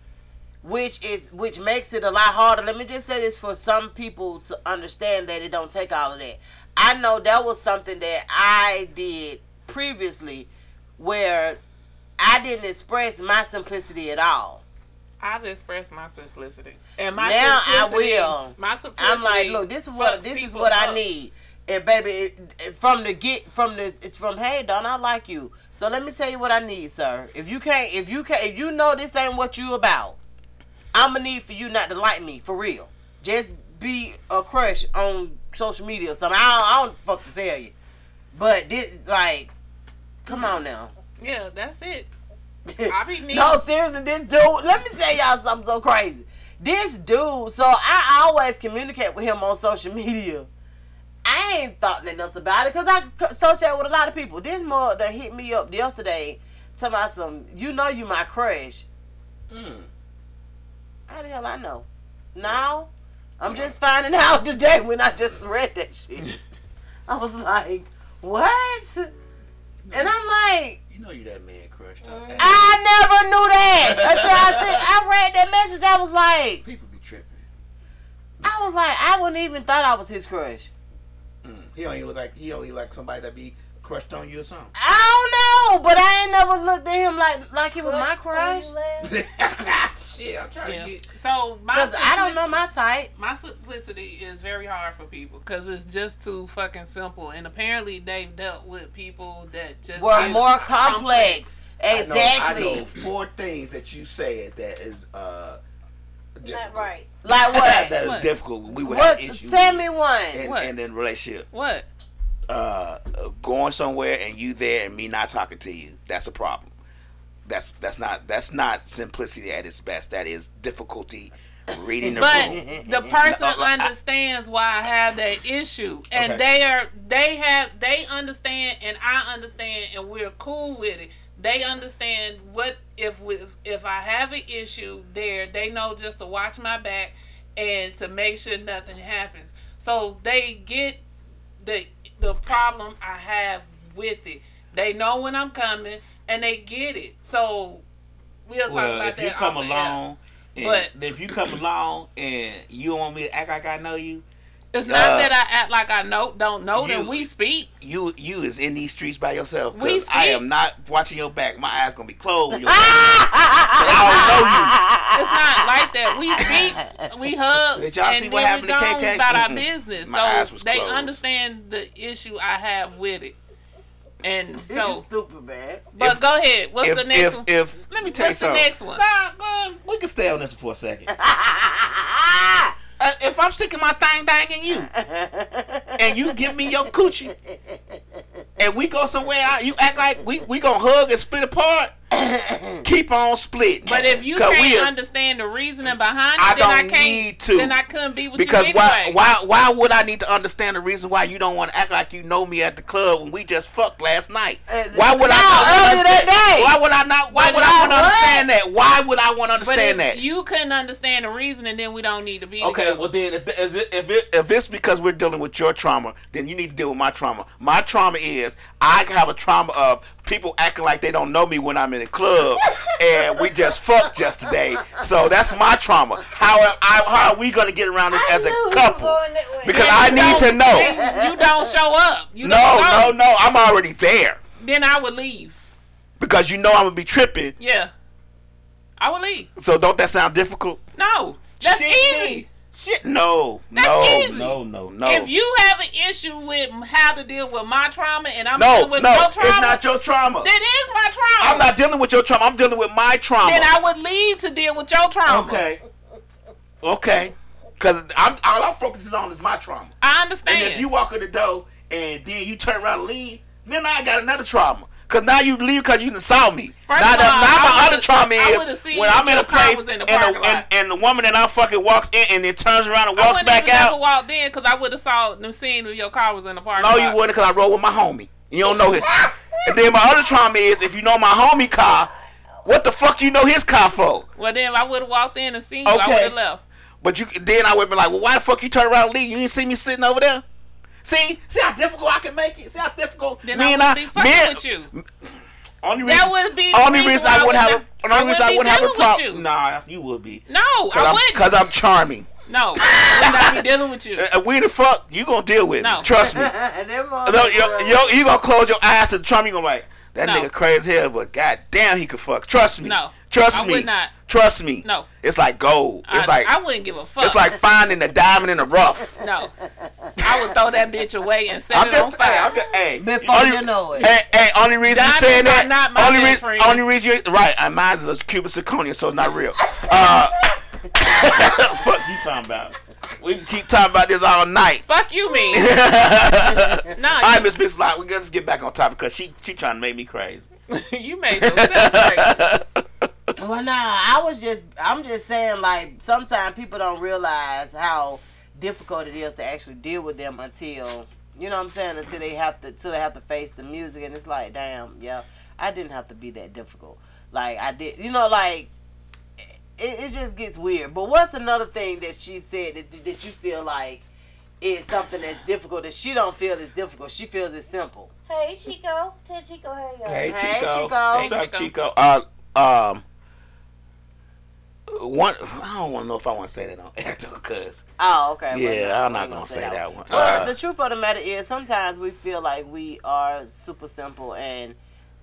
which is which makes it a lot harder. Let me just say this for some people to understand that it don't take all of that. I know that was something that i did previously where i didn't express my simplicity at all. I've expressed my simplicity, and my Now I will. My simplicity. i'm like look this is what this is what i need and baby it- it- from the get from the it's from hey don i like you so let me tell you what i need sir if you can't if you can't if you know this ain't what you about i'm gonna need for you not to like me for real just be a crush on social media or something i don't, I don't fuck to tell you but this like come on now Yeah, that's it. I be needing. no seriously this dude let me tell y'all something so crazy This dude, so I always communicate with him on social media. I ain't thought nothing else about it because I associate with a lot of people. This mug that hit me up yesterday, talking about some, you know you my crush. Mm. How the hell I know? Now, I'm just finding out today when I just read that shit. I was like, what? And I'm like, You know you that man crushed up. I never knew that until I said I read that message. I was like, People be tripping. I was like, I wouldn't even thought I was his crush. He don't look like he don't like somebody that be crushed on you or something. I don't know, but I ain't never looked at him like like he was my crush. Shit, I'm trying Yeah. to get. So my Cause I don't know my type. my simplicity is very hard for people because it's just too fucking simple. And apparently they've dealt with people that just Were is more complex. Exactly. I know, I know four things that you said that is uh difficult. Not right. Like that what? is What? difficult. We would what? have issues. Tell me one. and, What? and then relationship. What? Uh, going somewhere and you there and me not talking to you. That's a problem. That's that's not that's not simplicity at its best. That is difficulty reading the But room. the person No, I- understands why I have that issue, and Okay. they are they have they understand, and I understand, and we're cool with it. They understand what if with if I have an issue there, they know just to watch my back and to make sure nothing happens. So they get the the problem I have with it. They know when I'm coming, and they get it. So we'll talk Well, about if that. you come off the air. along, and But- if you come along and you don't want me to act like I know you, It's not Uh, that I act like I know don't know you- that we speak. you you is in these streets by yourself. We 'cause I am not watching your back. My eyes gonna be closed. When you're I don't know you. It's not like that. We speak, we hug, Did y'all and see what happened we to go KK? about our Mm-mm. business. My eyes so was they closed. understand the issue I have with it. And so so, stupid, man. but If- go ahead. What's if, the next if, one? if let me tell What's the you something. next one? Nah, uh, we can stay on this for a second. Uh, if I'm sticking my thing thing in you, and you give me your coochie, and we go somewhere you act like we we gonna hug and split apart. Keep on splitting. but if you can't we are- understand the reasoning behind it, I then I don't can't. need to. Then I couldn't be with because you why anyway. why why Why would I need to understand the reason why you don't want to act like you know me at the club when we just fucked last night? Uh, Why would no, I not earlier understand? that day. Why would I not? Why But would I why want to understand that? Why would I want to But understand if that? you couldn't understand the reasoning, then we don't need to be Okay, together. well then, if the, it, if it if it's because we're dealing with your trauma, then you need to deal with my trauma. My trauma is I have a trauma of people acting like they don't know me when I'm in the club, and we just fucked just today. So that's my trauma. How am I, how are we gonna get around this I as a knew he was couple? going that way. Because Then I need to know. then You don't show up. You No, no, no. I'm already there Then I would leave. because you know I'm gonna be tripping. Yeah. I would leave. So don't that sound difficult? No. That's Shit, easy. Shit, no, That's no, easy. no, no, no. If you have an issue with how to deal with my trauma and I'm no, dealing with no, your trauma, it's not your trauma. that is my trauma. I'm not dealing with your trauma. I'm dealing with my trauma. Then I would leave to deal with your trauma. Okay. Okay. Because I'm all I'm focusing on is my trauma. I understand. And if you walk in the door and then you turn around and leave, then I got another trauma. Cause now you leave because you saw me. First now, all, now my other trauma is when I'm in a place in and parking and, and the woman that I'm fucking walks in and then turns around and walks back out. walked in because I would have saw them seen if your car was in the parking No, lot. you wouldn't, cause I rode with my homie. You don't know him. and then my other trauma is if you know my homie car, what the fuck you know his car for? Well, then if I would have walked in and seen you, Okay. I would have left. But you then I would be like, well, why the fuck you turn around and leave? You didn't see me sitting over there. See, see how difficult I can make it. See how difficult Then me I and wouldn't I. be fucking me and- with you. Only reason, That would be the only reason reason I I wouldn't have. wouldn't- A, only I reason I wouldn't wouldn't have a with problem. you. Nah, you would be. No, Cause I I'm, wouldn't. Cause I'm charming. No, I would not be dealing with you. If uh, we the fuck, you gonna deal with No. me. Trust me. No, motherfuckers- yo, yo, you gonna close your eyes to Trump. You gonna like that No. nigga crazy hell, but god damn, he could fuck. Trust me. No. Trust I me. would not. Trust me. No. It's like gold. It's I, like I wouldn't give a fuck. it's like finding the diamond in the rough. no, I would throw that bitch away and set I'm it on just, hey, fire. I'm just, hey. Before only- you know it. Hey, hey, only reason you Diamonds saying are that, not my only best reason, friend. only reason you right, and mine is a cubic zirconia, so it's not real. Uh, fuck you talking about? We can keep talking about this all night. Fuck you, me. no, All right, Miss Miss Lott, we gotta get back on topic because she she trying to make me crazy. you made yourself crazy. Well, nah, I was just, I'm just saying, like, sometimes people don't realize how difficult it is to actually deal with them until, you know what I'm saying, until they have to, until they have to face the music, and it's like, damn, yeah, I didn't have to be that difficult. Like, I did, you know, like, it, it just gets weird. But what's another thing that she said that, that you feel like is something that's difficult that she don't feel is difficult? She feels it's simple. Hey, Chico. Tell Chico, hey, y'all. Hey, Hey, Chico. Chico. What's Hey, up, Chico. Chico? Uh, um, one. I don't want to know if I want to say that on air because Oh, okay. well, Yeah, no, I'm I not ain't gonna say that one. Well, Uh, the truth of the matter is, sometimes we feel like we are super simple, and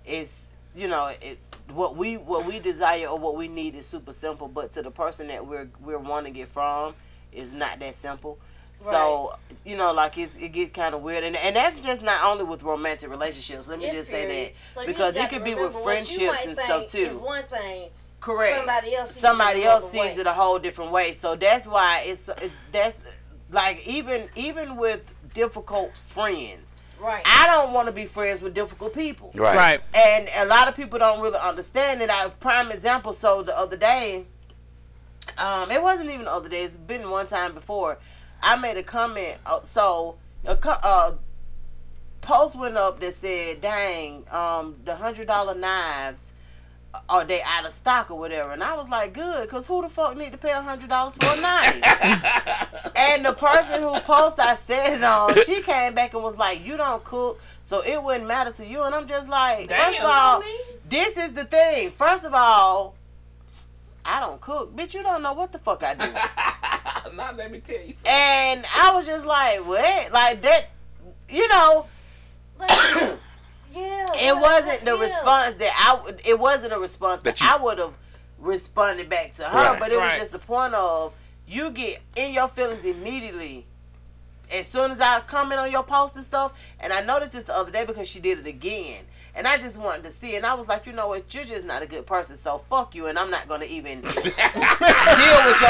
it's you know it what we what we desire or what we need is super simple, but to the person that we're we're wanting it from is not that simple. So you know, like it's, it gets kind of weird, and and that's just not only with romantic relationships. Let me Yes, just say that So because it could be with remember what you friendships and stuff too. one thing. Correct. Somebody else sees Somebody it else sees it a whole different way. So that's why it's it- that's like even even with difficult friends, Right. I don't want to be friends with difficult people. right, Right. And a lot of people don't really understand it. I have prime example. So the other day, um, it wasn't even the other day. It's been one time before. I made a comment. uh, So a uh, post went up that said, "Dang, um, the hundred dollar knives." Are they out of stock or whatever? And I was like, good, cause who the fuck need to pay a hundred dollars for a knife? and the person who post I said it on, she came back and was like, you don't cook, so it wouldn't matter to you. And I'm just like, first of all, Me? this is the thing. First of all, I don't cook, bitch. You don't know what the fuck I do. now let me tell you something. and I was just like, what? Like that, you know. Like, yeah. it oh, wasn't the response that I would. It wasn't a response that, That you- I would have responded back to her. Right. But it was just the point of you get in your feelings immediately. As soon as I comment on your post and stuff, and I noticed this the other day because she did it again, and I just wanted to see, and I was like, you know what, you're just not a good person, so fuck you, and I'm not gonna even deal with your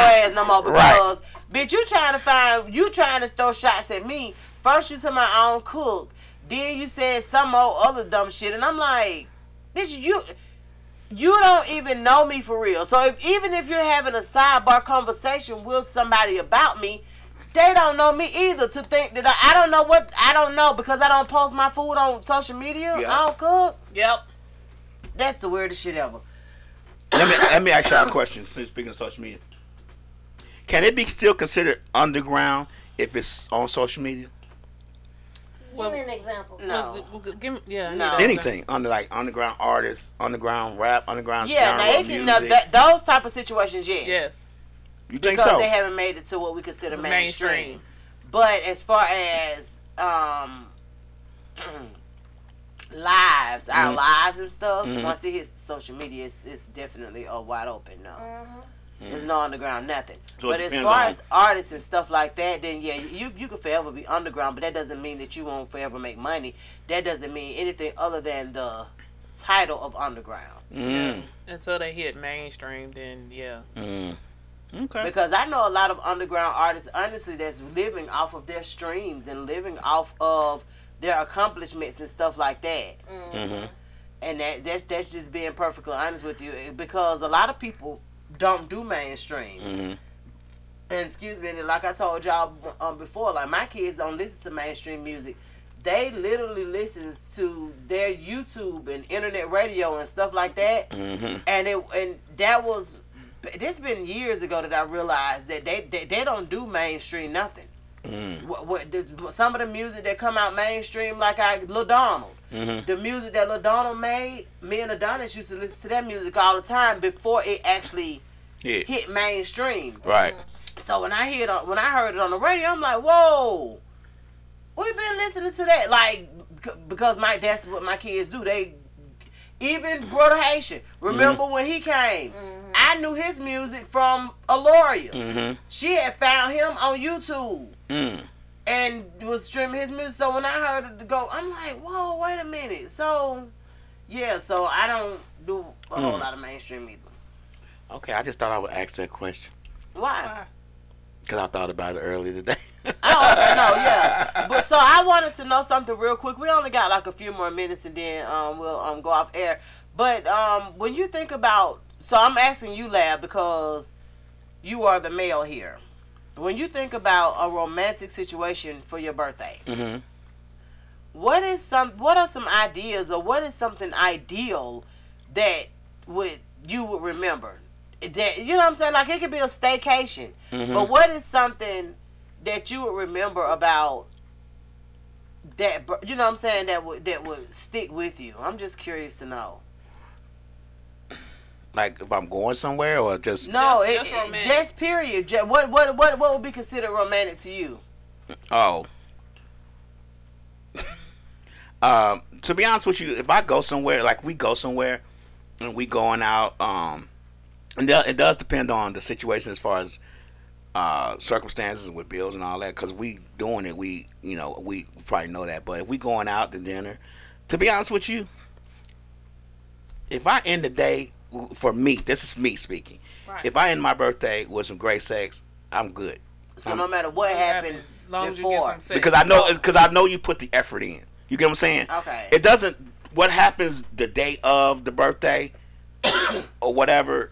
ass no more because, bitch, you trying to find, you trying to throw shots at me. First you to my own cook, then you said some old other dumb shit, and I'm like, bitch, you you don't even know me for real. So if, even if you're having a sidebar conversation with somebody about me, they don't know me either. To think that I, I don't know what I don't know because I don't post my food on social media. Yeah. I don't cook. Yep. That's the weirdest shit ever. let me let me ask y'all a question. Since speaking of social media, can it be still considered underground if it's on social media? Give me an example. No. Well, well, give me, yeah. No. need that. Anything under like underground artists, underground rap, underground Yeah, genre now it can, music. now, that, those type of situations, yes. Yes. you think because so? they haven't made it to what we consider mainstream. Mainstream. But as far as um lives, our Mhm. lives and stuff, Mhm. once it hits social media, it's, it's definitely a wide open no. Mhm. There's no underground nothing. So but as far on- as artists and stuff like that, then yeah, you you could forever be underground, but that doesn't mean that you won't forever make money. That doesn't mean anything other than the title of underground. Mm, Until they hit mainstream, then yeah. mm. Okay. Because I know a lot of underground artists, honestly, that's living off of their streams and living off of their accomplishments and stuff like that. hmm And that that's that's just being perfectly honest with you, because a lot of people don't do mainstream. hmm And excuse me, like I told y'all um, before, like my kids don't listen to mainstream music. They literally listen to their YouTube and internet radio and stuff like that. hmm and it and that was this has been years ago that I realized that they they, they don't do mainstream nothing. Mm. What, what some of the music that come out mainstream, like I Lil Donald, hmm the music that Lil Donald made, me and Adonis used to listen to that music all the time before it actually Yeah. hit mainstream. Right. So when I hear it on, when I heard it on the radio, I'm like, whoa, we've been listening to that, like because my that's what my kids do. They even Brother Haitian. Remember when he came? I knew his music from Aloria. hmm She had found him on YouTube Mm. And was streaming his music. So when I heard it go, I'm like, whoa, wait a minute. So yeah, so I don't do a whole Mm. lot of mainstream either. Okay, I just thought I would ask that question Why? because I thought about it earlier today. Oh, okay, no, yeah. But so I wanted to know something real quick. We only got like a few more minutes and then um, we'll um, go off air. But um, when you think about so I'm asking you, Lab, because you are the male here. When you think about a romantic situation for your birthday, Mm-hmm. what is some what are some ideas or what is something ideal that would you would remember? That you know what I'm saying? Like it could be a staycation. Mm-hmm. But what is something that you would remember about that you know what I'm saying that would that would stick with you? I'm just curious to know. Like if I'm going somewhere or just No, Just- it, just romantic. just period. Ju- what what what what would be considered romantic to you? oh. um, to be honest with you, if I go somewhere, like we go somewhere, and we going out, um, and it it does depend on the situation as far as uh, circumstances with bills and all that. Because we doing it, we you know we probably know that. But if we going out to dinner, to be honest with you, if I end the day for me, this is me speaking. Right. If I end my birthday with some great sex, I'm good. So I'm- no matter what happened As long as you get before. some sex. because I know because I know you put the effort in. You get what I'm saying? Okay. It doesn't. What happens the day of the birthday or whatever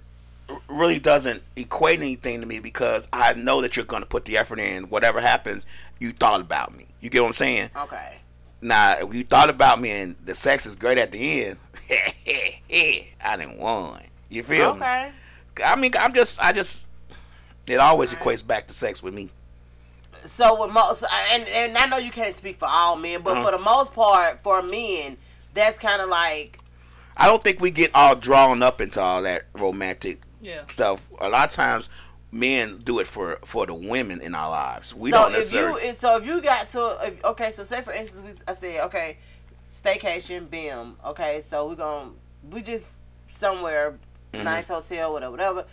really doesn't equate anything to me because I know that you're going to put the effort in. Whatever happens, you thought about me. You get what I'm saying? Okay. Now, if you thought about me and the sex is great at the end, I didn't won. You feel me? Okay. I mean, I'm just, I just, it always equates back to sex with me. So with most, and and I know you can't speak for all men, but Uh-huh. for the most part, for men, that's kind of like I don't think we get all drawn up into all that romantic yeah. stuff. A lot of times, men do it for for the women in our lives. We so don't if you necessarily. so if you got to if, okay, so say for instance, we I said okay, staycation, bim. Okay, so we're gonna we just somewhere Mm-hmm. nice hotel, whatever, whatever.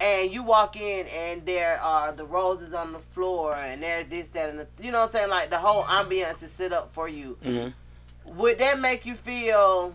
And you walk in and there are the roses on the floor and there's this, that, and the, you know what I'm saying? Like the whole ambiance is set up for you. Mhm. Would that make you feel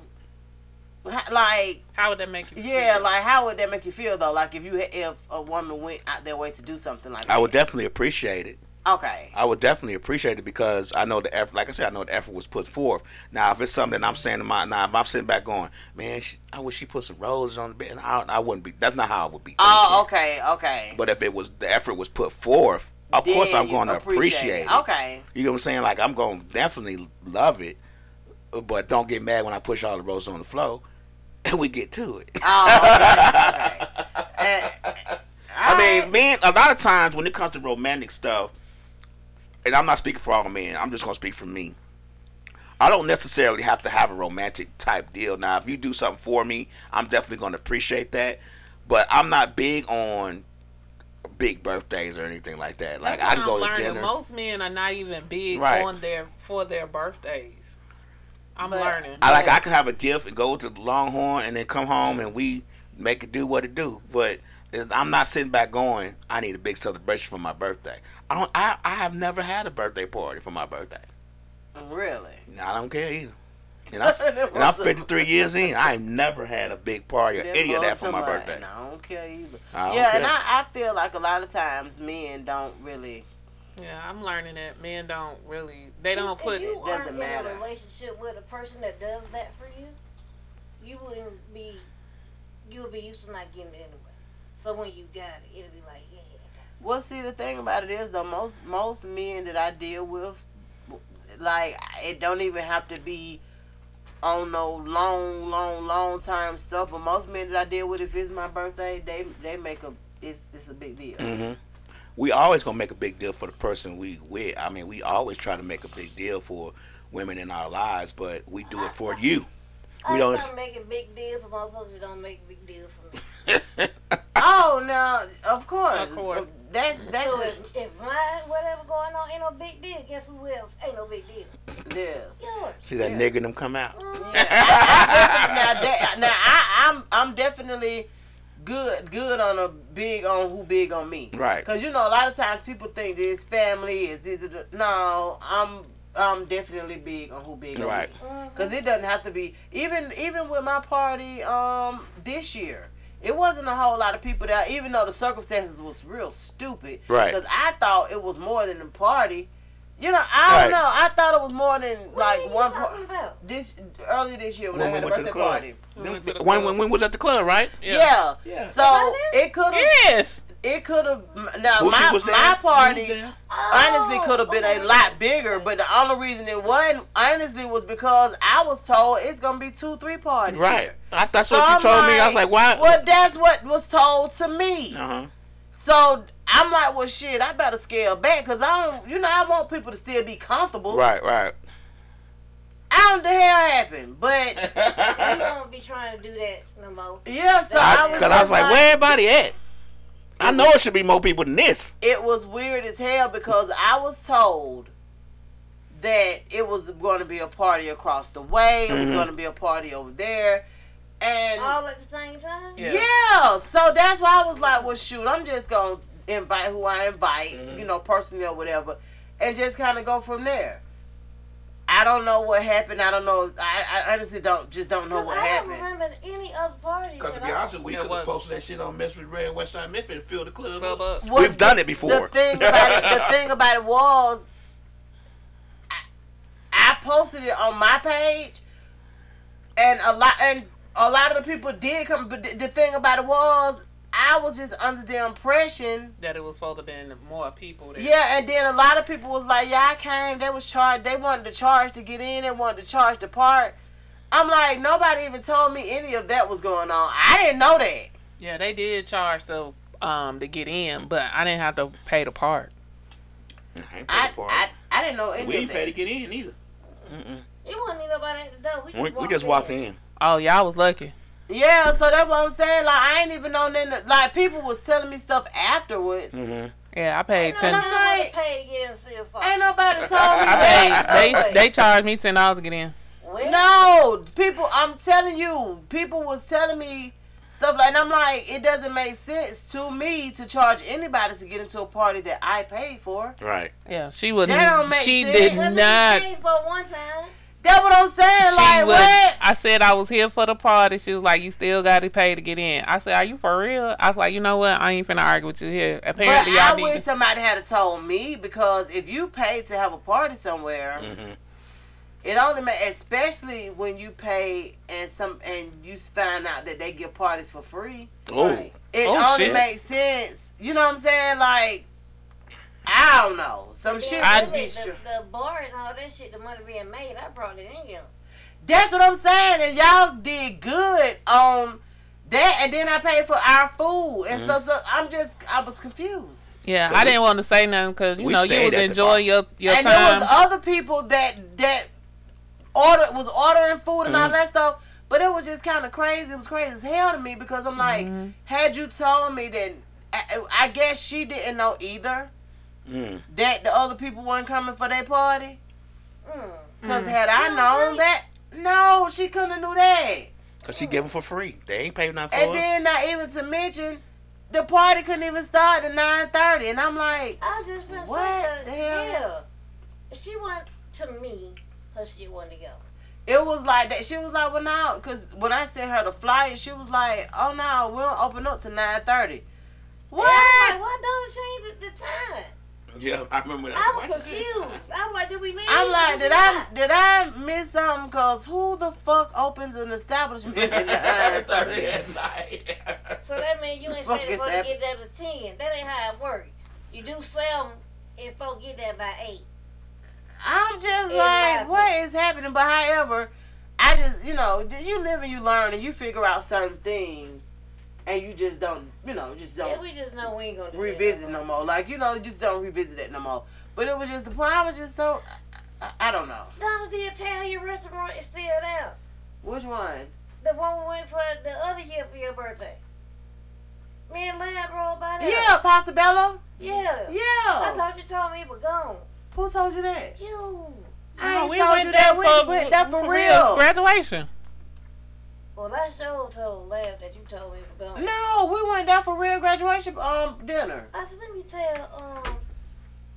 like How would that make you? yeah, feel? like how would that make you feel though? Like if you if a woman went out their way to do something like that. I would definitely appreciate it. Okay. I would definitely appreciate it because I know the effort. Like I said, I know the effort was put forth. Now, if it's something I'm saying to my now, if I'm sitting back going, man, she, I wish she put some roses on the bed. I, I wouldn't be. That's not how I would be. Oh, okay, okay. But if it was the effort was put forth, of course I'm going to appreciate it. Okay. You know what I'm saying? Like I'm going to definitely love it, but don't get mad when I push all the roses on the floor and we get to it. Oh, okay. okay. And- I mean, man, a lot of times when it comes to romantic stuff, and I'm not speaking for all men, I'm just gonna speak for me. I don't necessarily have to have a romantic type deal. Now, if you do something for me, I'm definitely gonna appreciate that. But I'm not big on big birthdays or anything like that. Like That's I can go I'm to learning. dinner. Most men are not even big Right. on their for their birthdays. I'm But- learning. I like I can have a gift and go to the Longhorn and then come home and we make it do what it do. But I'm not sitting back going, I need a big celebration for my birthday. I don't. I, I have never had a birthday party for my birthday. really. No, I don't care either. And, I, and I'm 53 years in. I ain't never had a big party or any of that for my birthday. And I don't care either. I don't yeah, and. I, I feel like a lot of times men don't really. Yeah, I'm learning that men don't really. They don't if put. you doesn't aren't in matter. a relationship with a person that does that for you, you wouldn't be. You would be used to not getting it anyway. So when you got it, it'll be like, yeah. Well, see, the thing about it is, though, most most men that I deal with, like, it don't even have to be on no long, long, long term stuff. But most men that I deal with, if it's my birthday, they they make a it's it's a big deal. hmm We always gonna make a big deal for the person we with. I mean, we always try to make a big deal for women in our lives, but we do it for you. We I don't. make a big deal for motherfuckers that don't make a big deal for me. Oh no, of course, Of course. That's that's so the if, if mine, whatever going on, ain't no big deal, guess who else ain't no big deal? yes. Yours. See that nigga them come out. Yeah. I, I now that, now I, I'm I'm definitely good good on a big on who big on me. Right. Cause you know a lot of times people think this family is this, this, this. no I'm I'm definitely big on who big Right. on me. Cause it doesn't have to be even even with my party um this year. It wasn't a whole lot of people there, even though the circumstances was real stupid. Right. Because I thought it was more than a party. You know, I don't Right. know. I thought it was more than What like are you one talking part. about? This earlier this year when, When I we had a went to the birthday party. went to the When, when we was at the club, right? Yeah. Yeah. So it could have. Yes. It could have. Now Boosie my was my You was party honestly could have been Oh, okay. a lot bigger, but the only reason it wasn't honestly was because I was told it's gonna be two, three parties. Right. I, that's So what you I'm told me. I was like, why? Well, that's what was told to me. Uh huh. So I'm like, well, shit, I better scale back because I don't, you know, I want people to still be comfortable. Right, right. I don't know the hell happened, but We won't be trying to do that no more. yeah. So I, I, was, Cause I was just like, where everybody at? I know it should be more people than this. It was weird as hell because I was told that it was going to be a party across the way. It was Mhm. going to be a party over there, and All at the same time? Yeah. Yeah. So that's why I was like, well, shoot, I'm just gonna invite who I invite, Mhm. you know, personally or whatever, and just kind of go from there. I don't know what happened. I don't know. I, I honestly don't just don't know what I happened. don't remember any other parties. Because to at be all. honest, we could have posted that shit on Mess with Red West Side Memphis and filled the club up. Club up. What We've done it before. The thing about it, the thing about it was, I, I posted it on my page, and a lot and a lot of the people did come. But the, the thing about it was, I was just under the impression That it was supposed to be more people there. Yeah, and then a lot of people was like, "Yeah, I came. They was charged. They wanted to charge to get in. They wanted to charge to park." I'm like, nobody even told me any of that was going on. I didn't know that. Yeah, they did charge to um to get in, but I didn't have to pay to park. I ain't paid I the part. I, I didn't know any we of ain't pay to get in either. It wasn't nobody at the door. We just, We, we just walked in. Oh, y'all was lucky. Yeah, so that's what I'm saying. Like, I ain't even know that. Like, people was telling me stuff afterwards. Mm-hmm. Yeah, I paid No, ten. no, I'm like- pay to get in still. Ain't nobody told me I that. paid. They they charged me ten dollars to get in. Well, No, people. I'm telling you, people was telling me stuff like, and I'm like, it doesn't make sense to me to charge anybody to get into a party that I paid for. Right. Yeah, she was. That don't make She sense. did not. we paid for one time. That's what I'm saying. She like, was. what? I said I was here for the party. She was like, "You still got to pay to get in." I said, "Are you for real?" I was like, "You know what? I ain't finna argue with you here." But Apparently, I need. wish to- somebody had told me because if you pay to have a party somewhere, Mm-hmm. it only ma especially when you pay and some and you find out that they give parties for free. Oh. Right. It Oh, only shit. makes sense. You know what I'm saying? Like, I don't know. Some Then shit I- just be the, str- the bar and all that shit, the money being made, I brought it in here. That's what I'm saying. And y'all did good on that. And then I paid for our food and stuff. So I'm just, I was confused. Yeah, So I we- didn't want to say nothing because you know you stayed was at enjoying your your and there was other people that that order was ordering food and all Mhm. that stuff. But it was just kind of crazy. It was crazy as hell to me because I'm like, Mhm. had you told me that, I, I guess she didn't know either Mm. that the other people weren't coming for their party. Mm. Cause Mm. had I You known right. that, no, she couldn't have knew that. Cause she gave them for free. They ain't paid nothing And for it. then not even to mention, the party couldn't even start at nine thirty, and I'm like, I just been What the hell? yeah. If she went to me, her she wanted to go. it was like that. She was like, well, no, cause when I sent her the flyer, she was like, oh no, we don't open up to nine thirty. What? And I'm like, why don't change the, the time? Yeah, I remember that. I was confused. I was like, did we leave? I'm like, did I did I miss something? Cause who the fuck opens an establishment at nine uh, thirty? at night. So that means you ain't Fuck supposed is to hap- get there to 10. That ain't how it works. You do sell 'em and folk get there by 8. I'm just like, what is happening? But however, I just, you know, did you live and you learn and you figure out certain things, and you just don't, you know, just don't Yeah, we just know we ain't gonna do revisit no no more. more. Like, you know, just don't revisit it no more. But it was just the point. I was just so, I, I don't know Donna, the Italian restaurant is still there. which one. The one we went for the other year for your birthday. Me and Lab rolled by there. Yeah, Pasta Bello. Yeah. I thought you told me it was gone. Who told you that? You. I No, ain't we told went you there that. We for- went there for real. Graduation. Well, that show told Lab that you told me it was gone. No, we went down for real graduation um dinner. I said, let me tell um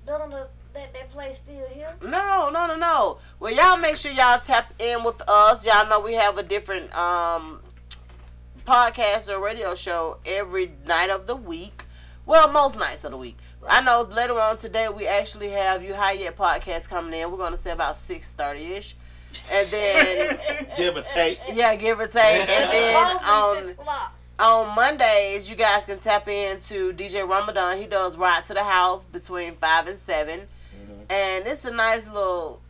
Donna that that place still here. No, no, no, no. Well, y'all make sure y'all tap in with us. Y'all know we have a different um podcast or radio show every night of the week. Well, most nights of the week. I know later on today we actually have you high yet podcast coming in. We're gonna say about six thirty ish, and then Give or take. yeah, give or take, and then on on Mondays you guys can tap into DJ Ramadan. He does ride to the house between five and 7 mm-hmm. and it's a nice little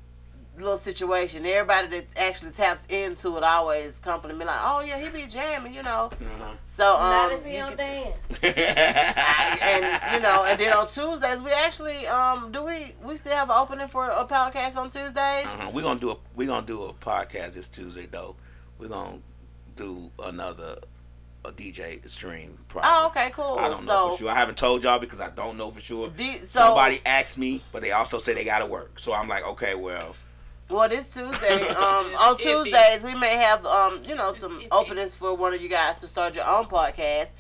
little situation. Everybody that actually taps into it always compliment me like, "Oh yeah, he be jamming," you know. Uh-huh. So Not um, if he you don't can- dance. and you know, and then on Tuesdays we actually um do we we still have an opening for a podcast on Tuesdays? Uh-huh. We're gonna do a we're gonna do a podcast this Tuesday though. We're gonna do another a DJ stream. Probably. Oh, okay, cool. I don't so, know for sure. I haven't told y'all because I don't know for sure. D- so Somebody asked me, but they also say they gotta work. So I'm like, okay, well, Well, this Tuesday, um, on. Tuesdays, we may have, um, you know, some iffy. openings for one of you guys to start your own podcast.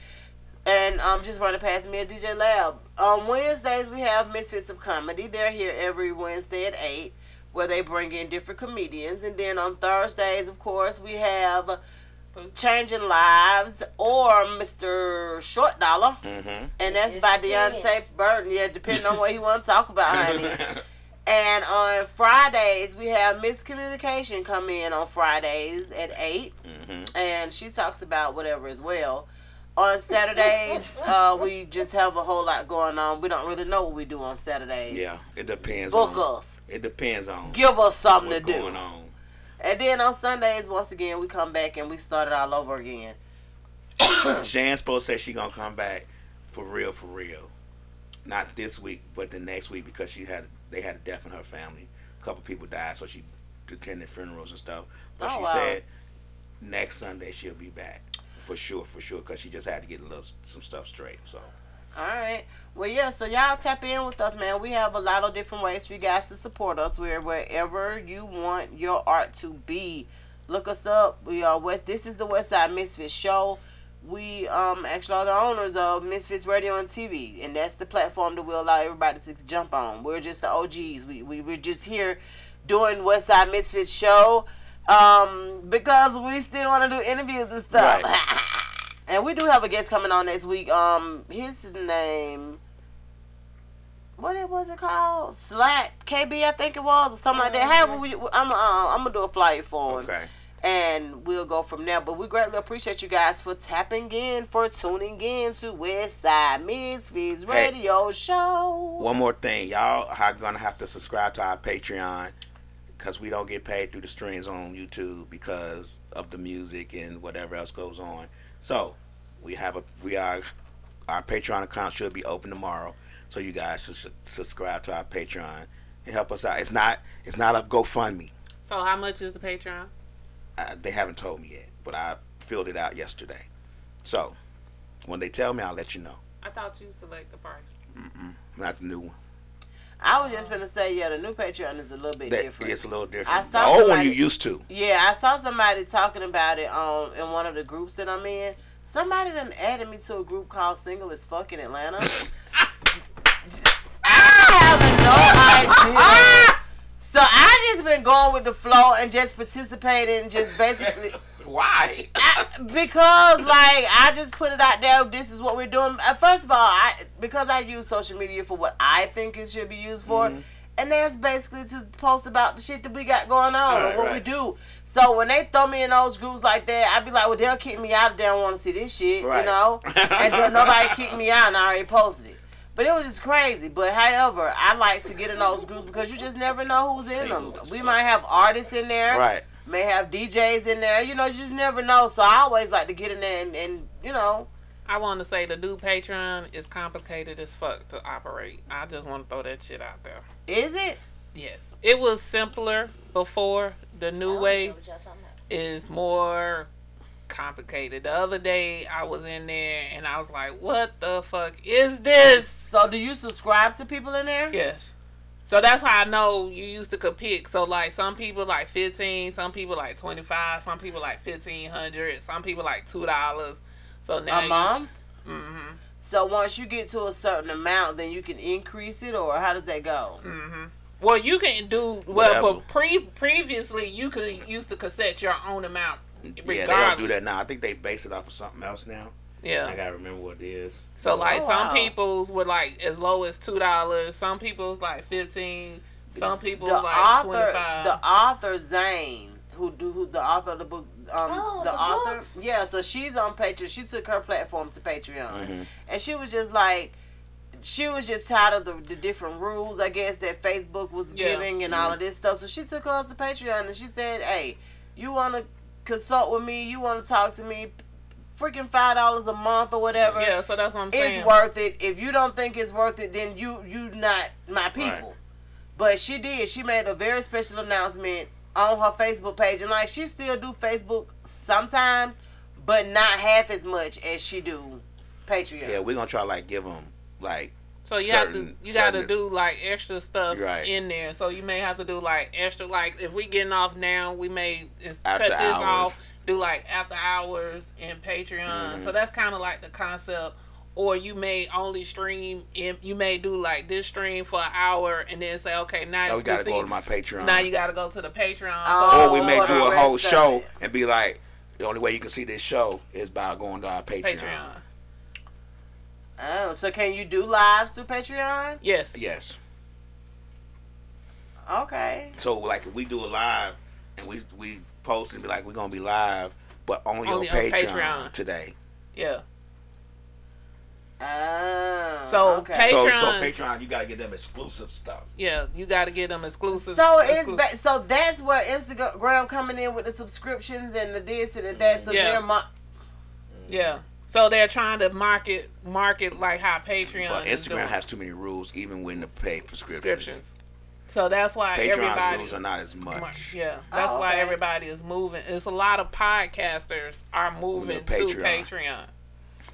And um, just run it past me at DJ Lab. On Wednesdays, we have Misfits of Comedy. They're here every Wednesday at 8, where they bring in different comedians. And then on Thursdays, of course, we have Changing Lives or Mr. Short Dollar. mm-hmm. And that's by depends. Deontay Burton. Yeah, depending on what he want to talk about, honey. And on Fridays, we have Miscommunication come in on Fridays at 8. hmm And she talks about whatever as well. On Saturdays, uh, we just have a whole lot going on. We don't really know what we do on Saturdays. Yeah, it depends. Book on, us. It depends on Give us something to do. going on. And then on Sundays, once again, we come back and we start it all over again. Shan's supposed to say she gonna come back for real, for real. Not this week, but the next week because she had they had a death in her family. A couple people died, so she attended funerals and stuff. But Oh, she wow. said next Sunday she'll be back for sure, for sure, because she just had to get a little some stuff straight. So All right. Well, yeah. So y'all tap in with us, man. We have a lot of different ways for you guys to support us. We're wherever you want your art to be. Look us up. We are West. This is the West Side Misfits Show. We um actually are the owners of Misfits Radio and TV, and that's the platform that we allow everybody to jump on. We're just the OGs. We we we're just here doing West Side Misfits Show, um because we still want to do interviews and stuff. Right. And we do have a guest coming on next week. Um, his name, what it was it called? Slack KB, I think it was, or something like that. However, we, I'm uh, I'm gonna do a flight for him, okay, and we'll go from there. But we greatly appreciate you guys for tapping in, for tuning in to West Side Misfits Hey. Radio Show. one more thing, y'all are gonna have to subscribe to our Patreon because we don't get paid through the streams on YouTube because of the music and whatever else goes on. So we have a we are our Patreon account should be open tomorrow, so you guys should subscribe to our Patreon and help us out. It's not it's not a GoFundMe. So how much is the Patreon? Uh, they haven't told me yet, but I filled it out yesterday. So when they tell me, I'll let you know. I thought you select the price. Not the new one. I was just gonna say, yeah, the new Patreon is a little bit That, different. it's a little different. I different. The saw old one you used to. Yeah, I saw somebody talking about it um in one of the groups that I'm in. Somebody done added me to a group called Single as Fuck in Atlanta. I have no idea. So I just been going with the flow and just participating, just basically Why? I, because like I just put it out there. This is what we're doing. Uh, First of all, I because I use social media for what I think it should be used for, Mm-hmm. and that's basically to post about the shit that we got going on Right, and what right. we do. So when they throw me in those groups like that, I'd be like, well, they'll kick me out if they don't want to see this shit, Right. you know. and then nobody kicked me out, and I already posted it. But it was just crazy. But however, I like to get in those groups because you just never know who's in them. We might have artists in there right. may have DJs in there. You know, you just never know. So I always like to get in there and, and you know, I want to say the new Patreon is complicated as fuck to operate. I just want to throw that shit out there. is it? Yes, it was simpler before. The new way know what y'all talking about. is more complicated. The other day I was in there and I was like, "What the fuck is this?" So do you subscribe to people in there? Yes. So that's how I know you used to could pick. So like some people like fifteen, some people like twenty five, some people like fifteen hundred, some people like two dollars. So now A you- mom? Mhm. So once you get to a certain amount, then you can increase it, or how does that go? Mm-hmm. Well, you can do well. Whatever. But pre previously, you could use the cassette your own amount. Yeah, they don't do that now. I think they base it off of something else now. Yeah. I gotta remember what it is. So like Oh, some wow. people's were like as low as two dollars. Some people's like fifteen. Some people's the like author, twenty five. the author Zane, who do who the author of the book, um, Oh, the, the author, books? yeah. So she's on Patreon. She took her platform to Patreon, Mm-hmm. and she was just like, she was just tired of the, the different rules, I guess that Facebook was Yeah. giving and all of this stuff. So she took hers to Patreon, and she said, "Hey, you want to consult with me? You want to talk to me? Freaking five dollars a month or whatever." yeah, so that's what I'm saying. it's worth it. If you don't think it's worth it, then you you not my people. Right. But she did. She made a very special announcement on her Facebook page, and like she still do Facebook sometimes, but not half as much as she do Patreon. Yeah, we're gonna try like give them like So you have to you got to do like extra stuff Right. in there. So you may have to do like extra like if we getting off now, we may is- cut this hours. off, do like after hours in Patreon. Mm-hmm. So that's kind of like the concept. Or you may only stream in, you may do like this stream for an hour and then say okay now Oh, we gotta see- go to my Patreon. now you got to go to the Patreon. Oh, or we may do a whole show and be like, the only way you can see this show is by going to our Patreon. Patreon. Oh, so can you do lives through Patreon? Yes. Yes. Okay. So like if we do a live and we we post and be like we're gonna be live, but only, Only on, on Patreon Patreon. today. Yeah. Oh. So, okay. So so Patreon. Patreon you gotta get them exclusive stuff. Yeah. You got to get them exclusive. So it's exclusive. ba- so that's where Instagram coming in with the subscriptions and the this and the that. So Yeah. they're mo- mm. Yeah. So they're trying to market market like how Patreon But Instagram doing. has too many rules, even when the pay prescriptions. prescriptions. So that's why Patreon's everybody rules are not as much. Yeah, oh, that's Oh, why okay. everybody is moving. It's a lot of podcasters are moving to Patreon. Patreon.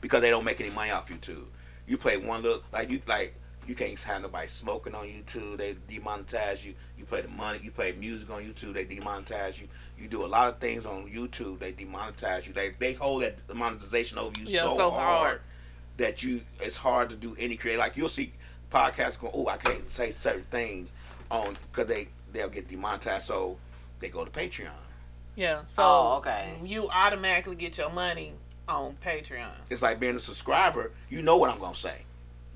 because they don't make any money off YouTube. You play one little like you like you can't have nobody smoking on YouTube. They demonetize you. You play the money. You play music on YouTube. They demonetize you. You do a lot of things on YouTube. They demonetize you. They they hold that monetization over you Yeah, so, so hard, hard. that you it's hard to do any create. Like you'll see podcasts going, oh, I can't say certain things on because they they'll get demonetized. So they go to Patreon. Yeah. So Oh, okay. you automatically get your money on Patreon. It's like being a subscriber. You know what I'm gonna say.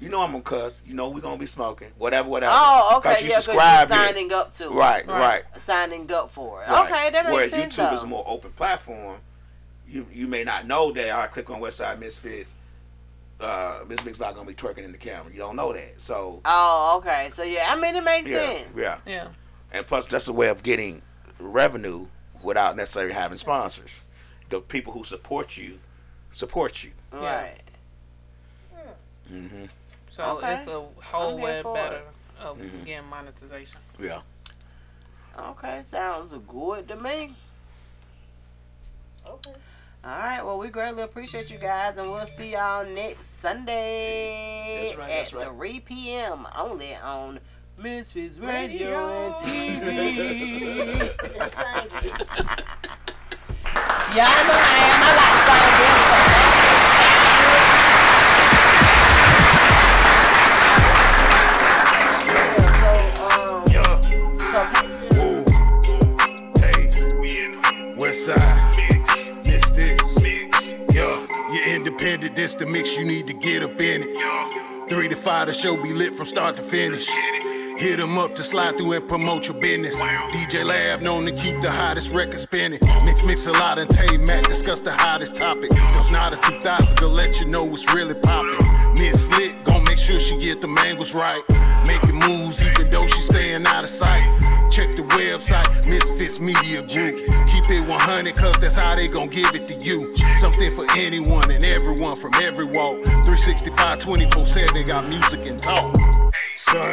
You know I'm gonna cuss. You know we're gonna be smoking. Whatever, whatever. Oh, okay. 'Cause you yeah, because subscribe you're here. signing up to it. Right, Right. right, Signing up for it. right. Okay, that makes Whereas sense. YouTube though. is a more open platform. You you may not know that. I click on Westside Misfits. Uh, Miss Mix not gonna be twerking in the camera. You don't know that. So Oh, okay. So yeah, I mean it makes yeah, sense. yeah. Yeah. And plus, that's a way of getting revenue without necessarily having sponsors. The people who support you support you. Right. hmm So Okay. it's a whole I'm way better of Mm-hmm. getting monetization. Yeah. Okay, sounds good to me. Okay. All right. Well, we greatly appreciate you guys, and we'll see y'all next Sunday That's right, at that's right. 3 p.m. only on Misfits Radio and TV. Just. Y'all know I am. I this the mix you need to get up in it. Three to five, the show be lit from start to finish. Hit 'em up to slide through and promote your business. DJ Lab known to keep the hottest record spinning. Mix Mix a lot and Tay Mac discuss the hottest topic. Those not a 2000 gonna let you know what's really poppin'. Miss Slick sure she get the angles right. Making moves even though she staying out of sight. Check the website, Misfits Media Group. Keep it 100 cause that's how they gon' give it to you. Something for anyone and everyone from every walk. 365 24 7 got music and talk. Son,